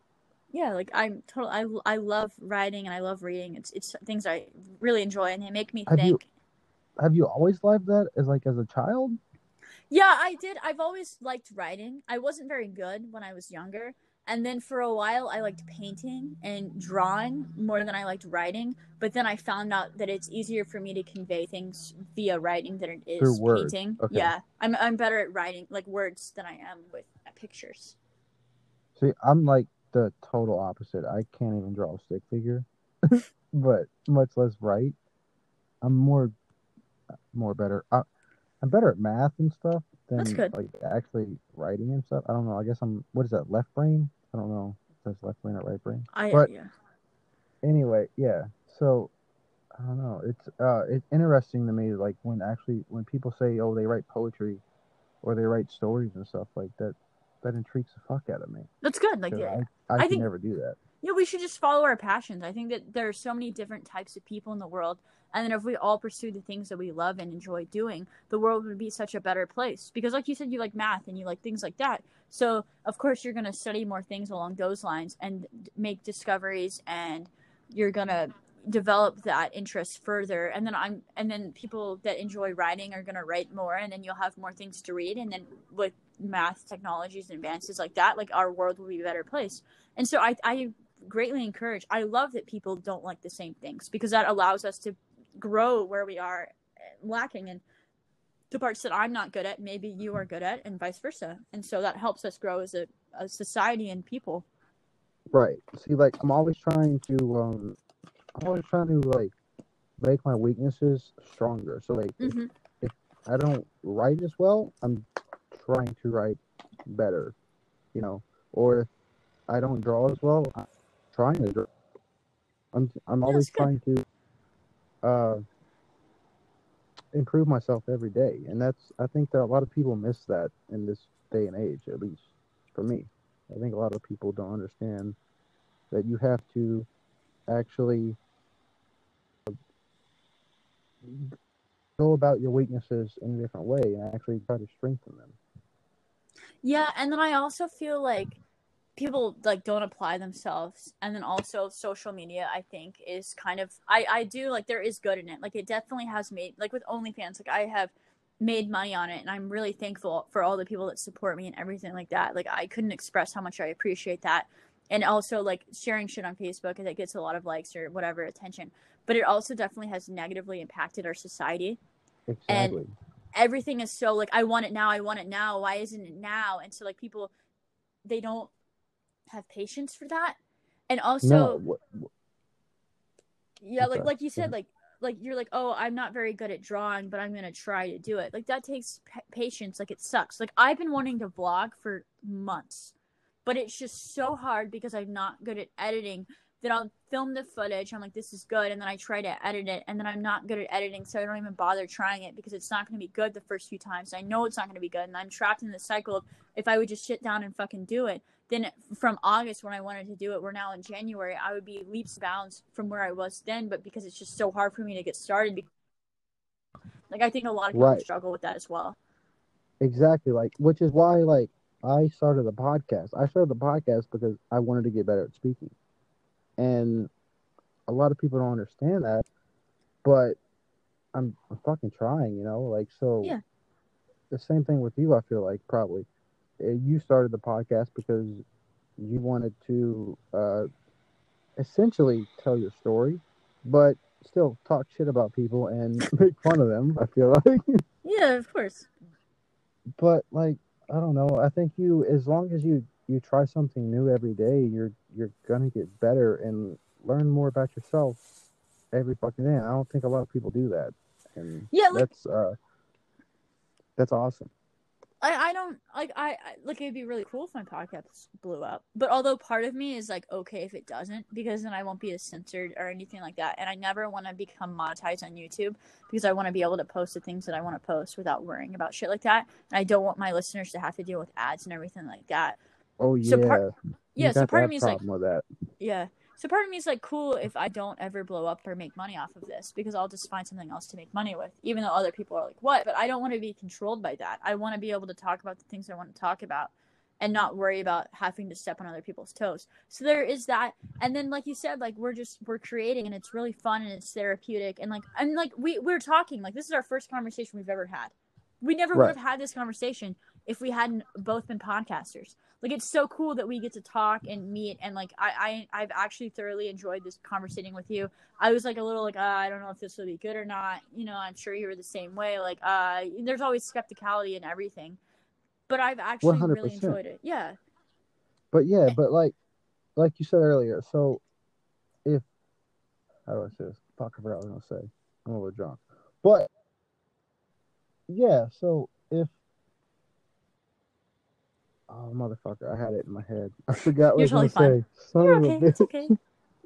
yeah like i'm total i, I love writing and i love reading it's it's things i really enjoy and they make me Have you- think Have you always loved that as like as a child? Yeah i did i've always liked writing i wasn't very good when i was younger and then for a while i liked painting and drawing more than i liked writing but then i found out that it's easier for me to convey things via writing than it is Through words. painting Okay. yeah i'm i'm better at writing like words than i am with pictures See, I'm like the total opposite. I can't even draw a stick figure, but much less write. I'm more, more better. I, I'm better at math and stuff than That's good. like actually writing and stuff. I don't know. I guess I'm. What is that? Left brain? I don't know. If that's left brain or right brain. i But- yeah Anyway, yeah. So I don't know. It's uh, it's interesting to me. Like when actually when people say, oh, they write poetry, or they write stories and stuff like that. That intrigues the fuck out of me. that's good Like yeah I, I, I could think- never do that. Yeah, we should just follow our passions. I think that there are so many different types of people in the world, and then if we all pursue the things that we love and enjoy doing, the world would be such a better place. Because, like you said, you like math and you like things like that. So, of course, you're going to study more things along those lines and make discoveries, and you're going to develop that interest further. And then I'm, and then people that enjoy writing are going to write more, and then you'll have more things to read. And then with math technologies and advances like that, like our world will be a better place. And so I, I greatly encourage. I love that people don't like the same things because that allows us to grow where we are lacking and the parts that I'm not good at, maybe you are good at, and vice versa. And so that helps us grow as a, a society and people. Right. See, like I'm always trying to um I'm always trying to like make my weaknesses stronger. So like if hmm I don't write as well, I'm trying to write better. You know, or if I don't draw as well, I'm trying to. I'm I'm always trying to uh improve myself every day. And that's I think that a lot of people miss that in this day and age, at least for me. I think a lot of people don't understand that you have to actually go about your weaknesses in a different way and actually try to strengthen them. Yeah, and then I also feel like people like don't apply themselves and then also social media i think is kind of i i do like there is good in it like it definitely has made like with onlyfans like i have made money on it and i'm really thankful for all the people that support me and everything like that like i couldn't express how much i appreciate that and also like sharing shit on facebook that gets a lot of likes or whatever attention but it also definitely has negatively impacted our society Exactly. everything is so like I want it now, I want it now. Why isn't it now? And so like people they don't have patience for that. And also no, what, Yeah, like Okay, like you said, yeah. like like you're like, oh, I'm not very good at drawing, but I'm gonna try to do it. Like that takes pa- patience. Like it sucks. Like I've been wanting to vlog for months, but it's just so hard because I'm not good at editing. That I'll film the footage. I'm like, this is good, and then I try to edit it, and then I'm not good at editing, so I don't even bother trying it because it's not going to be good the first few times. I know it's not going to be good, and I'm trapped in the cycle of if I would just sit down and fucking do it, then from August when I wanted to do it, we're now in January, I would be leaps and bounds from where I was then. But because it's just so hard for me to get started, like I think a lot of people Right. struggle with that as well. Exactly, like which is why like I started the podcast. I started the podcast because I wanted to get better at speaking. And a lot of people don't understand that, but I'm, I'm fucking trying, you know? Like so Yeah. the same thing with you, I feel like probably. Uh, You started the podcast because you wanted to uh essentially tell your story, but still talk shit about people and make fun of them, I feel like. Yeah, of course. but like I don't know. I think you, as long as you you try something new every day, you're you're gonna get better and learn more about yourself every fucking day. And I don't think a lot of people do that, and Yeah, like that's uh that's awesome. I, I don't like I, I like it'd be really cool if my podcast blew up. But although part of me is like okay if it doesn't because then I won't be as censored or anything like that. And I never want to become monetized on YouTube because I want to be able to post the things that I want to post without worrying about shit like that. And I don't want my listeners to have to deal with ads and everything like that. Oh yeah, So part- Yeah, so part of me is like with that. yeah. So part of me is like cool if I don't ever blow up or make money off of this because I'll just find something else to make money with, even though other people are like, what? But I don't want to be controlled by that. I want to be able to talk about the things I want to talk about and not worry about having to step on other people's toes. So there is that. And then like you said, like we're just we're creating and it's really fun and it's therapeutic and like and like we we're talking, like this is our first conversation we've ever had. We never Right. would have had this conversation if we hadn't both been podcasters like it's so cool that we get to talk and meet and like I, I i've actually thoroughly enjoyed this conversating with you i was like a little like uh, i don't know if this will be good or not you know i'm sure you were the same way like uh there's always skepticality in everything but i've actually really 100%. enjoyed it yeah But yeah, but like like you said earlier, so if how do I say this? Fuck, I forgot what I was gonna say. I'm a little drunk. But yeah, so if oh motherfucker, I had it in my head. I forgot what You're I was totally gonna say. Son you're okay it's okay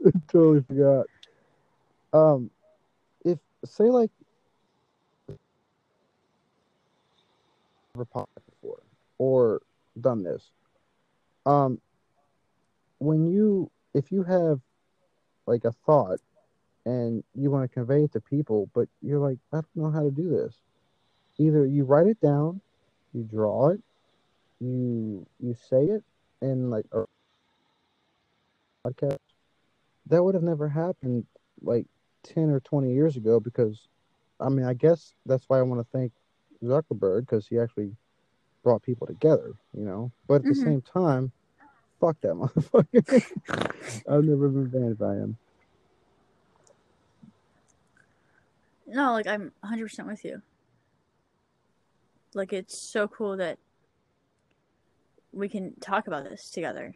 totally forgot. Um, if say like never popped before or done this, um, when you if you have like a thought and you want to convey it to people, but you're like, I don't know how to do this. Either you write it down, you draw it, you you say it in like a podcast that would have never happened like 10 or 20 years ago because i mean i guess that's why i want to thank zuckerberg because he actually brought people together you know? But at the Mhm. same time fuck that motherfucker. I've never been banned by him. No like i'm 100% with you. Like it's so cool that we can talk about this together.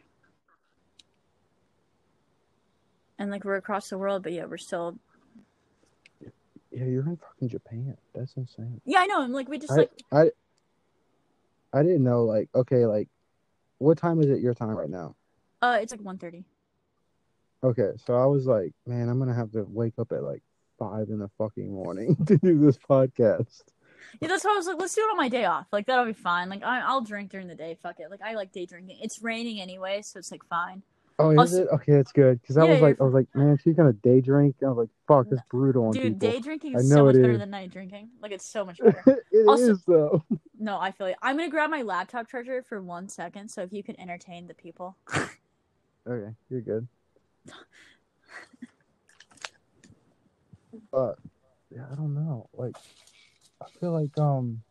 And like we're across the world but yet we're still yeah you're in fucking japan. That's insane. Yeah i know. I'm like we just I, like I i didn't know like okay like what time is it your time right now? Uh it's like 1.30 Okay, so I was like, man, I'm gonna have to wake up at like five in the fucking morning to do this podcast. Yeah, that's why I was like, let's do it on my day off. Like that'll be fine. Like I, I'll drink during the day. Fuck it. Like I like day drinking. It's raining anyway, so it's like fine. Oh, is Also- it? Okay, that's good. Because I Yeah, was like, I was like, man, she's gonna day drink. I was like, fuck, that's brutal Dude, people. day drinking is so much better is. than night drinking. Like it's so much better. It is Also- though. no, I feel it. I'm gonna grab my laptop charger for one second. So if you can entertain the people. Okay, you're good. But yeah, I don't know. Like, I feel like um,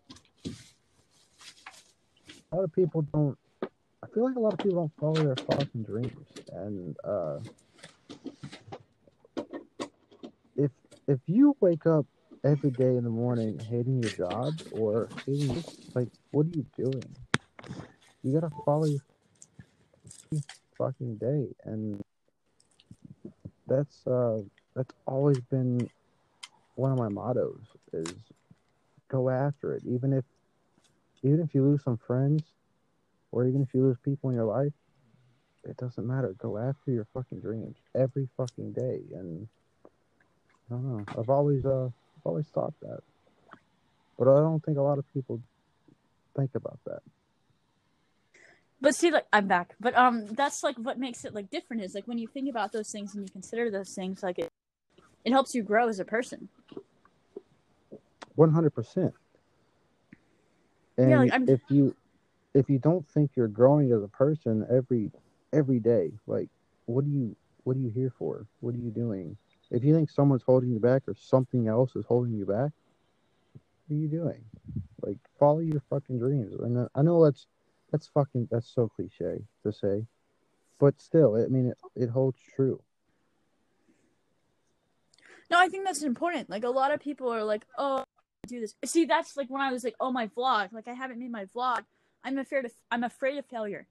a lot of people don't. I feel like a lot of people don't follow their fucking dreams, and uh, if if you wake up every day in the morning hating your job or hating like, what are you doing? You gotta follow your fucking day, and that's uh that's always been one of my mottos is go after it. Even if even if you lose some friends or even if you lose people in your life, it doesn't matter. Go after your fucking dreams every fucking day. And I don't know. I've always uh I've always thought that. But I don't think a lot of people think about that. But see, like I'm back. But um, that's like what makes it like different is like when you think about those things and you consider those things, like it, it helps you grow as a person. One hundred percent. And Yeah, like, if you if you don't think you're growing as a person every every day, like what do you what are you here for? What are you doing? If you think someone's holding you back or something else is holding you back, what are you doing? Like follow your fucking dreams. And I know that's that's fucking that's so cliche to say, but still, I mean it, it holds true. No, I think that's important. Like a lot of people are like, "Oh, do this." See, that's like when I was like, "Oh, my vlog." Like I haven't made my vlog. I'm afraid of I'm afraid of failure.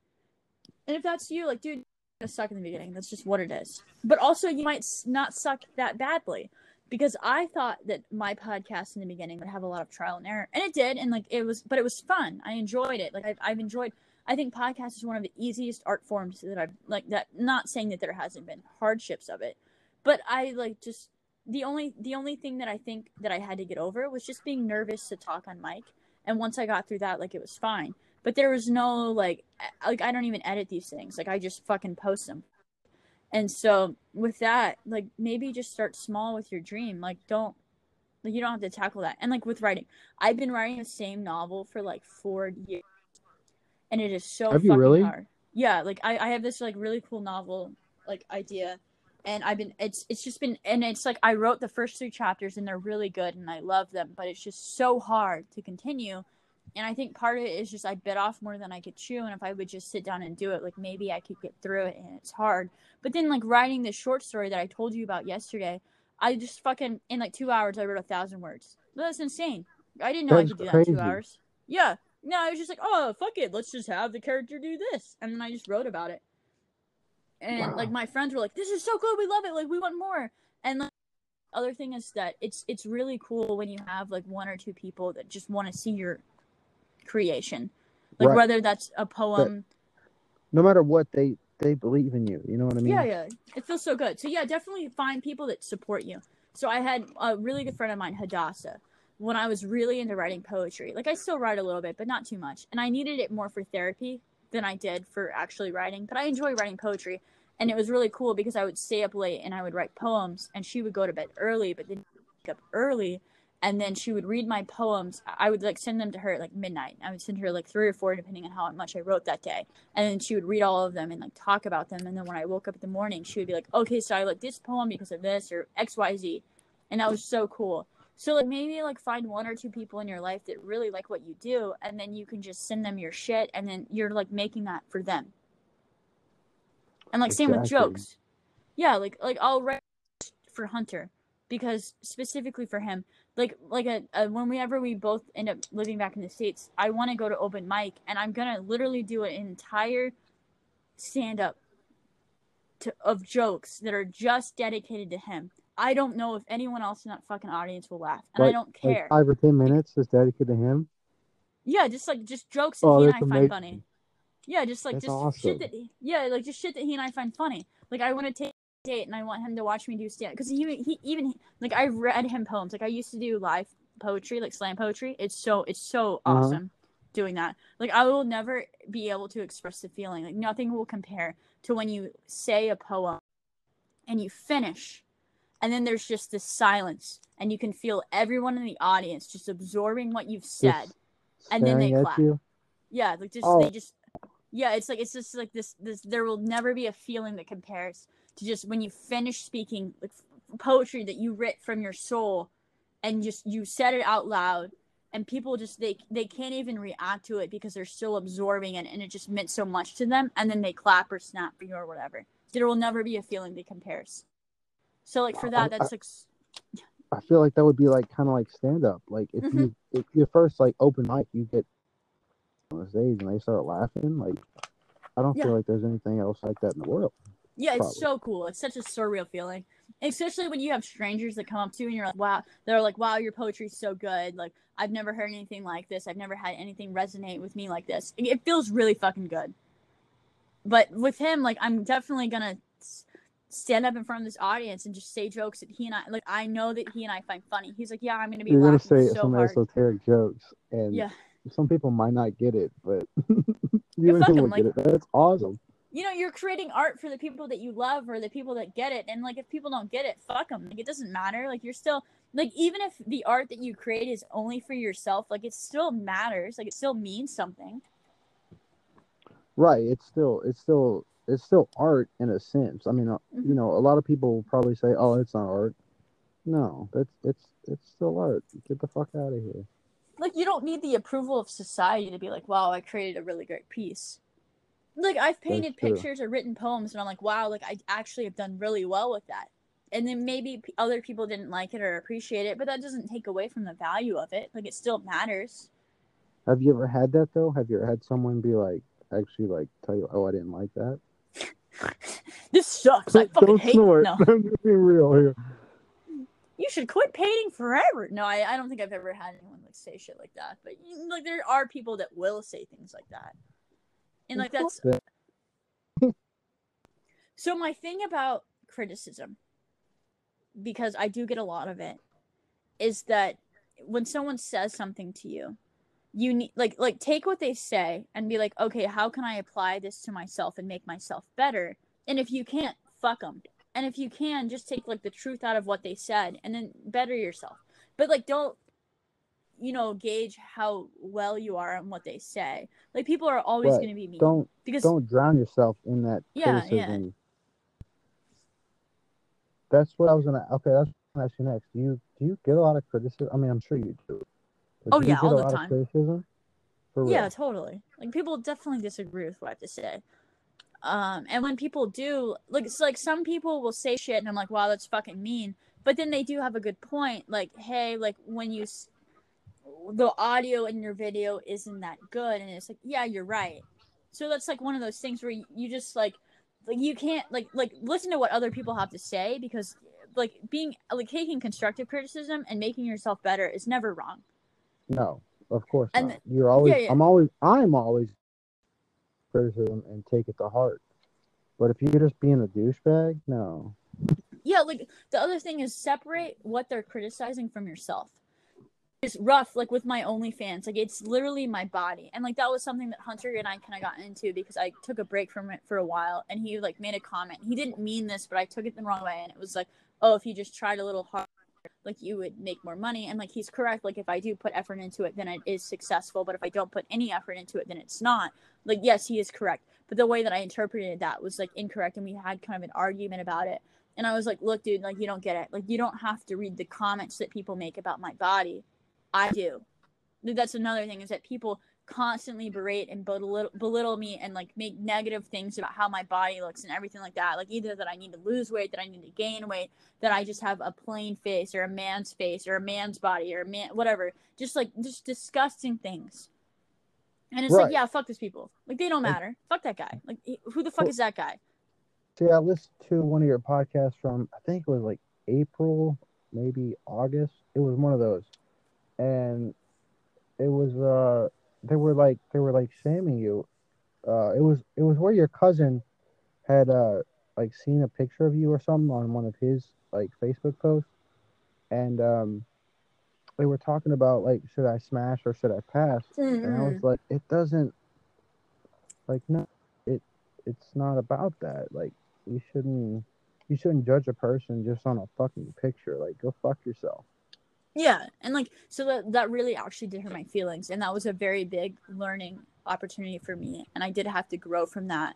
And if that's you, like, dude, gonna suck in the beginning. That's just what it is. But also, you might not suck that badly because I thought that my podcast in the beginning would have a lot of trial and error, and it did. And like it was, but it was fun. I enjoyed it. Like I've, I've enjoyed. I think podcast is one of the easiest art forms that I've like. That not saying that there hasn't been hardships of it, but I like just the only the only thing that I think that I had to get over was just being nervous to talk on mic. And once I got through that, like it was fine. But there was no like like I don't even edit these things. Like I just fucking post them. And so with that, like maybe just start small with your dream. Like don't like you don't have to tackle that. And like with writing, I've been writing the same novel for like four years, and it is so Have you fucking really? hard. Yeah, like I, I have this like really cool novel like idea, and I've been it's it's just been and it's like I wrote the first three chapters and they're really good and I love them, but it's just so hard to continue. And I think part of it is just I bit off more than I could chew, and if I would just sit down and do it, like maybe I could get through it. And it's hard. But then like writing this short story that I told you about yesterday, I just fucking in like two hours I wrote a thousand words. That's insane. I didn't know I could do that in two hours. Yeah. No, I was just like, oh fuck it, let's just have the character do this, and then I just wrote about it. And Wow. like my friends were like, this is so cool, we love it, like we want more. And like, other thing is that it's it's really cool when you have like one or two people that just want to see your creation like Right. whether that's a poem No matter what, they they believe in you. You know what I mean? yeah yeah it feels so good so yeah definitely find people that support you so i had a really good friend of mine hadassah when i was really into writing poetry like i still write a little bit but not too much and i needed it more for therapy than i did for actually writing but i enjoy writing poetry. And it was really cool because i would stay up late and i would write poems and she would go to bed early but then wake up early and then she would read my poems. I would like send them to her at like midnight. I would send her like three or four depending on how much i wrote that day. And then she would read all of them and like talk about them. And then when i woke up in the morning she would be like okay so i like this poem because of this or xyz and that was so cool so like maybe like find one or two people in your life that really like what you do and then you can just send them your shit and then you're like making that for them. And like same with jokes. Yeah like like i'll write for hunter because specifically for him like like a, a whenever we both end up living back in the states i want to go to open mic and i'm gonna literally do an entire stand up to of jokes that are just dedicated to him i don't know if anyone else in that fucking audience will laugh and i don't Like care. five or ten minutes is dedicated to him. yeah just like just jokes that Oh, he and i that's find funny. Yeah just like That's just awesome. shit that yeah like just shit that he and i find funny. Like i want to take a date and i want him to watch me do stand because he, he even like i read him poems. Like i used to do live poetry like slam poetry. It's so it's so Uh-huh. awesome doing that. Like i will never be able to express the feeling. Like nothing will compare to when you say a poem and you finish and then there's just this silence and you can feel everyone in the audience just absorbing what you've said Just and then they clap. you. yeah, like just Oh. they just yeah, it's like it's just like this this there will never be a feeling that compares to just when you finish speaking like poetry that you writ from your soul and just you said it out loud and people just they they can't even react to it because they're still absorbing it and it just meant so much to them and then they clap or snap for you or whatever. There will never be a feeling that compares. So like for I- that that's like I feel like that would be like kind of like stand up. Like if Mm-hmm. you if your first like open mic, you get on stage and they start laughing. Like I don't Yeah. feel like there's anything else like that in the world. Yeah, it's Probably. so cool. It's such a surreal feeling. especially when you have strangers that come up to you and you're like, wow, they're like, wow, your poetry's so good. Like, I've never heard anything like this. I've never had anything resonate with me like this. It feels really fucking good. But with him, like, I'm definitely gonna stand up in front of this audience and just say jokes that he and I like. I know that he and I find funny. He's like, yeah, I'm gonna be. You're gonna say so some hard. esoteric jokes, and Yeah. some people might not get it, but Yeah, you 'em, will like- get it. That's awesome. you know you're creating art for the people that you love or the people that get it and like if people don't get it fuck them like it doesn't matter like you're still like even if the art that you create is only for yourself like it still matters like it still means something Right. It's still it's still it's still art in a sense. I mean, uh, Mhm. you know, a lot of people will probably say, "Oh, it's not art." No, that's it's it's still art. Get the fuck out of here. like you don't need the approval of society to be like wow i created a really great piece like i've painted pictures or written poems and i'm like wow like i actually have done really well with that and then maybe p- other people didn't like it or appreciate it but that doesn't take away from the value of it like it still matters Have you ever had that though? Have you ever had someone be like, actually, like, tell you, "Oh, I didn't like that." this sucks i fucking Don't hate snort. no I'm just being real here. you should quit painting forever. No, I, I don't think I've ever had anyone like say shit like that. But you- like there are people that will say things like that. And like that's so my thing about criticism because I do get a lot of it is that when someone says something to you, you need like like take what they say and be like, "Okay, how can I apply this to myself and make myself better?" And if you can't, fuck them. And if you can, just take like the truth out of what they said and then better yourself. But like don't you know gauge how well you are on what they say. Like people are always Right. going to be mean Don't because don't drown yourself in that Yeah, yeah. That's what I was gonna. Okay, that's what I'm gonna ask you next. Do you do you get a lot of criticism? I mean, I'm sure you do. But Oh, yeah, all the time. Criticism. For real? Yeah, totally. Like people definitely disagree with what I have to say. Um, and when people do, like it's like some people will say shit, and I'm like, wow, that's fucking mean. But then they do have a good point. Like, hey, like when you, s- the audio in your video isn't that good, and it's like, yeah, you're right. So that's like one of those things where you, you just like, like you can't like like listen to what other people have to say because like being like taking constructive criticism and making yourself better is never wrong. No, of course And- not. You're always. yeah, yeah. I'm always. I'm always criticism and take it to heart. But if you're just being a douchebag, no. yeah like the other thing is separate what they're criticizing from yourself it's rough like with my onlyfans like it's literally my body and like that was something that hunter and i kind of got into because i took a break from it for a while and he like made a comment he didn't mean this but i took it the wrong way and it was like oh if you just tried a little harder like you would make more money. And like he's correct. Like if i do put effort into it then it is successful. But if i don't put any effort into it then it's not. Like yes he is correct. But the way that i interpreted that was like incorrect. And we had kind of an argument about it. And I was like, look, dude, like you don't get it. Like you don't have to read the comments that people make about my body. I do. That's another thing is that people constantly berate and belittle, belittle me and like make negative things about how my body looks and everything like that. Like either that I need to lose weight, that I need to gain weight, that I just have a plain face or a man's face or a man's body or a man, whatever. Just like just disgusting things. And it's like, yeah, fuck these people. Like they don't Like- matter. Fuck that guy. Like who the fuck Well- is that guy? See, I listened to one of your podcasts from I think it was like April, maybe August. It was one of those, and it was uh they were like they were like shaming you. Uh, it was it was where your cousin had uh like seen a picture of you or something on one of his like Facebook posts, and um they were talking about like should I smash or should I pass, and I was like it doesn't like no it it's not about that. Like you shouldn't you shouldn't judge a person just on a fucking picture. Like go fuck yourself Yeah, and like so that that really actually did hurt my feelings, and that was a very big learning opportunity for me, and I did have to grow from that.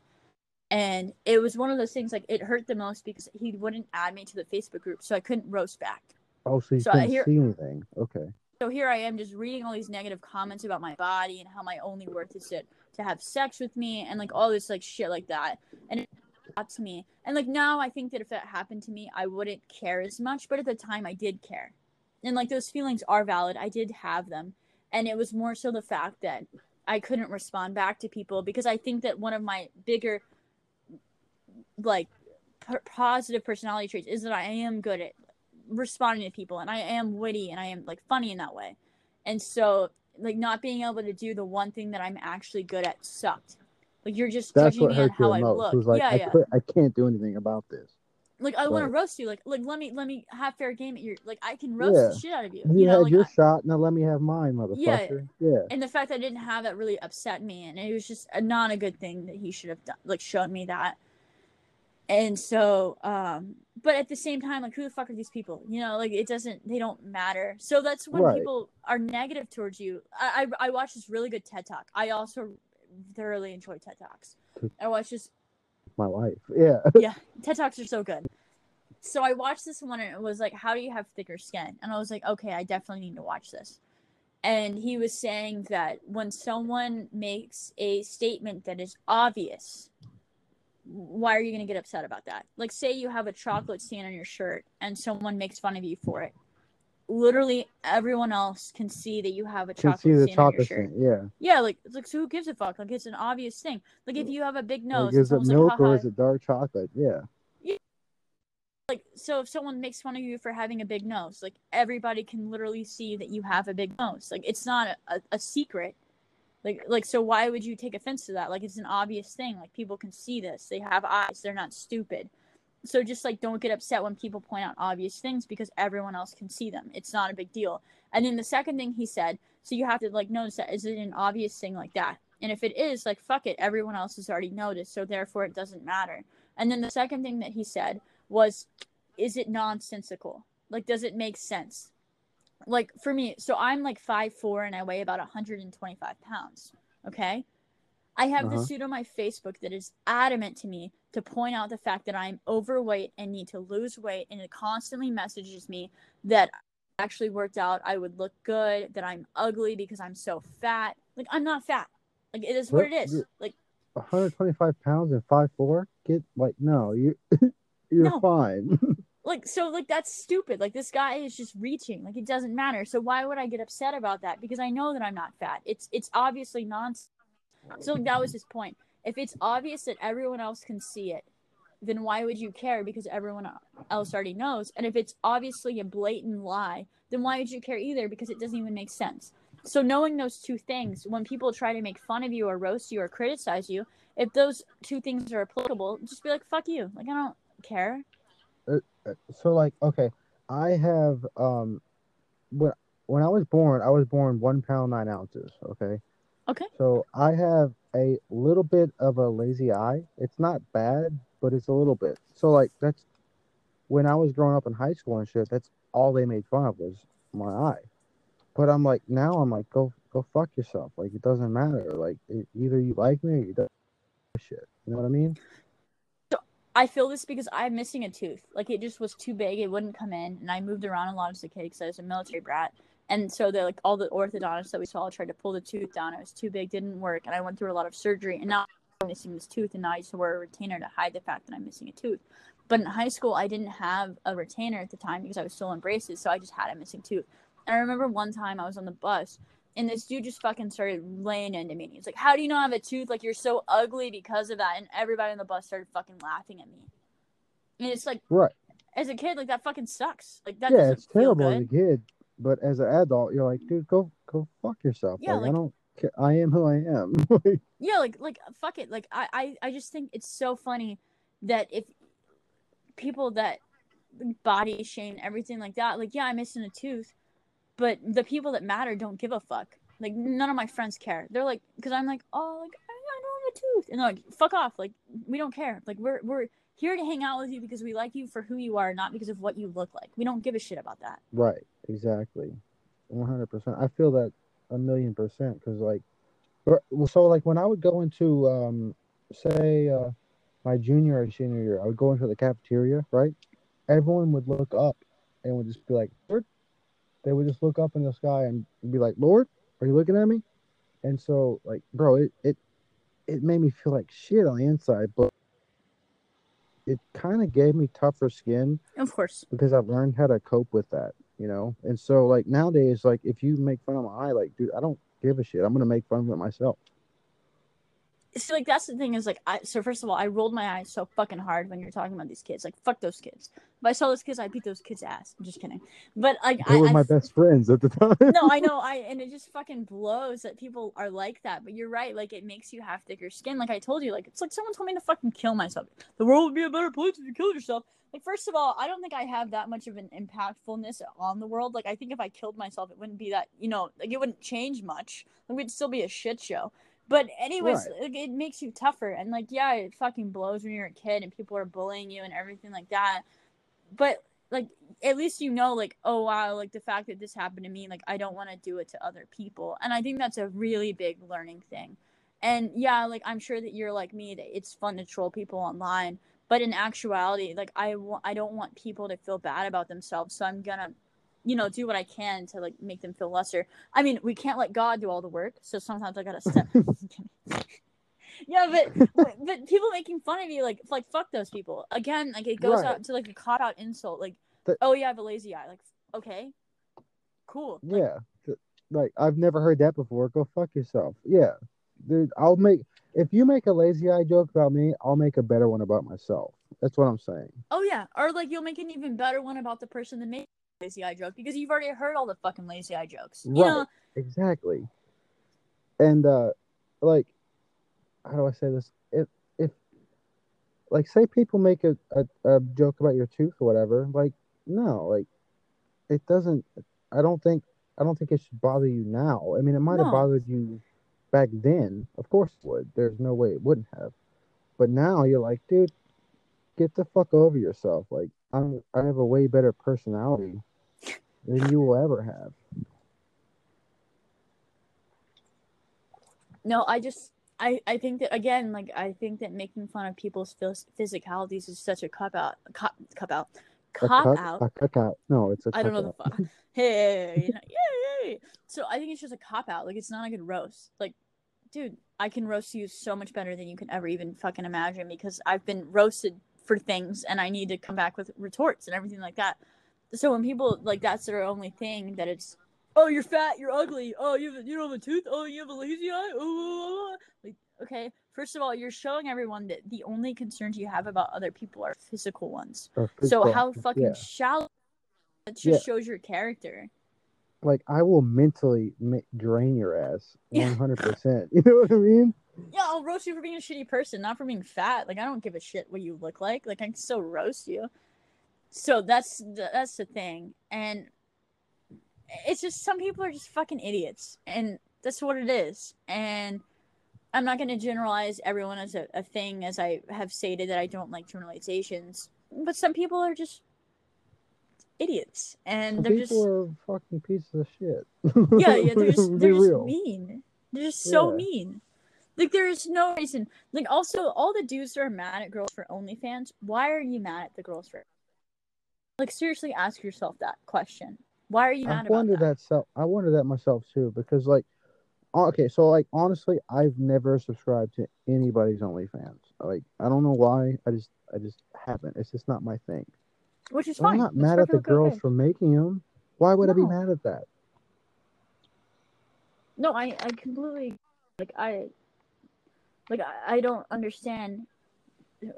And it was one of those things like it hurt the most because he wouldn't add me to the Facebook group, so I couldn't roast back. oh so you So I couldn't hear- see anything okay So here I am just reading all these negative comments about my body and how my only worth is to, to have sex with me and like all this like shit like that. And it got to me. And like now I think that if that happened to me, I wouldn't care as much. But at the time I did care. And like those feelings are valid. I did have them. And it was more so the fact that I couldn't respond back to people because I think that one of my bigger like p- positive personality traits is that I am good at responding to people and I am witty and I am like funny in that way. And so like not being able to do the one thing that I'm actually good at sucked. Like you're just That's judging what me on hurt you how the I most. look. It was like yeah, I, yeah. quit, I can't do anything about this. Like I want to roast you. Like like let me let me have fair game at your like I can roast Yeah. the shit out of you. You, You know, had like your I- shot, now let me have mine, motherfucker. Yeah. and the fact that I didn't have that really upset me, and it was just a, not a good thing that he should have done, like shown me that. And so, um, but at the same time, like who the fuck are these people? You know, like it doesn't, they don't matter. So that's when Right. people are negative towards you. I, I I watched this really good TED talk. I also thoroughly enjoy TED talks. I watched this My life. Yeah. yeah, TED Talks are so good. So I watched this one and it was like, How do you have thicker skin? And I was like, Okay, I definitely need to watch this. And he was saying that when someone makes a statement that is obvious, why are you going to get upset about that? Like, say you have a chocolate stain on your shirt and someone makes fun of you for it. Literally, everyone else can see that you have a Can chocolate see the stain on your chocolate shirt. thing. Yeah. Yeah, like, it's like so who gives a fuck? Like, it's an obvious thing. Like, if you have a big nose, Like, is it someone's like, milk or is it dark chocolate? Yeah. like so if someone makes fun of you for having a big nose like everybody can literally see that you have a big nose like it's not a, a, a secret like like so why would you take offense to that like it's an obvious thing like people can see this they have eyes they're not stupid so just like don't get upset when people point out obvious things because everyone else can see them. It's not a big deal. And then the second thing he said so you have to like notice that is it an obvious thing like that? And if it is like fuck it everyone else has already noticed so therefore it doesn't matter. And then the second thing that he said was is it nonsensical? Like does it make sense? Like for me so i'm like five four and i weigh about 125 pounds okay i have Uh-huh. this dude on my facebook that is adamant to me to point out the fact that i'm overweight and need to lose weight and it constantly messages me that I actually worked out i would look good that i'm ugly because i'm so fat like i'm not fat like it is what What? it is like 125 pounds and 5'4? Get, like, no, you're, you're No. fine. like so like that's stupid like this guy is just reaching like it doesn't matter so why would i get upset about that because i know that i'm not fat it's it's obviously nonsense so that was his point. If it's obvious that everyone else can see it then why would you care? Because everyone else already knows. And if it's obviously a blatant lie then why would you care either? Because it doesn't even make sense. So knowing those two things when people try to make fun of you or roast you or criticize you if those two things are applicable just be like fuck you. Like i don't care. So like okay i have um when when i was born i was born one pound nine ounces okay Okay. so i have a little bit of a lazy eye. It's not bad but it's a little bit. So like that's when i was growing up in high school and shit that's all they made fun of was my eye. But i'm like now i'm like go go fuck yourself. Like it doesn't matter. Like it, either you like me or you don't. Shit. You know what i mean? So I feel this because I'm missing a tooth. Like it just was too big; it wouldn't come in, and I moved around a lot as a kid because I was a military brat. And so the like all the orthodontists that we saw tried to pull the tooth down. It was too big, didn't work, and I went through a lot of surgery. And now I'm missing this tooth, and now I used to wear a retainer to hide the fact that I'm missing a tooth. But in high school, I didn't have a retainer at the time because I was still in braces, so I just had a missing tooth. And I remember one time I was on the bus, and this dude just fucking started laying into me. He's like, "How do you not have a tooth? Like you're so ugly because of that." And everybody on the bus started fucking laughing at me. And it's like, Right. as a kid, like that fucking sucks. Like that yeah, it's terrible as a kid, but as an adult, you're like, dude, go go fuck yourself. Yeah, like, I don't. Care. I am who I am. Yeah, like like fuck it. Like I, I I just think it's so funny that if people that body shame everything like that, like yeah, I'm missing a tooth, but the people that matter don't give a fuck. Like none of my friends care. They're like, because I'm like, oh, like I, I don't have a tooth, and they're like, fuck off. Like we don't care. Like we're we're here to hang out with you because we like you for who you are, not because of what you look like. We don't give a shit about that. right. Exactly. One hundred percent. I feel that a million percent because like, so like when I would go into um, say uh, my junior or senior year, I would go into the cafeteria. Right. Everyone would look up and would just be like, Lord. They would just look up in the sky and be like, Lord, are you looking at me? And so like, bro, it it it made me feel like shit on the inside, but it kind of gave me tougher skin Of course. because I've learned how to cope with that, you know. And so like nowadays, like if you make fun of my eye, like dude, I don't give a shit. I'm gonna make fun of it myself. So like that's the thing is like I so first of all I rolled my eyes so fucking hard when you're talking about these kids. Like fuck those kids. If I saw those kids I beat those kids ass. I'm just kidding. But like They I, were I my best friends at the time. no I know I and it just fucking blows that people are like that but you're right like it makes you have thicker skin. Like I told you like it's like someone told me to fucking kill myself. The world would be a better place if you killed yourself. Like first of all I don't think I have that much of an impactfulness on the world. Like I think if I killed myself it wouldn't be that you know like it wouldn't change much. Like we'd still be a shit show but anyways, Right. like, it makes you tougher, and like yeah, it fucking blows when you're a kid and people are bullying you and everything like that. But like at least you know like oh wow like the fact that this happened to me like I don't want to do it to other people, and I think that's a really big learning thing. And yeah, like I'm sure that you're like me that it's fun to troll people online, but in actuality, like I wa- I don't want people to feel bad about themselves, so I'm gonna you know do what I can to like make them feel lesser. I mean, we can't let God do all the work, so sometimes I gotta step. yeah, but but people making fun of you, like like fuck those people. Again, like it goes Right. out to like a caught out insult, like The- oh yeah, I have a lazy eye. Like okay, cool. Like, Yeah. Like I've never heard that before. Go fuck yourself. Yeah. Dude, I'll make if you make a lazy eye joke about me, I'll make a better one about myself. That's what I'm saying. Oh yeah, or like you'll make an even better one about the person that made lazy eye joke because you've already heard all the fucking lazy eye jokes. Right. know, Exactly. And uh like how do I say this? If if like say people make a, a, a joke about your tooth or whatever, like no, like it doesn't I don't think I don't think it should bother you now. I mean it might have bothered you back then. Of course it would. There's no way it wouldn't have. But now you're like, dude, get the fuck over yourself. Like I'm I have a way better personality than you will ever have. no, I just I I think that again, like I think that making fun of people's phys- physicalities is such a cop out, cop, cop out, A cop out. A cuck out. No, it's a I don't know cuck the out. fuck. Hey, you know, yay! So I think it's just a cop out. Like it's not a good roast. Like, dude, I can roast you so much better than you can ever even fucking imagine because I've been roasted for things and I need to come back with retorts and everything like that. So when people like that's their only thing that it's oh you're fat you're ugly oh you have, you don't have a tooth oh you have a lazy eye oh, oh, oh." like okay first of all you're showing everyone that the only concerns you have about other people are physical ones Or so how fucking yeah. shallow that just Yeah. shows your character like I will mentally drain your ass Yeah. one hundred percent. You know what I mean? Yeah i'll roast you for being a shitty person not for being fat like i don't give a shit what you look like like i can still roast you so that's the, that's the thing and it's just some people are just fucking idiots and that's what it is and i'm not going to generalize everyone as a, a thing as i have stated that i don't like generalizations but some people are just idiots and Some they're people just are fucking pieces of shit. yeah, yeah, they're just they're just real. mean. They're just so Yeah. mean. Like there is no reason. Like also all the dudes are mad at girls for OnlyFans, why are you mad at the girls for like seriously ask yourself that question. Why are you mad I wonder that? that self. I wonder that myself too because like, okay, so like honestly, I've never subscribed to anybody's OnlyFans. Like I don't know why. I just I just haven't. It's just not my thing. Which is And I'm fine. not It's mad at the girls okay. for making them. Why would I be mad at that? No, I I completely like I like I, I don't understand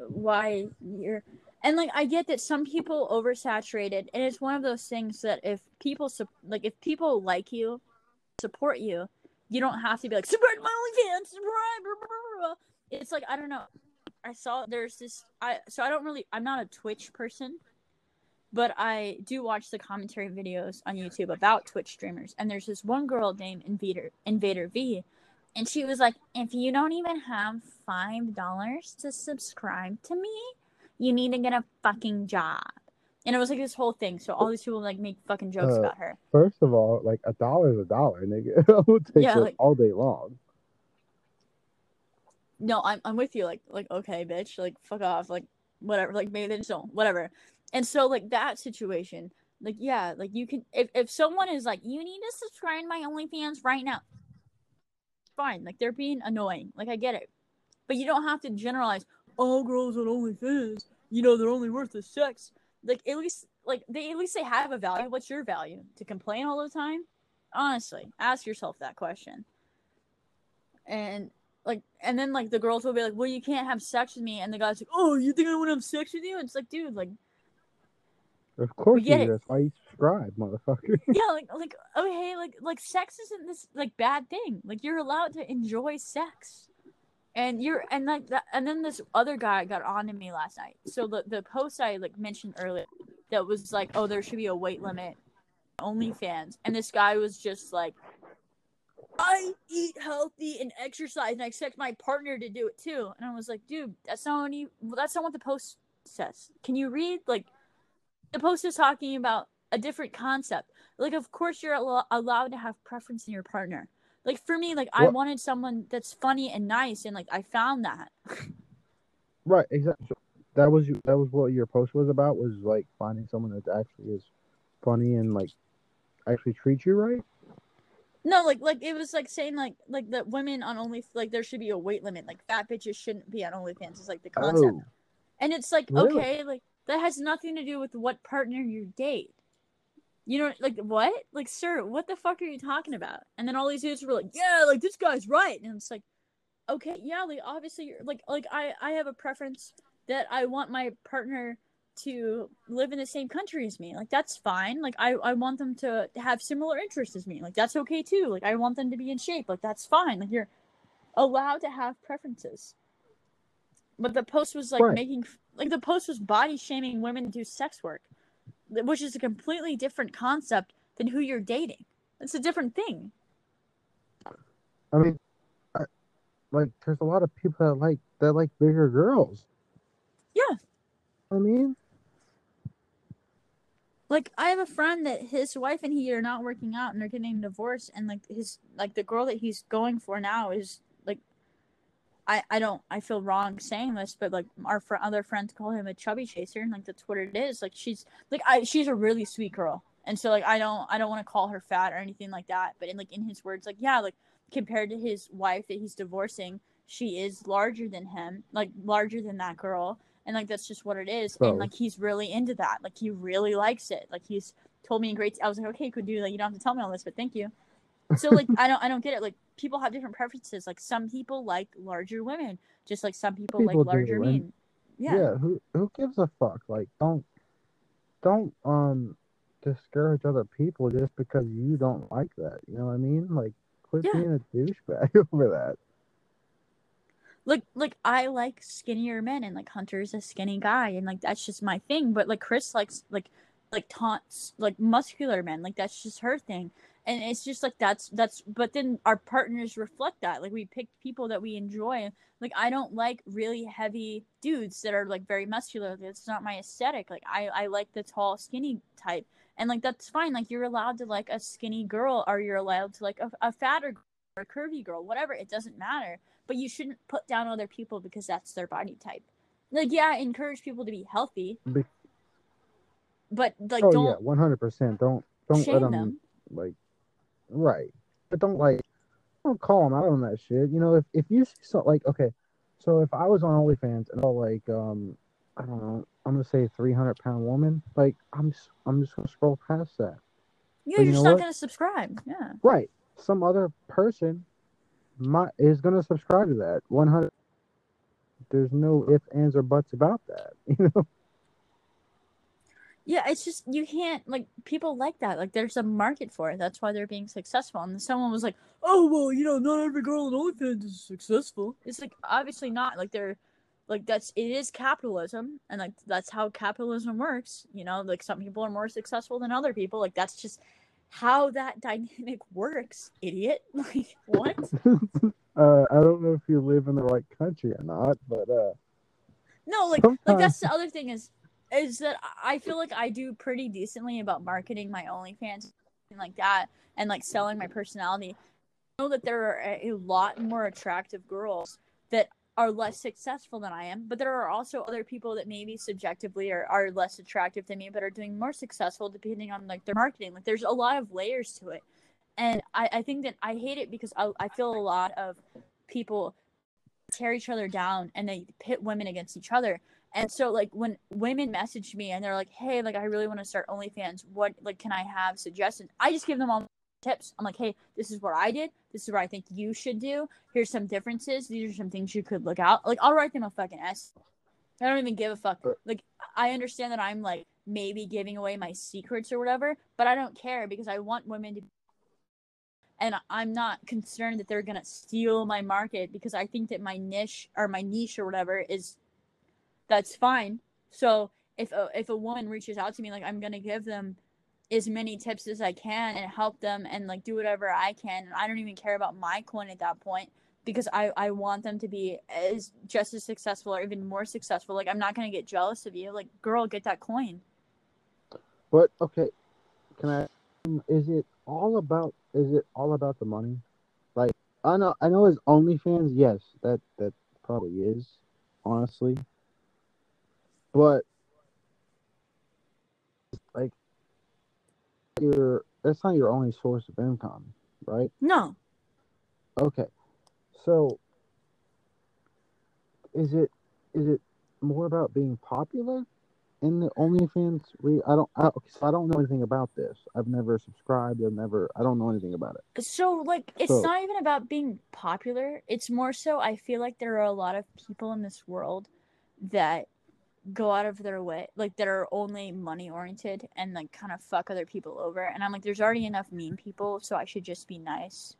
why you're and like I get that some people oversaturated and it's one of those things that if people sup- like if people like you support you you don't have to be like support my OnlyFans subscribe blah, blah, blah, blah." it's like I don't know I saw there's this I so I don't really I'm not a Twitch person but I do watch the commentary videos on YouTube about Twitch streamers. And there's this one girl named Invader Invader V, and she was like, "If you don't even have five dollars to subscribe to me, you need to get a fucking job." And it was like this whole thing. So all these people like make fucking jokes Uh, about her. First of all, like a dollar is a dollar, nigga. I will take Yeah, like- all day long. No, I'm I'm with you. Like like okay, bitch. Like fuck off. Like whatever. Like maybe they just don't. Whatever. And so like that situation, like yeah, like you can if if someone is like you need to subscribe to my OnlyFans right now, fine. Like they're being annoying. Like I get it, but you don't have to generalize. All girls on OnlyFans, you know, they're only worth the sex. Like at least like they at least they have a value. What's your value? To complain all the time? Honestly, ask yourself that question. And like and then like the girls will be like, Well, you can't have sex with me and the guy's like, Oh, you think I wanna have sex with you? It's like, dude, like Of course you do. That's why you subscribe, motherfucker. yeah, like like oh, okay, like like sex isn't this like bad thing. Like you're allowed to enjoy sex. And you're and like that and then this other guy got on to me last night. So the the post I like mentioned earlier that was like, oh, there should be a weight limit, OnlyFans, and this guy was just like, I eat healthy and exercise, and I expect my partner to do it too. And I was like, dude, that's not you, that's not what the post says. Can you read? Like, the post is talking about a different concept. Like, of course, you're al- allowed to have preference in your partner. Like for me, like I What- wanted someone that's funny and nice, and like I found that. Right, exactly. That was you. That was what your post was about. Was like finding someone that actually is funny and like actually treats you right. No, like like it was like saying like like that women on only like there should be a weight limit. Like fat bitches shouldn't be on OnlyFans. Is like the concept, Oh, and it's like Really? okay, like that has nothing to do with what partner you date. You know, like what? Like, sir, what the fuck are you talking about? And then all these dudes were like, yeah, like this guy's right, and it's like, okay, yeah, like obviously, you're, like like I I have a preference that I want my partner to live in the same country as me. Like that's fine. Like I I want them to have similar interests as me. Like that's okay too. Like I want them to be in shape. Like that's fine. Like you're allowed to have preferences. But the post was like Right. making like the post was body shaming women to do sex work, which is a completely different concept than who you're dating. It's a different thing. I mean, I, like there's a lot of people that like that like bigger girls. Yeah. I mean, Like I have a friend that his wife and he are not working out and they're getting divorced and like his like the girl that he's going for now is I I don't I feel wrong saying this but like our fr- other friends call him a chubby chaser and like that's what it is. Like she's like I she's a really sweet girl. And so like I don't I don't want to call her fat or anything like that but in like in his words like yeah like compared to his wife that he's divorcing she is larger than him like larger than that girl. And like that's just what it is. So- and like he's really into that. Like he really likes it. Like he's told me in great i was like okay could do like you don't have to tell me all this but thank you. So like i don't i don't get it. Like people have different preferences like some people like larger women just like some people, People like larger and- men yeah. yeah. Who who gives a fuck? Like, don't don't um discourage other people just because you don't like that. You know what I mean? Like, quit Yeah. being a douchebag over that. like like I like skinnier men and like Hunter's a skinny guy and like that's just my thing. But like Chris likes like like taunts like muscular men. Like that's just her thing. And it's just like that's that's but then our partners reflect that. Like we pick people that we enjoy. Like I don't like really heavy dudes that are like very muscular. That's not my aesthetic. Like I I like the tall skinny type. And like that's fine. Like you're allowed to like a skinny girl or you're allowed to like a, a fatter or a curvy girl, whatever. It doesn't matter but you shouldn't put down other people because that's their body type. Like, yeah, encourage people to be healthy, but like, oh don't yeah, one hundred percent. Don't don't shame let them, them. like right, but don't like don't call them out on that shit. You know, if if you see so like okay, so if I was on OnlyFans and I like um I don't know, I'm gonna say three hundred pound woman, like I'm s- I'm just gonna scroll past that. Yeah, but you're you just not what? gonna subscribe. Yeah, Right, some other person my, is gonna subscribe to that. One hundred. There's no ifs, ands, or buts about that. You know. Yeah. It's just you can't like people like that. Like, there's a market for it. That's why they're being successful. And someone was like, "Oh well, you know, not every girl on OnlyFans is successful." It's like obviously not. Like they're like that's it is capitalism, and like that's how capitalism works. You know, like some people are more successful than other people. Like that's just how that dynamic works, idiot. Like what? Uh, I don't know if you live in the right country or not, but uh, No, like Sometimes- like that's the other thing is is that I feel like I do pretty decently about marketing my OnlyFans and like that and like selling my personality. I know that there are a, lot more attractive girls that are less successful than I am, but there are also other people that maybe subjectively are, are less attractive than me but are doing more successful depending on like their marketing. Like there's a lot of layers to it. And I, I think that I hate it because I, I feel a lot of people tear each other down and they pit women against each other. And so like when women message me and they're like, "Hey, like I really want to start OnlyFans. What like can I have suggestions?" I just give them all tips. I'm like, hey, this is what I did. This is what I think you should do. Here's some differences. These are some things you could look out. Like, I'll write them a fucking S. I don't even give a fuck. Like, I understand that I'm like maybe giving away my secrets or whatever, but I don't care because I want women to. And I'm not concerned that they're gonna steal my market because I think that my niche or my niche or whatever is, that's fine. So if a, if a woman reaches out to me, like I'm gonna give them as many tips as I can and help them and like do whatever I can. And I don't even care about my coin at that point because I, I want them to be as just as successful or even more successful. Like I'm not gonna get jealous of you. Like girl, get that coin. But okay, can I? Is it all about? Is it all about the money? Like I know, I know, as OnlyFans, yes, that that probably is, honestly. But like, your that's not your only source of income, right? No. Okay, so is it is it more about being popular in the OnlyFans? Re- I don't. I, okay, so I don't know anything about this. I've never subscribed. I've never. I don't know anything about it. So like it's So- not even about being popular. It's more so I feel like there are a lot of people in this world that go out of their way like that are only money oriented and like kind of fuck other people over. And i'm like there's already enough mean people so i should just be nice.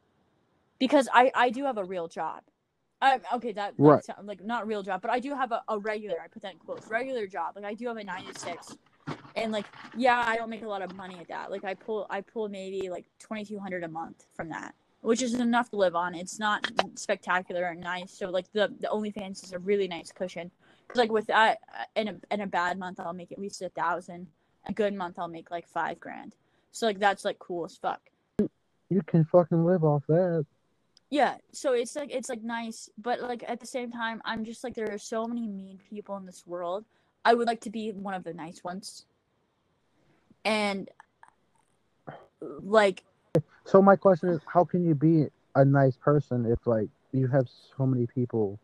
Because i i do have a real job. I, okay that, Right. sound, like not real job but i do have a, a regular i put that in quotes regular job. Like i do have a nine to six. And like yeah i don't make a lot of money at that. Like i pull i pull maybe like 2200 a month from that which is enough to live on. It's not spectacular and nice. So like the the onlyfans is a really nice cushion like with that in a in a bad month i'll make at least a thousand. A good month i'll make like five grand. So like that's like cool as fuck. You can fucking live off that. yeah so it's like it's like nice but like at the same time i'm just like there are so many mean people in this world. I would like to be one of the nice ones. And like So my question is, how can you be a nice person if like you have so many people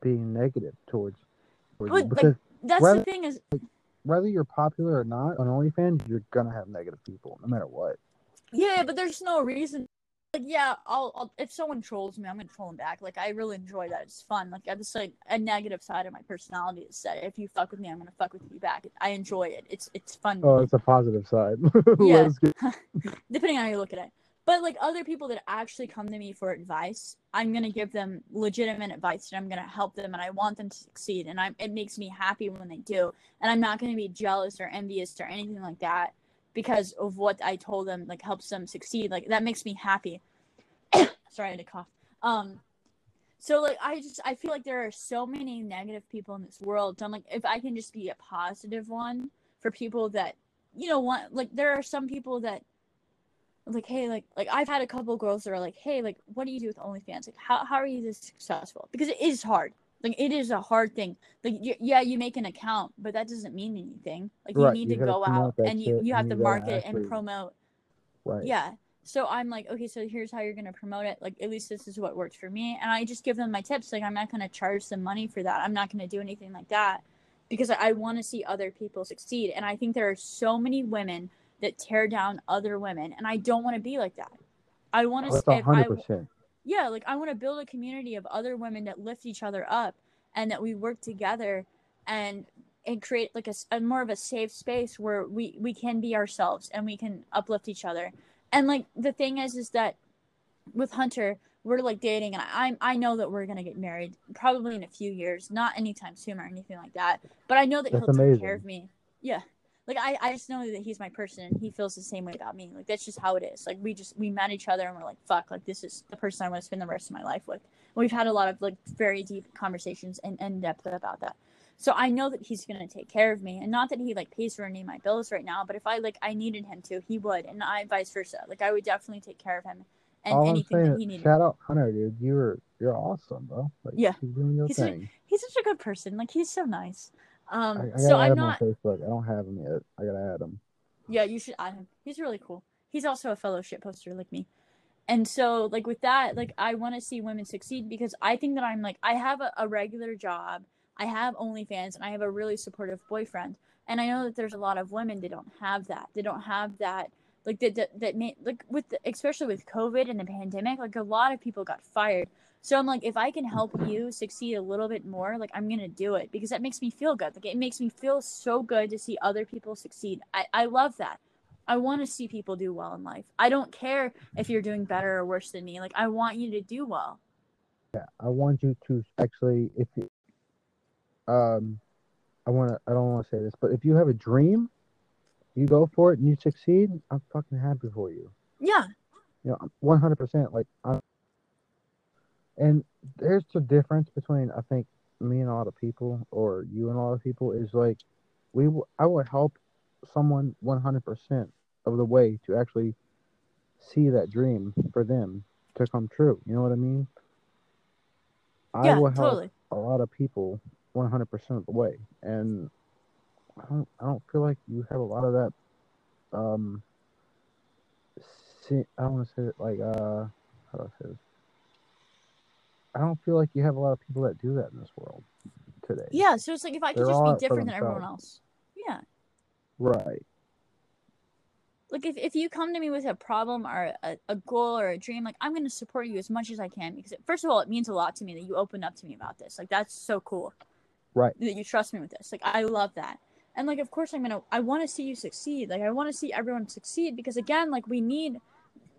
being negative towards, towards But, you? like, Because that's Rather- the thing is whether you're popular or not on OnlyFans, you're gonna have negative people no matter what. Yeah, but there's no reason. Like, yeah, I'll, I'll if someone trolls me, I'm gonna troll them back. Like, I really enjoy that. It's fun. Like, I just like a negative side of my personality is that if you fuck with me, I'm gonna fuck with you back. I enjoy it. It's it's fun. Oh, it's a positive side. Yeah. Let's get- depending on how you look at it. But like other people that actually come to me for advice, I'm gonna give them legitimate advice and I'm gonna help them and I want them to succeed and I'm it makes me happy when they do. And I'm not gonna be jealous or envious or anything like that because of what I told them like helps them succeed. Like that makes me happy. Sorry, I had to cough. Um so like I just I feel like there are so many negative people in this world. So I'm like if I can just be a positive one for people that you know want like there are some people that like hey like like I've had a couple girls that are like hey like what do you do with OnlyFans? Like how how are you this successful because it is hard. Like it is a hard thing. Like y- yeah you make an account but that doesn't mean anything. Like you Right, need you to go out and you you have you to market and promote. Right. yeah. So i'm like okay so here's how you're going to promote it. Like at least this is what works for me. And i just give them my tips. Like i'm not going to charge them money for that. I'm not going to do anything like that because i, I want to see other people succeed. And i think there are so many women that tear down other women and i don't want to be like that. I want to a hundred percent. yeah like i want to build a community of other women that lift each other up and that we work together and and create like a more of a safe space where we we can be ourselves and we can uplift each other. And like the thing is is that with hunter we're like dating and i i know that we're gonna get married probably in a few years not anytime soon or anything like that but i know that That's he'll take care of me. Yeah like I, I just know that he's my person and he feels the same way about me like that's just how it is like we just we met each other and we're like fuck like this is the person i want to spend the rest of my life with we've had a lot of like very deep conversations and in depth about that so i know that he's going to take care of me and not that he like pays for any of my bills right now but if i like i needed him to he would and i vice versa like i would definitely take care of him and All I'm anything that he saying, needed shout out Hunter, dude. You were you're awesome, bro. Like, Yeah. keep doing your He's a- thing. he's such a good person like he's so nice um I, I so i'm not on Facebook. I don't have him yet. I gotta add him. Yeah, you should add him. He's really cool. He's also a fellow shit poster like me. And so, like with that, like I want to see women succeed because I think that I'm like I have a, a regular job, I have OnlyFans, and I have a really supportive boyfriend. And I know that there's a lot of women that don't have that. They don't have that like that that, that made like with the, especially with covid and the pandemic like a lot of people got fired so i'm like if i can help you succeed a little bit more like i'm gonna do it because that makes me feel good like it makes me feel so good to see other people succeed i, I love that i want to see people do well in life i don't care if you're doing better or worse than me like i want you to do well Yeah, I want you to actually, if you, um, I want to, I don't want to say this, but if you have a dream, you go for it and you succeed. I'm fucking happy for you. yeah You know, 100. percent Like, I'm, and there's the difference between I think me and a lot of people, or you and a lot of people, is like, we, w- I would help someone 100 percent of the way to actually see that dream for them to come true. You know what I mean? I yeah will help totally a lot of people 100% of the way and I don't I don't feel like you have a lot of that um see, I don't want to say it like uh how do I say this I don't feel like you have a lot of people that do that in this world today. yeah so it's like if i could They're just be different than everyone else. Yeah. Right. like if, if you come to me with a problem or a, a goal or a dream like i'm going to support you as much as i can because first of all it means a lot to me that you opened up to me about this. Like that's so cool Right. that you trust me with this. Like i love that. And like of course i'm gonna i want to see you succeed. Like i want to see everyone succeed because again like we need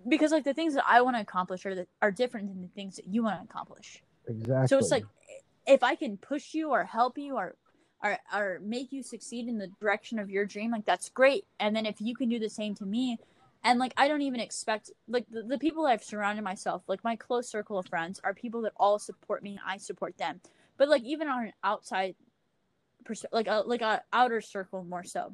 because like the things that i want to accomplish are that are different than the things that you want to accomplish Exactly. so it's like if I can push you or help you or or or make you succeed in the direction of your dream, like that's great. And then if you can do the same to me, and like I don't even expect like the, the people I've surrounded myself, like my close circle of friends, are people that all support me and I support them. But like even on an outside, pers- like a like a outer circle more so,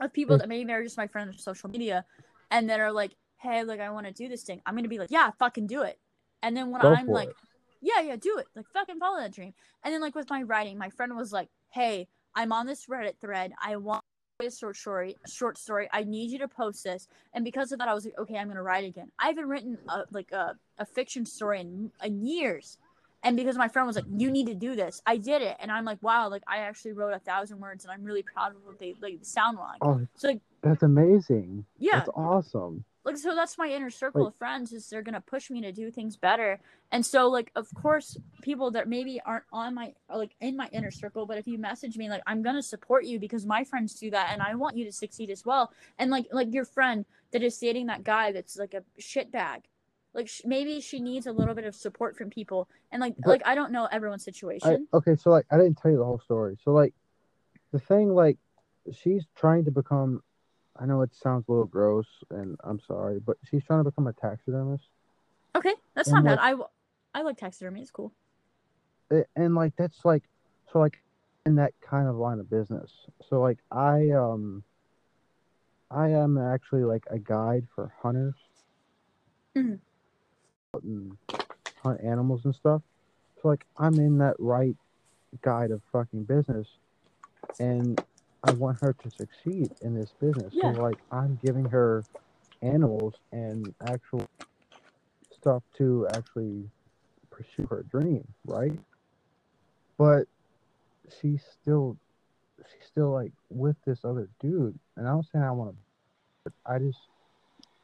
of people Mm. that maybe are just my friends on social media, and that are like, hey, like I want to do this thing. I'm gonna be like, yeah, fucking do it. And then when Go I'm like, it. yeah, yeah, do it. Like fucking follow that dream. And then like with my writing, my friend was like, "Hey, I'm on this Reddit thread. I want a short story. Short story. I need you to post this." And because of that, I was like, "Okay, I'm gonna write again." I haven't written a, like a, a fiction story in, in years. And because my friend was like, "You need to do this," I did it, and I'm like, "Wow!" Like I actually wrote a thousand words, and I'm really proud of what they like sound like. Oh, So like, that's amazing. yeah, That's awesome. Like so that's my inner circle Like- of friends is they're gonna push me to do things better. And so like of course people that maybe aren't on my like in my inner circle but if you message me like i'm gonna support you because my friends do that and i want you to succeed as well. And like like your friend that is dating that guy that's like a shit bag like sh- maybe she needs a little bit of support from people. And like But- like i don't know everyone's situation. I, okay, so like I didn't tell you the whole story. So like the thing like she's trying to become I know it sounds a little gross and I'm sorry, but she's trying to become a taxidermist. okay that's and, not bad like- i w- i like taxidermy it's cool A- And like that's like so like in that kind of line of business. So like I um I am actually like a guide for hunters. Mhm. And hunt animals and stuff. So like I'm in that right guide of fucking business and I want her to succeed in this business. Yeah. So like I'm giving her animals and actual stuff to actually pursue her dream, right? But she's still she's still like with this other dude and I'm not saying I want to but I just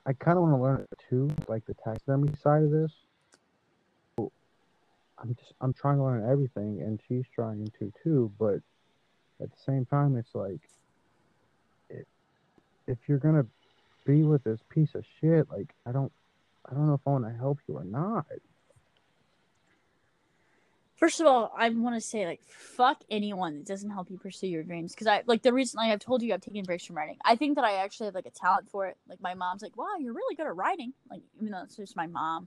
I kind of want to learn it too, like the taxidermy side of this. I'm just I'm trying to learn everything, and she's trying to too. But at the same time, it's like it, if you're gonna be with this piece of shit, like I don't I don't know if I want to help you or not. First of all, I want to say like fuck anyone that doesn't help you pursue your dreams because I like the reason like, I've told you I've taken breaks from writing. I think that I actually have like a talent for it. Like my mom's like, "Wow, you're really good at writing." Like even though it's just my mom,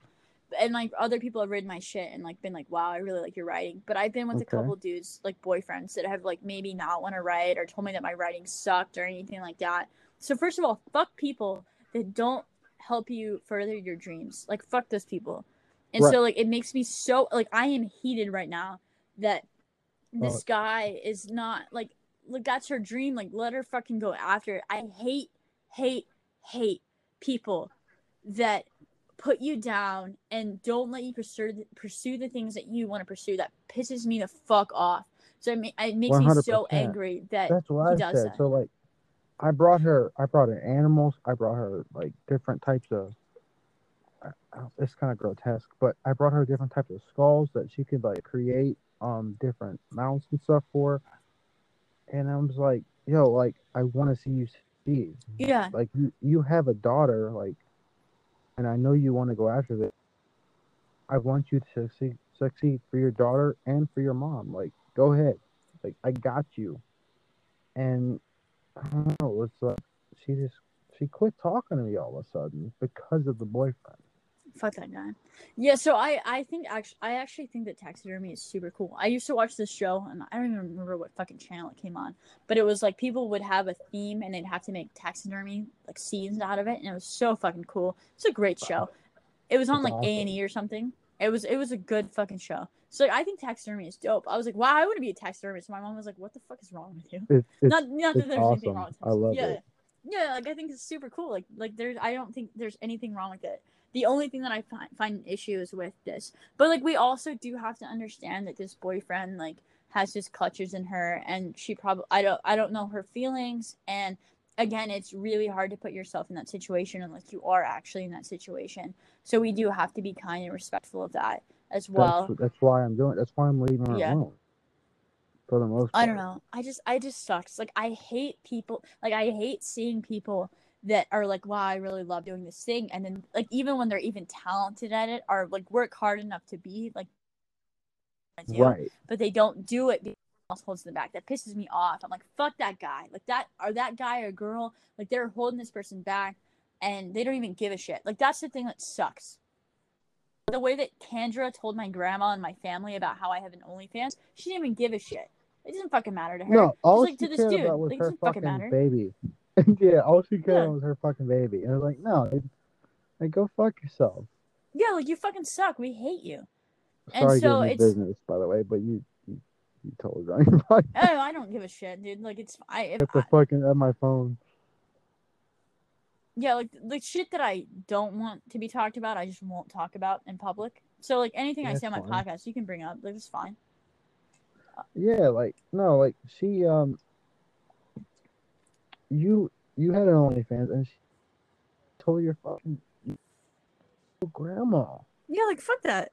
and like other people have read my shit and like been like, "Wow, I really like your writing." But I've been with a couple dudes like boyfriends that have like maybe not want to write or told me that my writing sucked or anything like that. So first of all, fuck people that don't help you further your dreams. Like fuck those people. And Right. so like it makes me so like I am heated right now that this Oh. guy is not like like that's her dream. Like let her fucking go after it. I hate, hate, hate people that put you down and don't let you pursue the, pursue the things that you want to pursue. That pisses me the fuck off. So it, ma- it makes me so angry that That's what he I does said. that. So like, I brought her. I brought her animals. I brought her like different types of. I- I- It's kind of grotesque, but I brought her different types of skulls that she could like create um different mounts and stuff for. And I was like, "Yo, like I want to see you succeed. Yeah. Like you, you have a daughter, like, and I know you want to go after this. I want you to succeed, succeed for your daughter and for your mom. Like, go ahead. Like, I got you." And I don't know. It's like she just she quit talking to me all of a sudden because of the boyfriend. Fuck that guy. Yeah, so I I think actually I actually think that taxidermy is super cool. I used to watch this show and I don't even remember what fucking channel it came on, but it was like people would have a theme and they'd have to make taxidermy like scenes out of it, and it was so fucking cool. It's a great show. It was on That's like A and E or something. It was it was a good fucking show. So I think taxidermy is dope. I was like, wow, I want to be a taxidermist. My mom was like, what the fuck is wrong with you? It, it's not not that there's anything wrong with I love yeah. it. Yeah, like I think it's super cool. Like like there's I don't think there's anything wrong with it. The only thing that I find find issues with this, but like we also do have to understand that this boyfriend like has his clutches in her, and she probably I don't I don't know her feelings, and again, it's really hard to put yourself in that situation unless you are actually in that situation. So we do have to be kind and respectful of that as well. that's, that's why I'm doing. That's why I'm leaving her Yeah. alone. For the most. I don't know. I just I just sucks. Like I hate people like I hate seeing people that are like, wow, I really love doing this thing and then like even when they're even talented at it or like work hard enough to be like do, Right. but they don't do it because else holds them back. That pisses me off. I'm like, fuck that guy. Like that or that guy or girl, like they're holding this person back and they don't even give a shit. Like that's the thing that sucks. The way that Kendra told my grandma and my family about how I have an OnlyFans, she didn't even give a shit. It doesn't fucking matter to her. No, all like, she to this dude, about was like, it her doesn't fucking fucking matter. baby. yeah, all she cared Yeah. was her fucking baby. And I was like, no, dude, like go fuck yourself. Yeah, like you fucking suck. We hate you. And Sorry, so giving it's- business, by the way, but you you, you on your. Oh, I don't give a shit, dude. Like it's I, if Get the I fucking at my phone. yeah, like the shit that I don't want to be talked about, I just won't talk about in public. So like anything I say on my fine. podcast, you can bring up. Like it's fine. Yeah, like no, like she um you you had an OnlyFans and she told your fucking grandma. Yeah, like fuck that.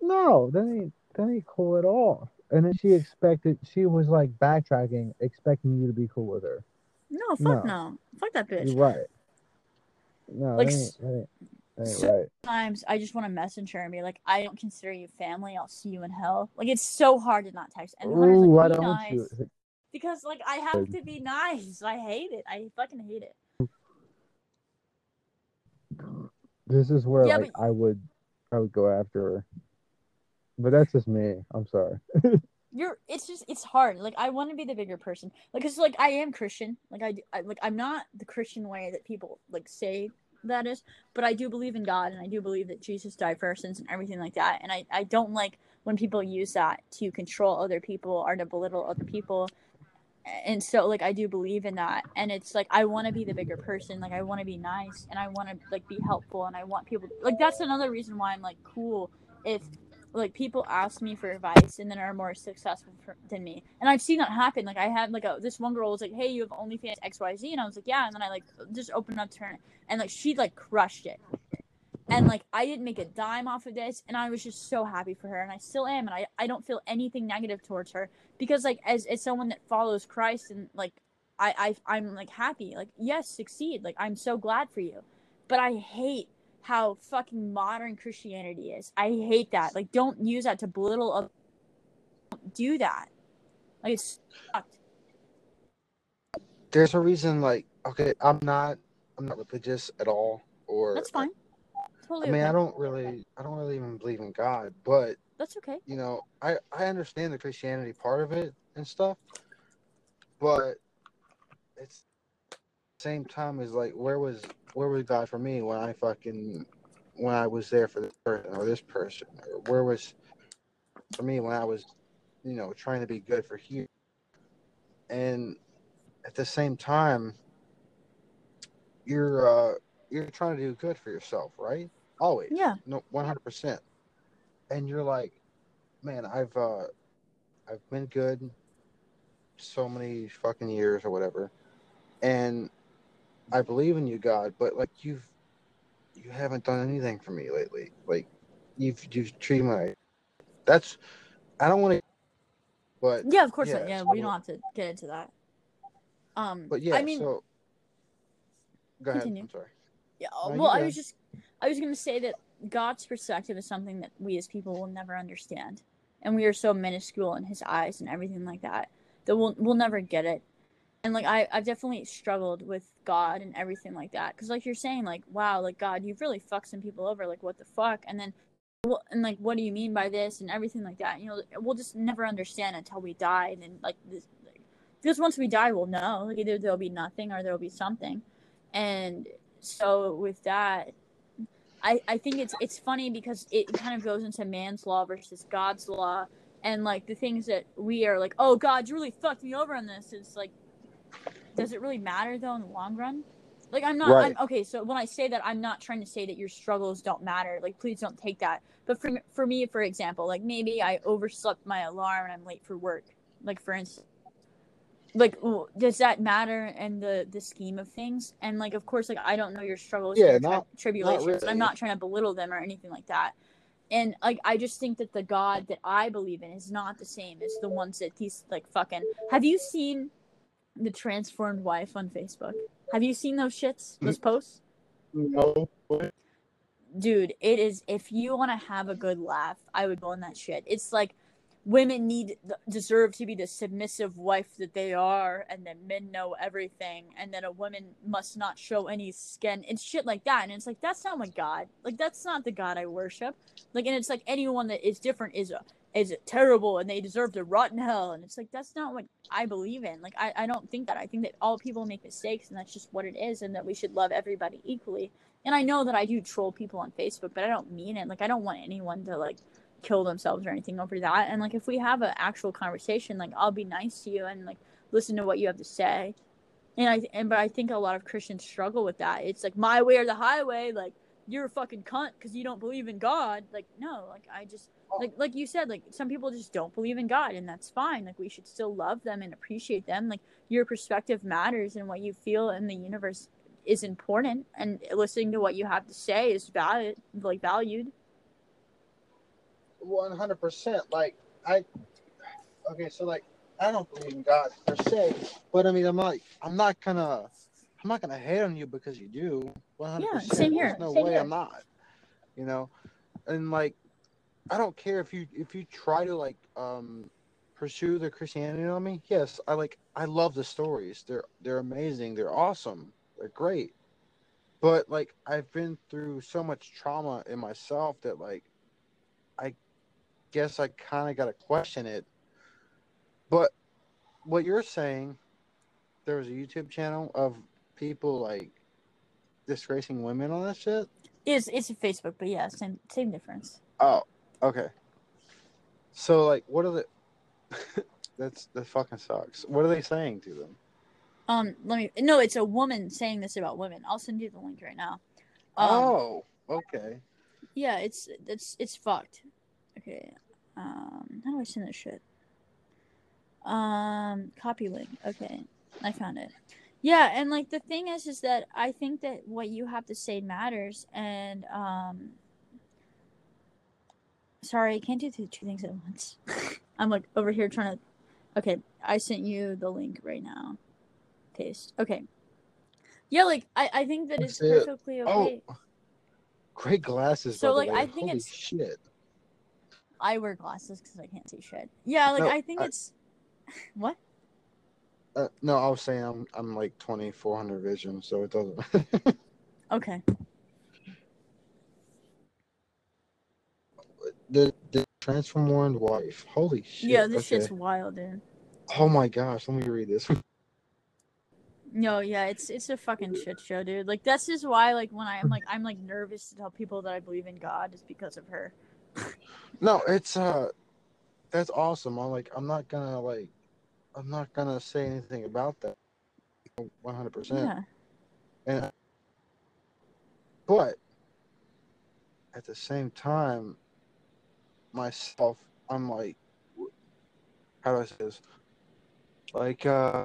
No, that ain't that ain't cool at all. And then she expected she was like backtracking, expecting you to be cool with her. No, fuck No. no. Fuck that bitch. You're right. No, Like, that ain't, that ain't, that ain't so- right. Sometimes I just want to message her and be like, I don't consider you family. I'll see you in hell. Like it's so hard to not text. And Ooh, why like, be don't nice. you? Because like I have to be nice. I hate it. I fucking hate it. This is where Yeah, like I would I would go after her. But that's just me. I'm sorry. you're it's just it's hard like i want to be the bigger person like it's like i am christian like I, I like i'm not the christian way that people like say that is but i do believe in god and i do believe that jesus died for our sins and everything like that and i i don't like when people use that to control other people or to belittle other people and so like i do believe in that and it's like i want to be the bigger person like i want to be nice and i want to like be helpful and i want people like that's another reason why i'm like cool if like people ask me for advice and then are more successful for, than me and i've seen that happen like i had like a this one girl was like hey you have onlyfans xyz and i was like yeah and then i like just opened up to her and like she like crushed it and like i didn't make a dime off of this and i was just so happy for her and i still am and i, I don't feel anything negative towards her. Because like as, as someone that follows christ and like I, I i'm like happy like yes succeed like i'm so glad for you. But i hate how fucking modern christianity is. I hate that. Like don't use that to belittle other don't do that. Like it's fucked. there's a reason like okay i'm not i'm not religious at all or that's fine totally i mean okay. i don't really i don't really even believe in god but that's okay. you know i i understand the christianity part of it and stuff but it's same time as like where was where was god for me when i fucking when i was there for this person or this person? Or where was for me when i was you know trying to be good for here and at the same time you're uh you're trying to do good for yourself right always yeah no 100% and you're like man i've uh i've been good so many fucking years or whatever and I believe in you, God, but like you've you haven't done anything for me lately. Like you've you've treated me. That's I don't want to, but Yeah, of course. not. Yeah, Yeah, so- we don't have to get into that. Um, but yeah. I mean, so go ahead. Continue. I'm sorry. Yeah. No, well, I was just, I was going to say that God's perspective is something that we as people will never understand, and we are so minuscule in His eyes and everything like that that we'll we'll never get it. And like I, I've definitely struggled with God and everything like that, because like you're saying, like wow, like God, you've really fucked some people over, like what the fuck, and then. Well, and like, what do you mean by this, and everything like that? You know, we'll just never understand until we die, and then like this, like, because once we die, we'll know. Like either there'll be nothing or there'll be something, and so with that I, I think it's it's funny because it kind of goes into man's law versus God's law and like the things that we are like, oh God, you really fucked me over on this. It's like does it really matter though in the long run? Like I'm not Right. I'm okay, so when I say that I'm not trying to say that your struggles don't matter. Like please don't take that. But for for me, for example, like maybe I overslept my alarm and I'm late for work. Like for instance like does that matter in the the scheme of things? And like of course like i don't know your struggles Yeah, your tri- not- tribulations. Really. i'm not trying to belittle them or anything like that. And like i just think that the god that i believe in is not the same as the ones that these like fucking have you seen the transformed wife on facebook? Have you seen those shits? Mm-hmm. Those posts? No. dude it is if you want to have a good laugh i would go on that shit. It's like women need deserve to be the submissive wife that they are and that men know everything and that a woman must not show any skin and shit like that. And it's like that's not my god like that's not the god i worship. Like and it's like anyone that is different is a is terrible and they deserve to rot in hell. And it's like that's not what i believe in. Like I, I don't think that. I think that all people make mistakes and that's just what it is and that we should love everybody equally. And I know that I do troll people on Facebook, but I don't mean it. Like I don't want anyone to like kill themselves or anything over that. And like if we have an actual conversation, like I'll be nice to you and like listen to what you have to say. And I and but I think a lot of Christians struggle with that. It's like my way or the highway. Like you're a fucking cunt because you don't believe in God. Like no, like I just oh. like like you said, like some people just don't believe in God, and that's fine. Like we should still love them and appreciate them. Like your perspective matters, and what you feel in the universe is important and listening to what you have to say is valid like valued One hundred percent. Like I, okay, so like I don't believe in God per se, but I mean I'm not. I'm not gonna. I'm not gonna hate on you because you do. One hundred Yeah, percent. same here, There's no same way here. I'm not. You know, and like I don't care if you if you try to like um pursue the Christianity on me. Yes, I like. I love the stories. They're they're amazing. They're awesome. They're great. But like I've been through so much trauma in myself that like guess I kind of got to question it. But what you're saying, there was a YouTube channel of people like disgracing women on that shit. it's it's a facebook but yeah same same difference Oh, okay. So like, what are the? That's that fucking sucks. What are they saying to them? um let me no it's a woman saying this about women i'll send you the link right now um, oh, okay. yeah it's it's it's fucked okay um how do i send this shit um copy link okay i found it yeah and like the thing is is that i think that what you have to say matters and um sorry i can't do two two things at once i'm like over here trying to okay i sent you the link right now paste okay yeah like i i think that it's That's it. perfectly Oh, okay great glasses. So, like. I think Holy it's- shit. I wear glasses because I can't see shit. Yeah, like No, I think I- it's what? Uh, no, I was saying I'm I'm like 2400 vision, so it doesn't. Okay. the the transformed wife. Holy shit. yeah, this okay. shit's wild, dude. Oh my gosh, let me read this. No, yeah, it's it's a fucking shit show, dude. Like that's just why, like, when I'm like I'm like nervous to tell people that I believe in God is because of her. No, it's uh that's awesome. I'm like I'm not gonna like I'm not gonna say anything about that. 100%. Yeah. And but at the same time myself I'm like how do I say this? Like uh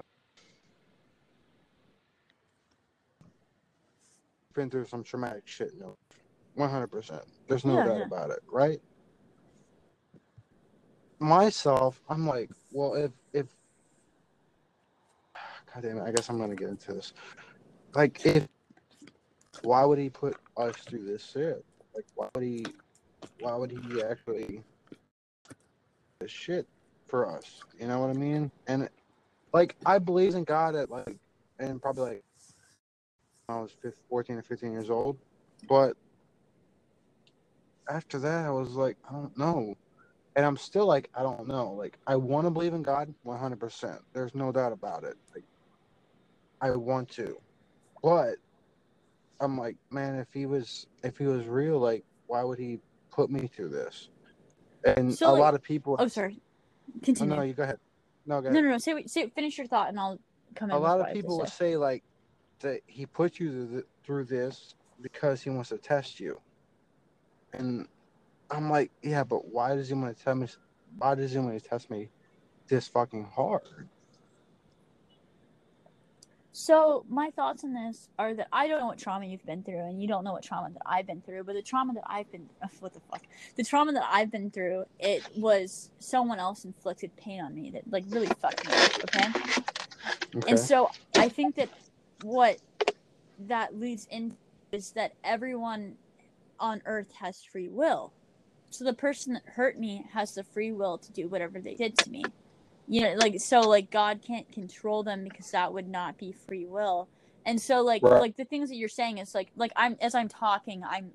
been through some traumatic shit. No, one hundred percent. There's no Yeah, doubt yeah. about it, right? Myself, I'm like, well, if if, God damn it, I guess I'm gonna get into this. Like, if why would he put us through this shit? Like, why would he? Why would he actually this shit for us? You know what I mean? And like, I believe in God at like, and probably like I was 15, 14 or 15 years old. But after that, I was like, I don't know. And I'm still like, I don't know. Like, I want to believe in God 100%. There's no doubt about it. Like, I want to. But I'm like, man, if he was, if he was real, like, why would he put me through this? And So, a like- lot of people. Oh, sorry. Oh, Continue. no, you go ahead. No, go no, ahead. no, no. Say, say, finish your thought, and I'll come in. a lot of I have to people will say. say like that he put you through this because he wants to test you and i'm like yeah but why does he want to tell me why does he want to test me this fucking hard So my thoughts on this are that I don't know what trauma you've been through, and you don't know what trauma that I've been through. But the trauma that I've been what the fuck, the trauma that I've been through, it was someone else inflicted pain on me that like really fucked me up. Okay, okay and so I think that what that leads in is that everyone on Earth has free will. So the person that hurt me has the free will to do whatever they did to me. You know like so like god can't control them because that would not be free will. And so like Right. like the things that you're saying is like like i'm as i'm talking i'm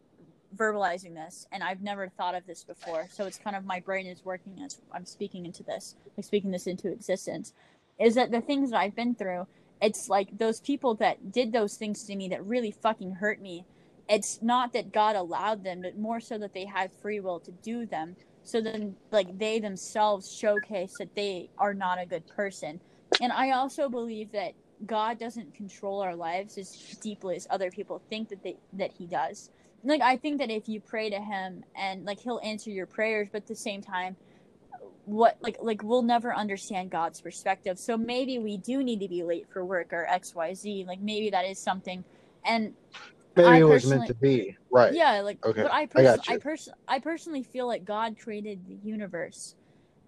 verbalizing this and i've never thought of this before. So it's kind of my brain is working as i'm speaking into this like speaking this into existence. Is that the things that i've been through it's like those people that did those things to me that really fucking hurt me it's not that god allowed them but more so that they had free will to do them. So then like they themselves showcase that they are not a good person. And i also believe that god doesn't control our lives as deeply as other people think that they that he does. Like i think that if you pray to him and like he'll answer your prayers but at the same time what like like we'll never understand god's perspective. So maybe we do need to be late for work or xyz like maybe that is something. And maybe it was meant to be. Right. Yeah, like Okay, but I I I, pers- I personally feel like God created the universe,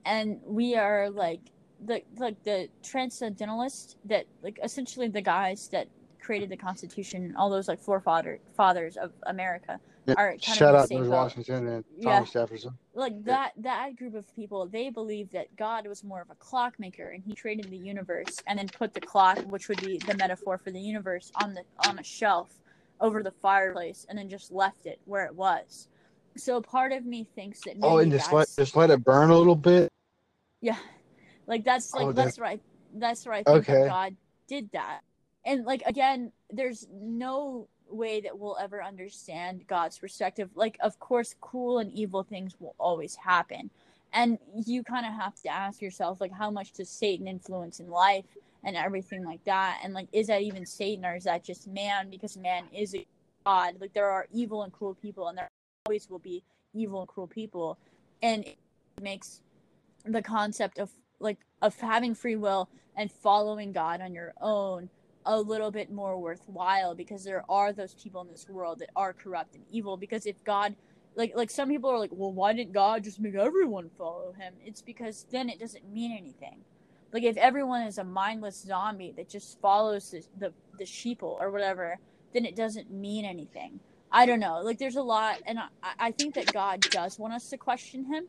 and we are like the like the transcendentalists that like essentially the guys that created the Constitution, and all those like forefather fathers of America Yeah, are kind shout of out George washington and Yeah. thomas jefferson. Like Yeah. that that group of people, they believe that God was more of a clockmaker, and He created the universe, and then put the clock, which would be the metaphor for the universe, on the on a shelf over the fireplace, and then just left it where it was. So part of me thinks that maybe oh and just let just let it burn a little bit yeah, like that's like Oh, that's right. That's right. I think that Okay. God did that, and like again, there's no way that we'll ever understand God's perspective. Like, of course, cool and evil things will always happen, and you kind of have to ask yourself, like, how much does Satan influence in life and everything like that, and like, is that even Satan or is that just man? Because man is a God. Like, there are evil and cruel people, and there always will be evil and cruel people, and it makes the concept of like of having free will and following God on your own a little bit more worthwhile because there are those people in this world that are corrupt and evil. Because if God like like some people are like well why didn't God just make everyone follow him? It's because then it doesn't mean anything like if everyone is a mindless zombie that just follows the the, the sheeple or whatever then it doesn't mean anything I don't know like there's a lot and I, I think that God does want us to question him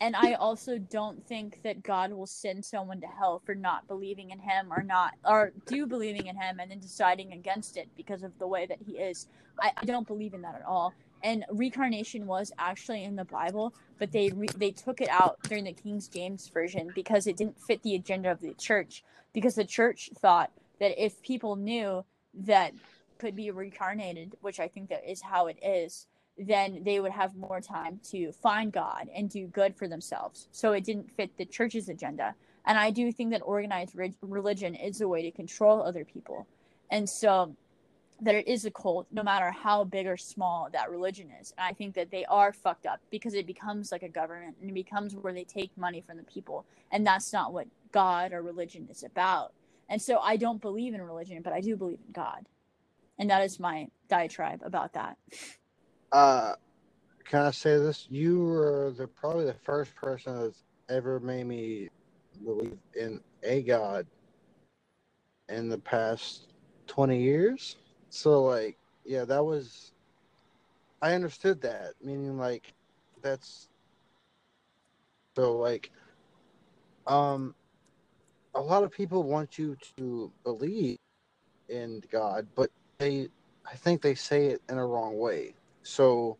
and I also don't think that God will send someone to hell for not believing in him or not or do believing in him and then deciding against it because of the way that he is. I, I don't believe in that at all. And reincarnation was actually in the Bible, but they re- they took it out during the King James version because it didn't fit the agenda of the church. Because the church thought that if people knew that could be reincarnated, which I think that is how it is, then they would have more time to find God and do good for themselves. So it didn't fit the church's agenda. And I do think that organized re- religion is a way to control other people. And so it is a cult, no matter how big or small that religion is. And I think that they are fucked up because it becomes like a government and it becomes where they take money from the people. And that's not what God or religion is about. And so I don't believe in religion, but I do believe in God. And that is my diatribe about that. Uh, can I say this? You were the probably the first person that's ever made me believe in a God in the past twenty years. So like, yeah, that was. I understood that, meaning like, that's. So like, um, a lot of people want you to believe in God, but they, I think they say it in a wrong way. So,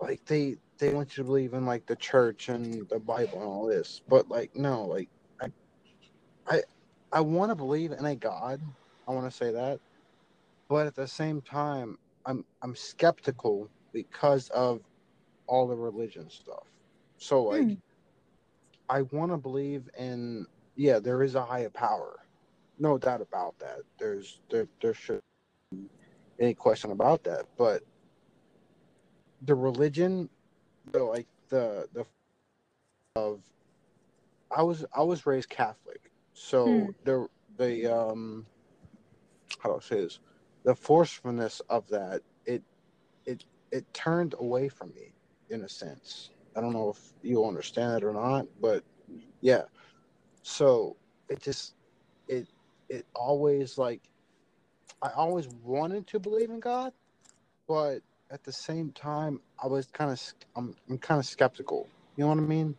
like they they want you to believe in like the church and the Bible and all this, but like no, like I, I, I want to believe in a God. I want to say that, but at the same time, I'm I'm skeptical because of all the religion stuff. So like, Hmm. I want to believe in yeah, there is a higher power, no doubt about that. There's there there should be any question about that, but the religion, the like the the of I was I was raised Catholic, so Hmm. the the um how do I say this? The forcefulness of that it it it turned away from me in a sense. I don't know if you understand that or not, but yeah. So it just it it always like I always wanted to believe in God, but at the same time I was kind of I'm I'm kind of skeptical. You know what I mean?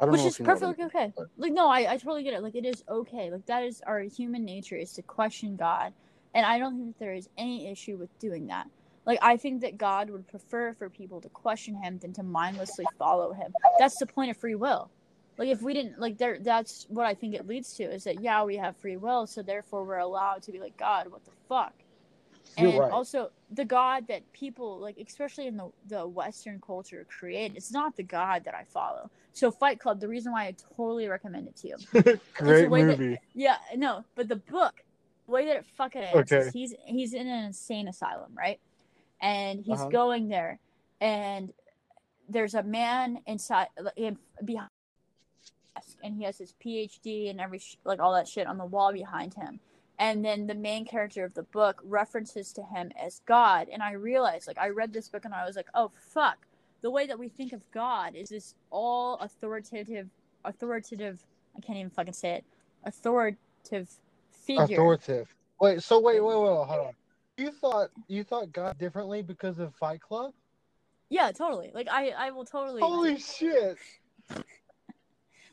I don't Which know is if you know what I perfectly mean, okay. but- Like no, I, I totally get it. Like it is okay. Like that is our human nature is to question God. And I don't think that there is any issue with doing that. Like I think that God would prefer for people to question him than to mindlessly follow him. That's the point of free will. Like if we didn't like there that's what I think it leads to is that yeah, we have free will, so therefore we're allowed to be like, God, what the fuck? You're and right. also the god that people like especially in the, the western culture create it's not the god that i follow so fight club the reason why i totally recommend it to you Great way that- movie. yeah no but the book the way that it fucking ends Okay. is he's he's in an insane asylum right and he's Uh-huh. going there and there's a man inside in, behind and he has his phd and every sh- like all that shit on the wall behind him and then the main character of the book references to him as god and i realized like i read this book and i was like oh fuck the way that we think of god is this all authoritative authoritative i can't even fucking say it authoritative figure Authoritative. Wait, so wait, wait, wait, hold on. You thought you thought God differently because of Fight Club? yeah totally like i i will totally Holy shit!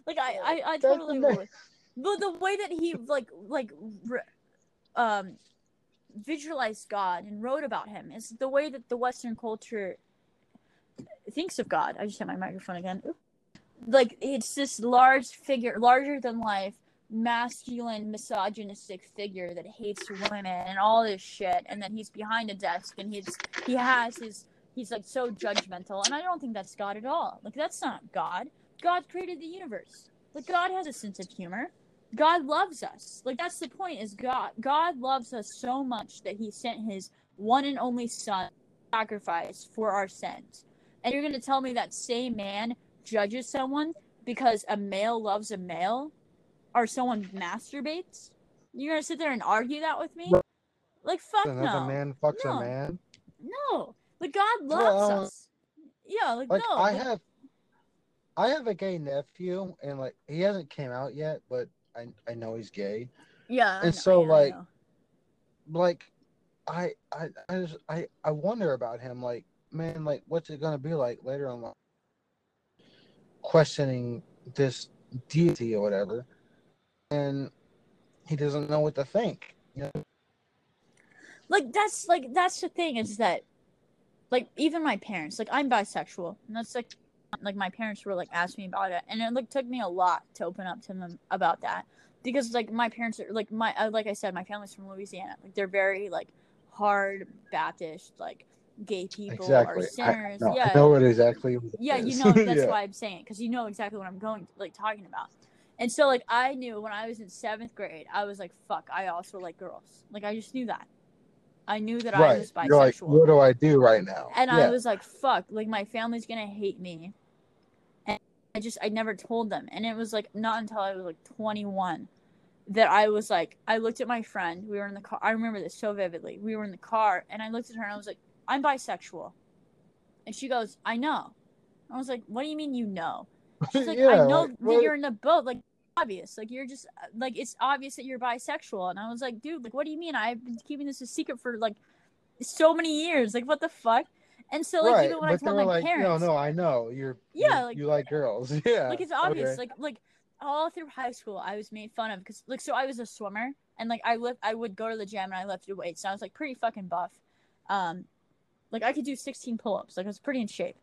like i i, I totally but the way that he like like um visualized god and wrote about him is the way that the western culture thinks of god i just hit my microphone again like it's this large figure larger than life masculine misogynistic figure that hates women and all this shit and then he's behind a desk and he's he has his he's like so judgmental and i don't think that's god at all. Like that's not god. God created the universe. Like god has a sense of humor. God loves us. Like that's the point is god god loves us so much that he sent his one and only son sacrifice for our sins. And you're going to tell me that same man judges someone because a male loves a male or someone masturbates you're to sit there and argue that with me like fuck Another no man fucks No. a man. no like god loves Well, us yeah like, Like no I like- have, I have a gay nephew, and like he hasn't came out yet, but I I know he's gay. yeah I and know- so, yeah, like, know. Like, I I I just I I wonder about him. Like, man, like what's it gonna be like later on? Questioning this deity or whatever, and he doesn't know what to think. You know? like that's like that's the thing is that like even my parents like i'm bisexual and that's like like my parents were like asking me about it and it like took me a lot to open up to them about that because like my parents are like my uh, like i said my family's from louisiana like they're very like hard baptist like gay people are Exactly. I, sinners no, yeah I know what exactly. what yeah you know that's Yeah. why i'm saying because you know exactly what i'm going like talking about and so like i knew when i was in seventh grade i was like fuck i also like girls like i just knew that i knew that i right. was You're like, bisexual what do I do right now? and yeah. i was like fuck like my family's gonna hate me and i just i never told them and it was like not until i was like 21 that I was like, I looked at my friend. We were in the car. I remember this so vividly. We were in the car, and I looked at her and I was like, I'm bisexual. And she goes, I know. I was like, What do you mean you know? She's like, Yeah, I know like, that what- you're in the boat. Like, obvious. Like, you're just, like, it's obvious that you're bisexual. And I was like, Dude, like, what do you mean? I've been keeping this a secret for, like, so many years. Like, what the fuck? And so, like, right, even when I told my like, parents, no, no, I know you're. Yeah, you, like- you like girls. Yeah, like it's obvious okay. like like all through high school i was made fun of because like so i was a swimmer and like i lift i would go to the gym and i lifted weights so i was like pretty fucking buff um like i could do 16 pull-ups like i was pretty in shape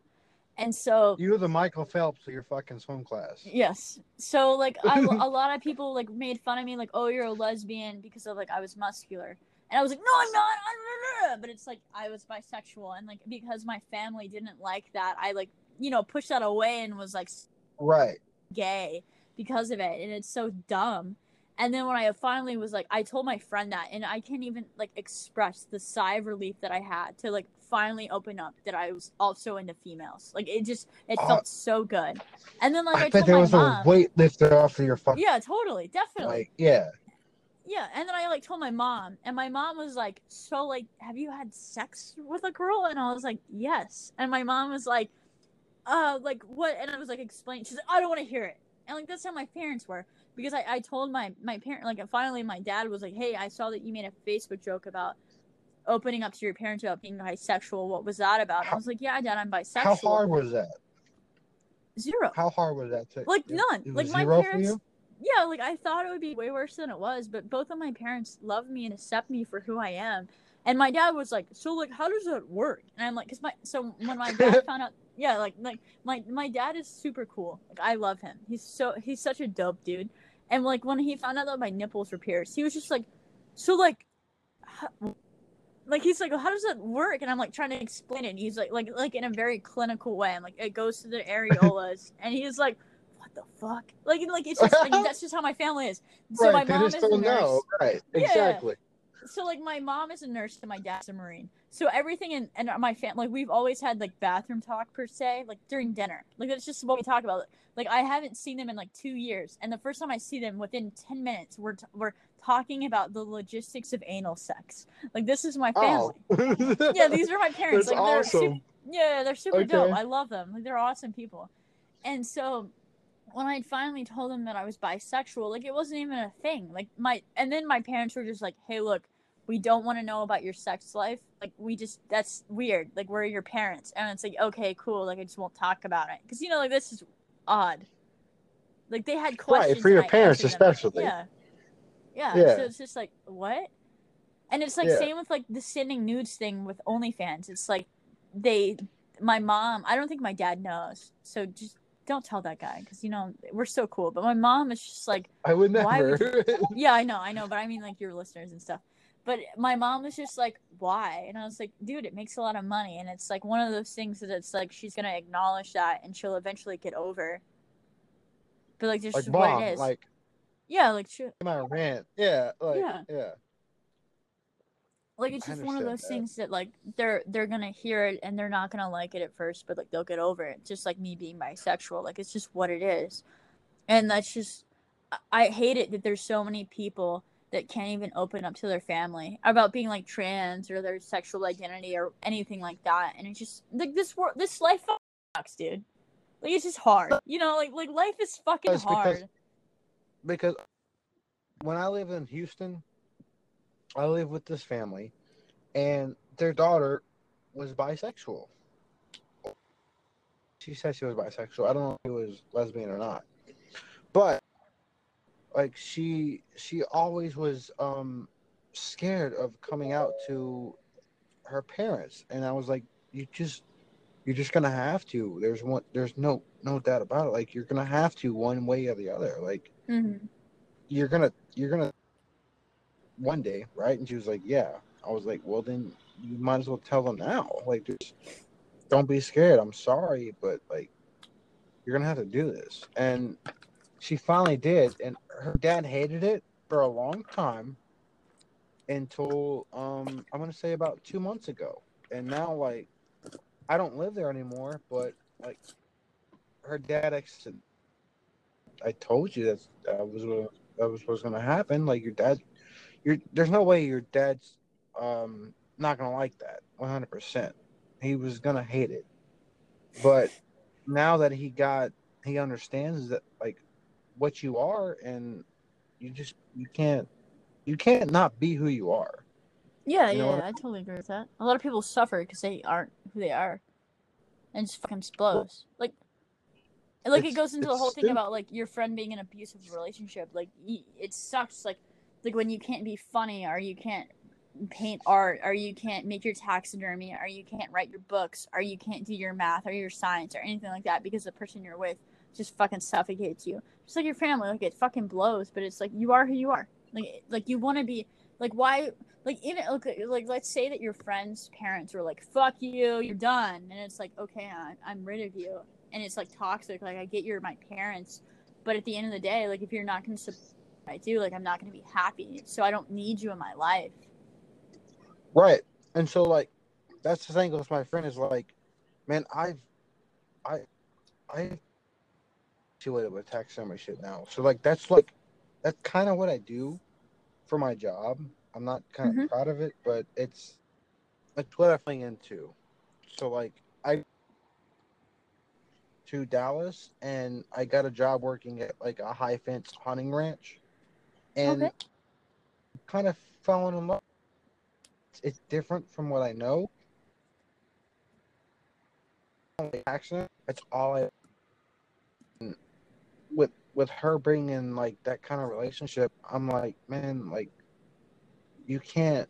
and so you're the Michael Phelps of your fucking swim class. yes. So like I, a lot of people like made fun of me like oh you're a lesbian because of like i was muscular. And i was like no i'm not. I'm- but it's like i was bisexual. And like because my family didn't like that i like you know pushed that away and was like Right. gay because of it. And it's so dumb. And then when i finally was like i told my friend that and i can't even like express the sigh of relief that i had to like finally open up that i was also into females. Like it just it Oh. felt so good. And then like i, I, bet told there my was mom a weight lifted off of your fucking. yeah totally. Definitely. Like, yeah. yeah and then i like told my mom and my mom was like so like have you had sex with a girl? And i was like yes. And my mom was like uh like what? And i was like explain. She's like i don't want to hear it. And like that's how my parents were because i i told my my parent like finally my dad was like hey i saw that you made a facebook joke about opening up to your parents about being bisexual what was that about? And i was like yeah dad i'm bisexual. How hard was that? zero. How hard was that? To, like it- none. it like my parents yeah like i thought it would be way worse than it was but both of my parents love me and accept me for who i am. And my dad was like so like how does that work? And i'm like because my so when my dad found out yeah like like my my dad is super cool. Like i love him. He's so he's such a dope dude. And like when he found out that my nipples were pierced he was just like so like how, like he's like how does that work and i'm like trying to explain it and he's like like like in a very clinical way i'm like it goes to the areolas and he's like what the fuck like like it's just like that's just how my family is so right. my mom is a nurse know. Right. Yeah. Exactly. so like my mom is a nurse and my dad's a marine so everything in and my family like we've always had like bathroom talk per se like during dinner like that's just what we talk about like i haven't seen them in like two years and the first time i see them within 10 minutes we're, t- we're talking about the logistics of anal sex. Like this is my oh. family. Oh. yeah these are my parents. That's like they're awesome. super, yeah they're super dope. I love them. Like they're awesome people. And so when i finally told them that i was bisexual like it wasn't even a thing. Like my and then my parents were just like hey look we don't want to know about your sex life. Like we just that's weird. Like we're your parents. And it's like okay cool. Like i just won't talk about it. Because you know like this is odd. Like they had questions for your I parents them. especially. yeah yeah Yeah. so it's just like what and it's like Yeah. same with like the sending nudes thing with OnlyFans. It's like they, my mom. I don't think my dad knows, so just don't tell that guy because you know we're so cool. But my mom is just like, I would never. would yeah, I know, I know, but I mean like your listeners and stuff. But my mom was just like, why? And I was like, dude, it makes a lot of money, and it's like one of those things that it's like she's gonna acknowledge that, and she'll eventually get over. But like, this like what mom, it is. like yeah, like she, my rant. Yeah. Like Yeah. yeah. like it's just one of those that. things that like they're they're gonna hear it and they're not gonna like it at first but like they'll get over it just like me being bisexual like it's just what it is and that's just I- hate it that there's so many people that can't even open up to their family about being like trans or their sexual identity or anything like that and it's just like this world this life sucks dude like it's just hard you know like like life is fucking hard because when I live in Houston, I live with this family, and their daughter was bisexual. She said she was bisexual. I don't know if she was lesbian or not, but like she she always was um scared of coming out to her parents, and I was like, you just you're just gonna have to. There's one. There's no no doubt about it. Like you're gonna have to one way or the other. Like hmm you're gonna you're gonna one day right? And she was like yeah. I was like well then you might as well tell them now. Like just don't be scared. I'm sorry but like you're gonna have to do this. And she finally did and her dad hated it for a long time until um i'm gonna say about two months ago. And now like i don't live there anymore but like her dad ex i told you that that was gonna that was what's gonna happen. Like your dad, your there's no way your dad's um not gonna like that 100. percent He was gonna hate it, but now that he got he understands that like what you are and you just you can't you can't not be who you are. Yeah, You know yeah, what I totally agree with that. A lot of people suffer because they aren't who they are, and just fucking explodes. Like, and, like it goes into the whole thing about like your friend being in an abusive relationship. Like, it sucks. Like, like when you can't be funny, or you can't paint art, or you can't make your taxidermy, or you can't write your books, or you can't do your math or your science or anything like that because the person you're with just fucking suffocates you. Just like your family, like it fucking blows. But it's like you are who you are. Like, like you want to be. Like why? Like even okay, like let's say that your friend's parents were like, "Fuck you, you're done," and it's like, okay, I'm, I'm rid of you, and it's like toxic. Like I get you're my parents, but at the end of the day, like if you're not gonna support what I do, like I'm not gonna be happy. So I don't need you in my life. Right. And so like that's the thing with my friend is like, man, I've I I situated with taxidermy shit now. So like that's like that's kind of what I do for my job. I'm not kind of Mhm. proud of it, but it's it's what I'm playing into. So like I to Dallas and I got a job working at like a high fence hunting ranch. And Okay. kind of falling in love. It's different from what I know. Accident. That's all I. With with her bringing like that kind of relationship, I'm like, man, like, you can't.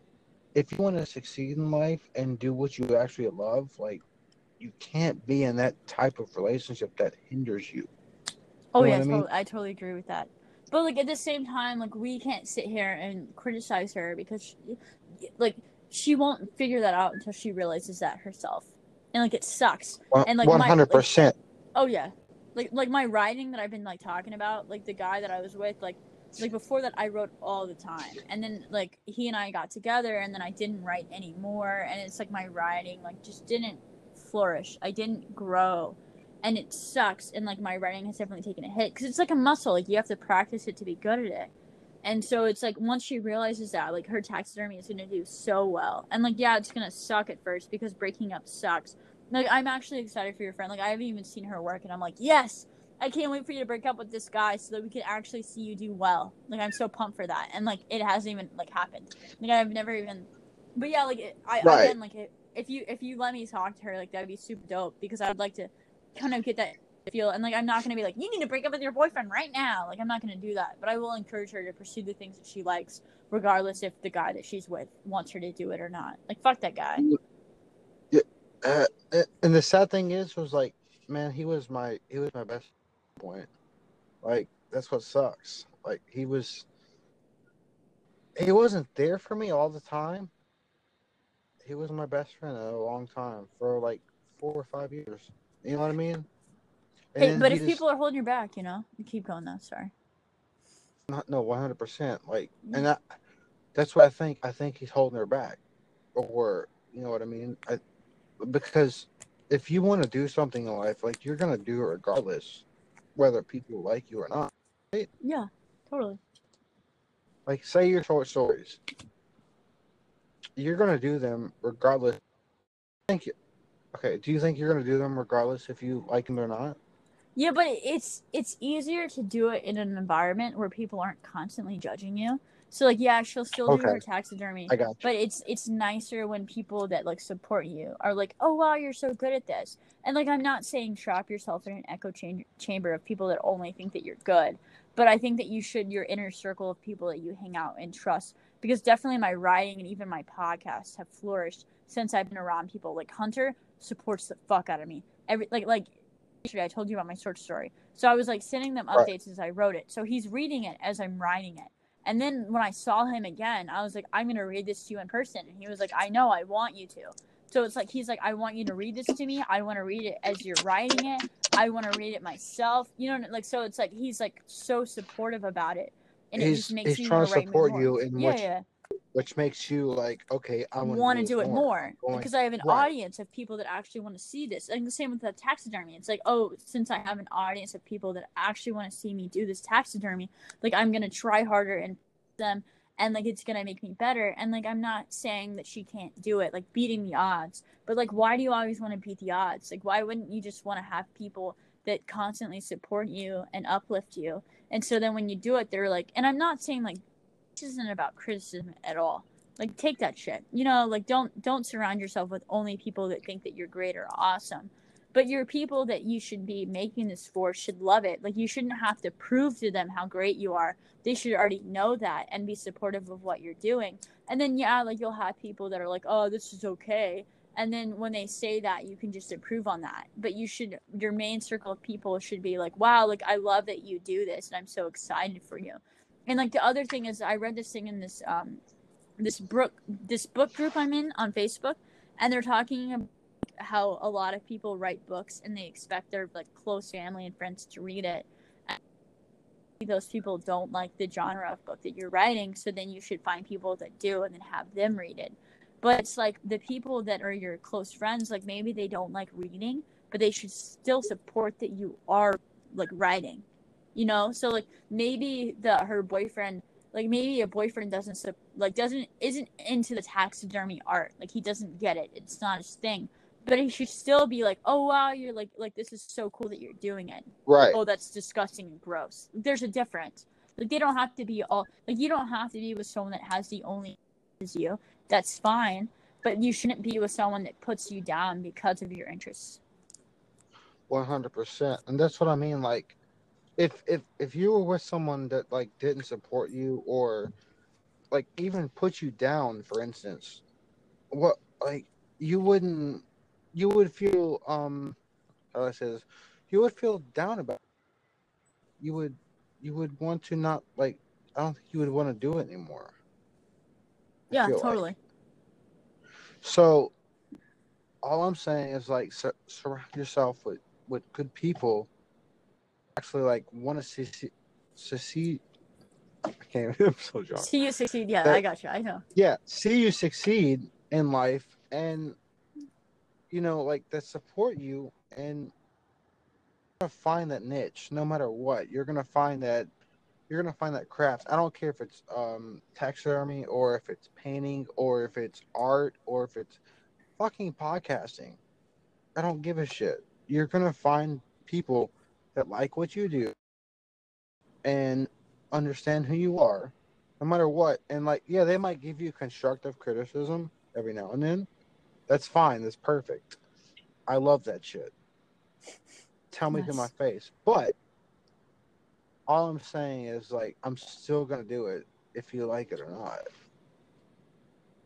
If you want to succeed in life and do what you actually love, like, you can't be in that type of relationship that hinders you. Oh You know yeah, I mean? totally, I totally agree with that. But like at the same time, like we can't sit here and criticize her because, she, like, she won't figure that out until she realizes that herself, and like it sucks. And, like, one hundred percent. Oh yeah, like like my writing that I've been like talking about, like the guy that I was with, like like before that I wrote all the time, and then like he and I got together, and then I didn't write anymore, and it's like my writing like just didn't flourish. I didn't grow, and it sucks. And like my writing has definitely taken a hit because it's like a muscle. Like you have to practice it to be good at it. And so it's like once she realizes that, like her taxidermy is gonna do so well, and like yeah, it's gonna suck at first because breaking up sucks. Like I'm actually excited for your friend. Like I haven't even seen her work, and I'm like, yes, I can't wait for you to break up with this guy so that we can actually see you do well. Like I'm so pumped for that, and like it hasn't even like happened. Like I've never even, but yeah, like it, I Right. again like it, if you if you let me talk to her, like that'd be super dope because I would like to kind of get that feel and like I'm not gonna be like you need to break up with your boyfriend right now. Like I'm not gonna do that, but I will encourage her to pursue the things that she likes, regardless if the guy that she's with wants her to do it or not. Like fuck that guy. Uh, and the sad thing is, was like, man, he was my he was my best point. Like that's what sucks. Like he was, he wasn't there for me all the time. He was my best friend a long time for like four or five years. You know what I mean? And Hey, but if just- people are holding your back, you know, you keep going though. Sorry. not no one hundred percent. Like, Mm. and that that's what I think. I think he's holding her back, or you know what I mean? I, because if you want to do something in life, like you're gonna do it regardless, whether people like you or not. Right? Yeah, totally. Like, say your short stories, you're gonna do them regardless. Thank you. Okay, do you think you're gonna do them regardless if you like them or not? Yeah, but it's it's easier to do it in an environment where people aren't constantly judging you. So like, yeah, she'll still do Okay. her taxidermy, I got you. but it's it's nicer when people that like support you are like, oh wow, you're so good at this. And like, I'm not saying trap yourself in an echo cham- chamber of people that only think that you're good, but I think that you should your inner circle of people that you hang out and trust because definitely my writing and even my podcast have flourished since I've been around people. Like Hunter supports the fuck out of me. Every like like yesterday I told you about my short story. So I was like sending them Right. updates as I wrote it. So he's reading it as I'm writing it. And then when I saw him again, I was like, I'm gonna read this to you in person. And he was like, I know, I want you to. So it's like he's like, I want you to read this to me. I want to read it as you're writing it. I want to read it myself. You know, like so it's like he's like so supportive about it, and it He's- just makes he's trying to support more. you in yeah, which- yeah. which makes you like, okay, I want to do it more Going- because I have an right. audience of people that actually want to see this. And the same with the taxidermy. It's like, oh, since I have an audience of people that actually want to see me do this taxidermy, like I'm gonna try harder and them, and like it's gonna make me better. And like I'm not saying that she can't do it, like beating the odds, but like why do you always want to beat the odds? Like why wouldn't you just want to have people that constantly support you and uplift you? And so then when you do it, they're like, and I'm not saying like this isn't about criticism at all. Like take that shit. You know like don't don't surround yourself with only people that think that you're great or awesome. But your people that you should be making this for should love it. Like you shouldn't have to prove to them how great you are. They should already know that and be supportive of what you're doing. And then yeah like you'll have people that are like oh this is okay and then when they say that you can just improve on that. But you should your main circle of people should be like wow like i love that you do this and i'm so excited for you. And like the other thing is i read this thing in this um this book this book group i'm in on facebook and they're talking about how a lot of people write books and they expect their like close family and friends to read it. Those people don't like the genre of book that you're writing so then you should find people that do and then have them read it but it's like the people that are your close friends like maybe they don't like reading but they should still support that you are like writing you know? So like maybe the her boyfriend like maybe a boyfriend doesn't like doesn't isn't into the taxidermy art. Like he doesn't get it. It's not his thing. But he should still be like oh wow you're like like this is so cool that you're doing it. Right. oh that's disgusting and gross. There's a difference. Like they don't have to be all like you don't have to be with someone that has the only as you that's fine but you shouldn't be with someone that puts you down because of your interests One hundred percent, and that's what I mean. Like, if if if you were with someone that like didn't support you or like even put you down, for instance, what like you wouldn't you would feel um how I say this? You would feel down about. It. You would you would want to not like. I don't think you would want to do it anymore. I yeah totally. like. So, all I'm saying is like sur- surround yourself with with good people. Actually, like want to see see, succeed. I can't. I'm so drunk. see you succeed yeah That- i got you i know Yeah, see you succeed in life, and you know, like that support you, and find that niche no matter what. You're gonna find that. You're gonna find that craft. I don't care if it's um taxidermy or if it's painting or if it's art or if it's fucking podcasting. I don't give a shit. You're gonna find people that like what you do and understand who you are, no matter what. And like, yeah, they might give you constructive criticism every now and then. That's fine. That's perfect. I love that shit. Tell me to my face. But all I'm saying is like I'm still gonna do it if you like it or not.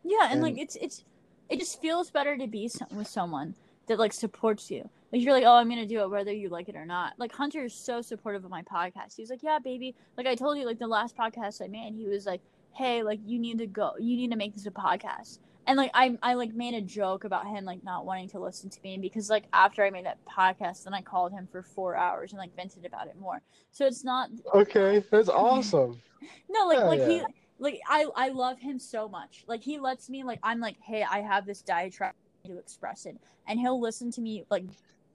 Yeah, and, like it's it's it just feels better to be with someone that like supports you. Like you're like, oh, I'm gonna do it whether you like it or not. Like Hunter is so supportive of my podcast. He's like, yeah, baby. Like I told you, like the last podcast I made, he was like, hey, like you need to go, you need to make this a podcast. And like I I like made a joke about him like not wanting to listen to me because like after I made that podcast, then I called him for four hours and like vented about it more. So it's not Okay, that's awesome. no, like Hell like he like I I love him so much. Like he lets me like I'm like, hey, I have this diatribe to express it, and he'll listen to me like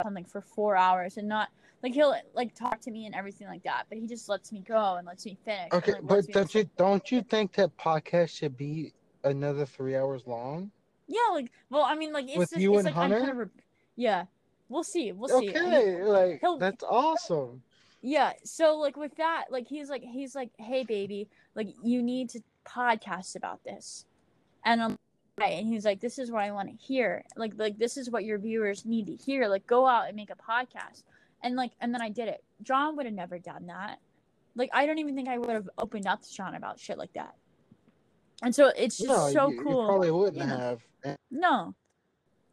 something for four hours and not like he'll like talk to me and everything like that. But he just lets me go and lets me finish. Okay, like, but don't you don't you think that podcast should be another three hours long? Yeah, like well, I mean, like it's With just, you it's and like I'm kind of re- yeah. We'll see. We'll see. Okay, like he'll- that's awesome. Yeah, so like with that, like he's like he's like, "Hey baby, like you need to podcast about this." And I'm right, and he's like, "This is what I want to hear. Like like this is what your viewers need to hear. Like go out and make a podcast." And like and then I did it. John would have never done that. Like I don't even think I would have opened up to John about shit like that. And so it's just no, so you, you cool. probably wouldn't you know. have. And no.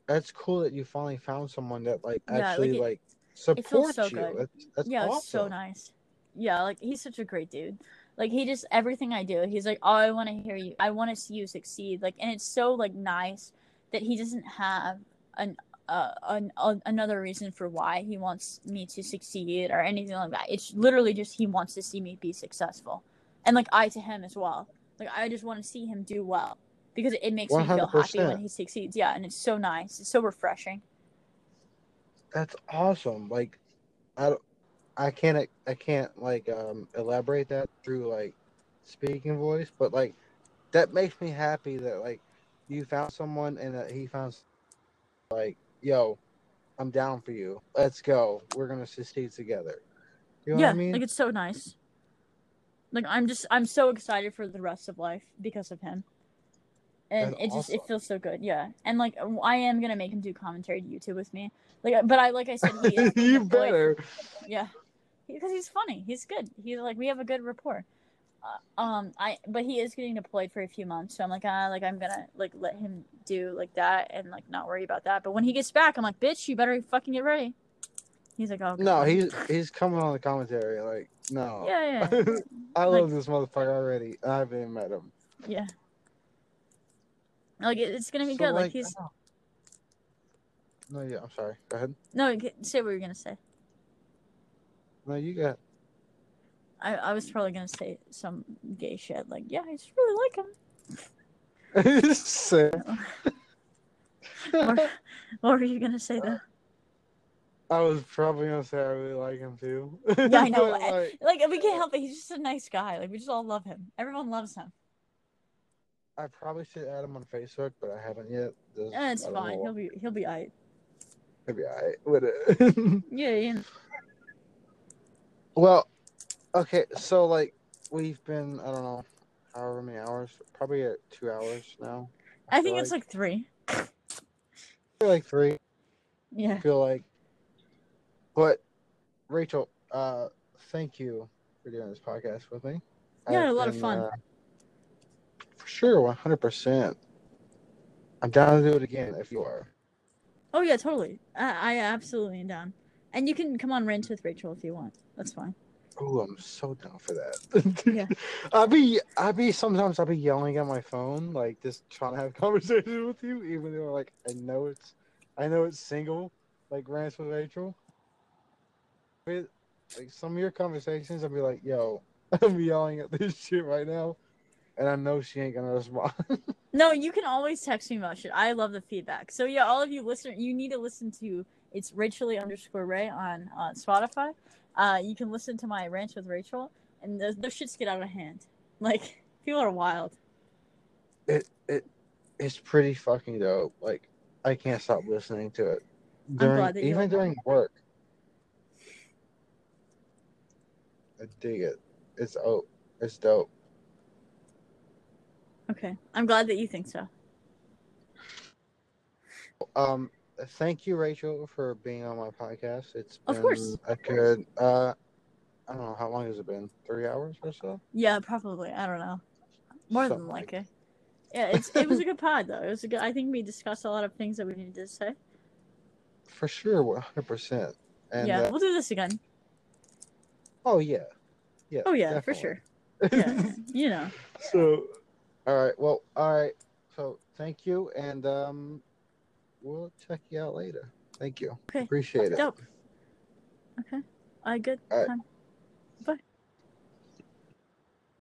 that's cool that you finally found someone that like Yeah, like, actually it- like feels supports so you. good. That's, that's yeah, awesome. it's so nice. Yeah, like he's such a great dude. Like he just everything I do, he's like, "Oh, I want to hear you. I want to see you succeed." Like, and it's so like nice that he doesn't have an uh, an, uh, another reason for why he wants me to succeed or anything like that. It's literally just he wants to see me be successful, and like I to him as well. Like I just want to see him do well because it makes me feel happy when he succeeds. Yeah, and it's so nice. It's so refreshing. That's awesome. Like, I, don't- I can't I can't like um elaborate that through like speaking voice, but like that makes me happy that like you found someone and that he found like yo, I'm down for you. Let's go. We're gonna succeed together. You know yeah, what I mean? like it's so nice. Like I'm just I'm so excited for the rest of life because of him. And That's it just it feels so good, yeah. And like I am gonna make him do commentary to YouTube with me, like. But I like I said, he is you better. yeah, because he's funny. He's good. He's like we have a good rapport. Uh, um, I but he is getting deployed for a few months, so I'm like ah, like I'm gonna like let him do like that and like not worry about that. But when he gets back, I'm like, bitch, you better fucking get ready. He's like, oh No, God. he's he's coming on the commentary. Like, no. yeah, yeah, I Like- love this motherfucker already. I haven't met him. yeah. Like it's gonna be So, good. Like, like, he's No, yeah, I'm sorry. Go ahead. no, say what you're gonna say. No, you got. I, I was probably gonna say some gay shit. Like, yeah, I just really like him. Sick. Or, what were you gonna say though? I was probably gonna say I really like him too. Yeah, I know. Like, Like we can't help it. He's just a nice guy. Like we just all love him. Everyone loves him. I probably should add him on Facebook, but I haven't yet. Just- Eh, it's fine. know. He'll be he'll be alright. He'll be alright with it. Yeah, yeah. well, okay, so like we've been, I don't know, however many hours, probably at two hours now. I think feel it's like three. Like three. Yeah. I feel like, but Rachel, uh, thank you for doing this podcast with me. Yeah, I've a lot of fun. uh, for sure, one hundred percent. I'm down to do it again if you are. Oh yeah, totally. I, I absolutely am down. And you can come on rant with Rachel if you want. That's fine. Oh, I'm so down for that. Yeah. I'll be, I'll be sometimes I'll be yelling at my phone, like just trying to have conversations with you, even though like I know it's, I know it's single, like rants with Rachel. But like some of your conversations, I'll be like, "Yo, I'm yelling at this shit right now," and I know she ain't gonna respond. No, you can always text me about shit. I love the feedback. So yeah, all of you listener, you need to listen to it's Rachel underscore Ray on uh, Spotify. Uh, you can listen to my rants with Rachel, and those, those shits get out of hand. Like people are wild. it, it, it's pretty fucking dope. Like I can't stop listening to it. During, even during work. I dig it. It's oh, it's dope. Okay, I'm glad that you think so. Um, thank you, Rachel, for being on my podcast. It's been Of course. a good. Uh, I don't know how long has it been? Three hours or so. Yeah, probably. I don't know. More Something than like likely. Yeah, it's it was a good pod though. It was a good. I think we discussed a lot of things that we needed to say. For sure, one hundred percent. And yeah, uh, we'll do this again. Oh yeah, yeah. Oh yeah, for sure. Yeah, you know. so, all right. Well, all right. So, thank you, and um, we'll check you out later. Thank you. Okay. Appreciate it. Dope. Okay. I good. All right. Bye.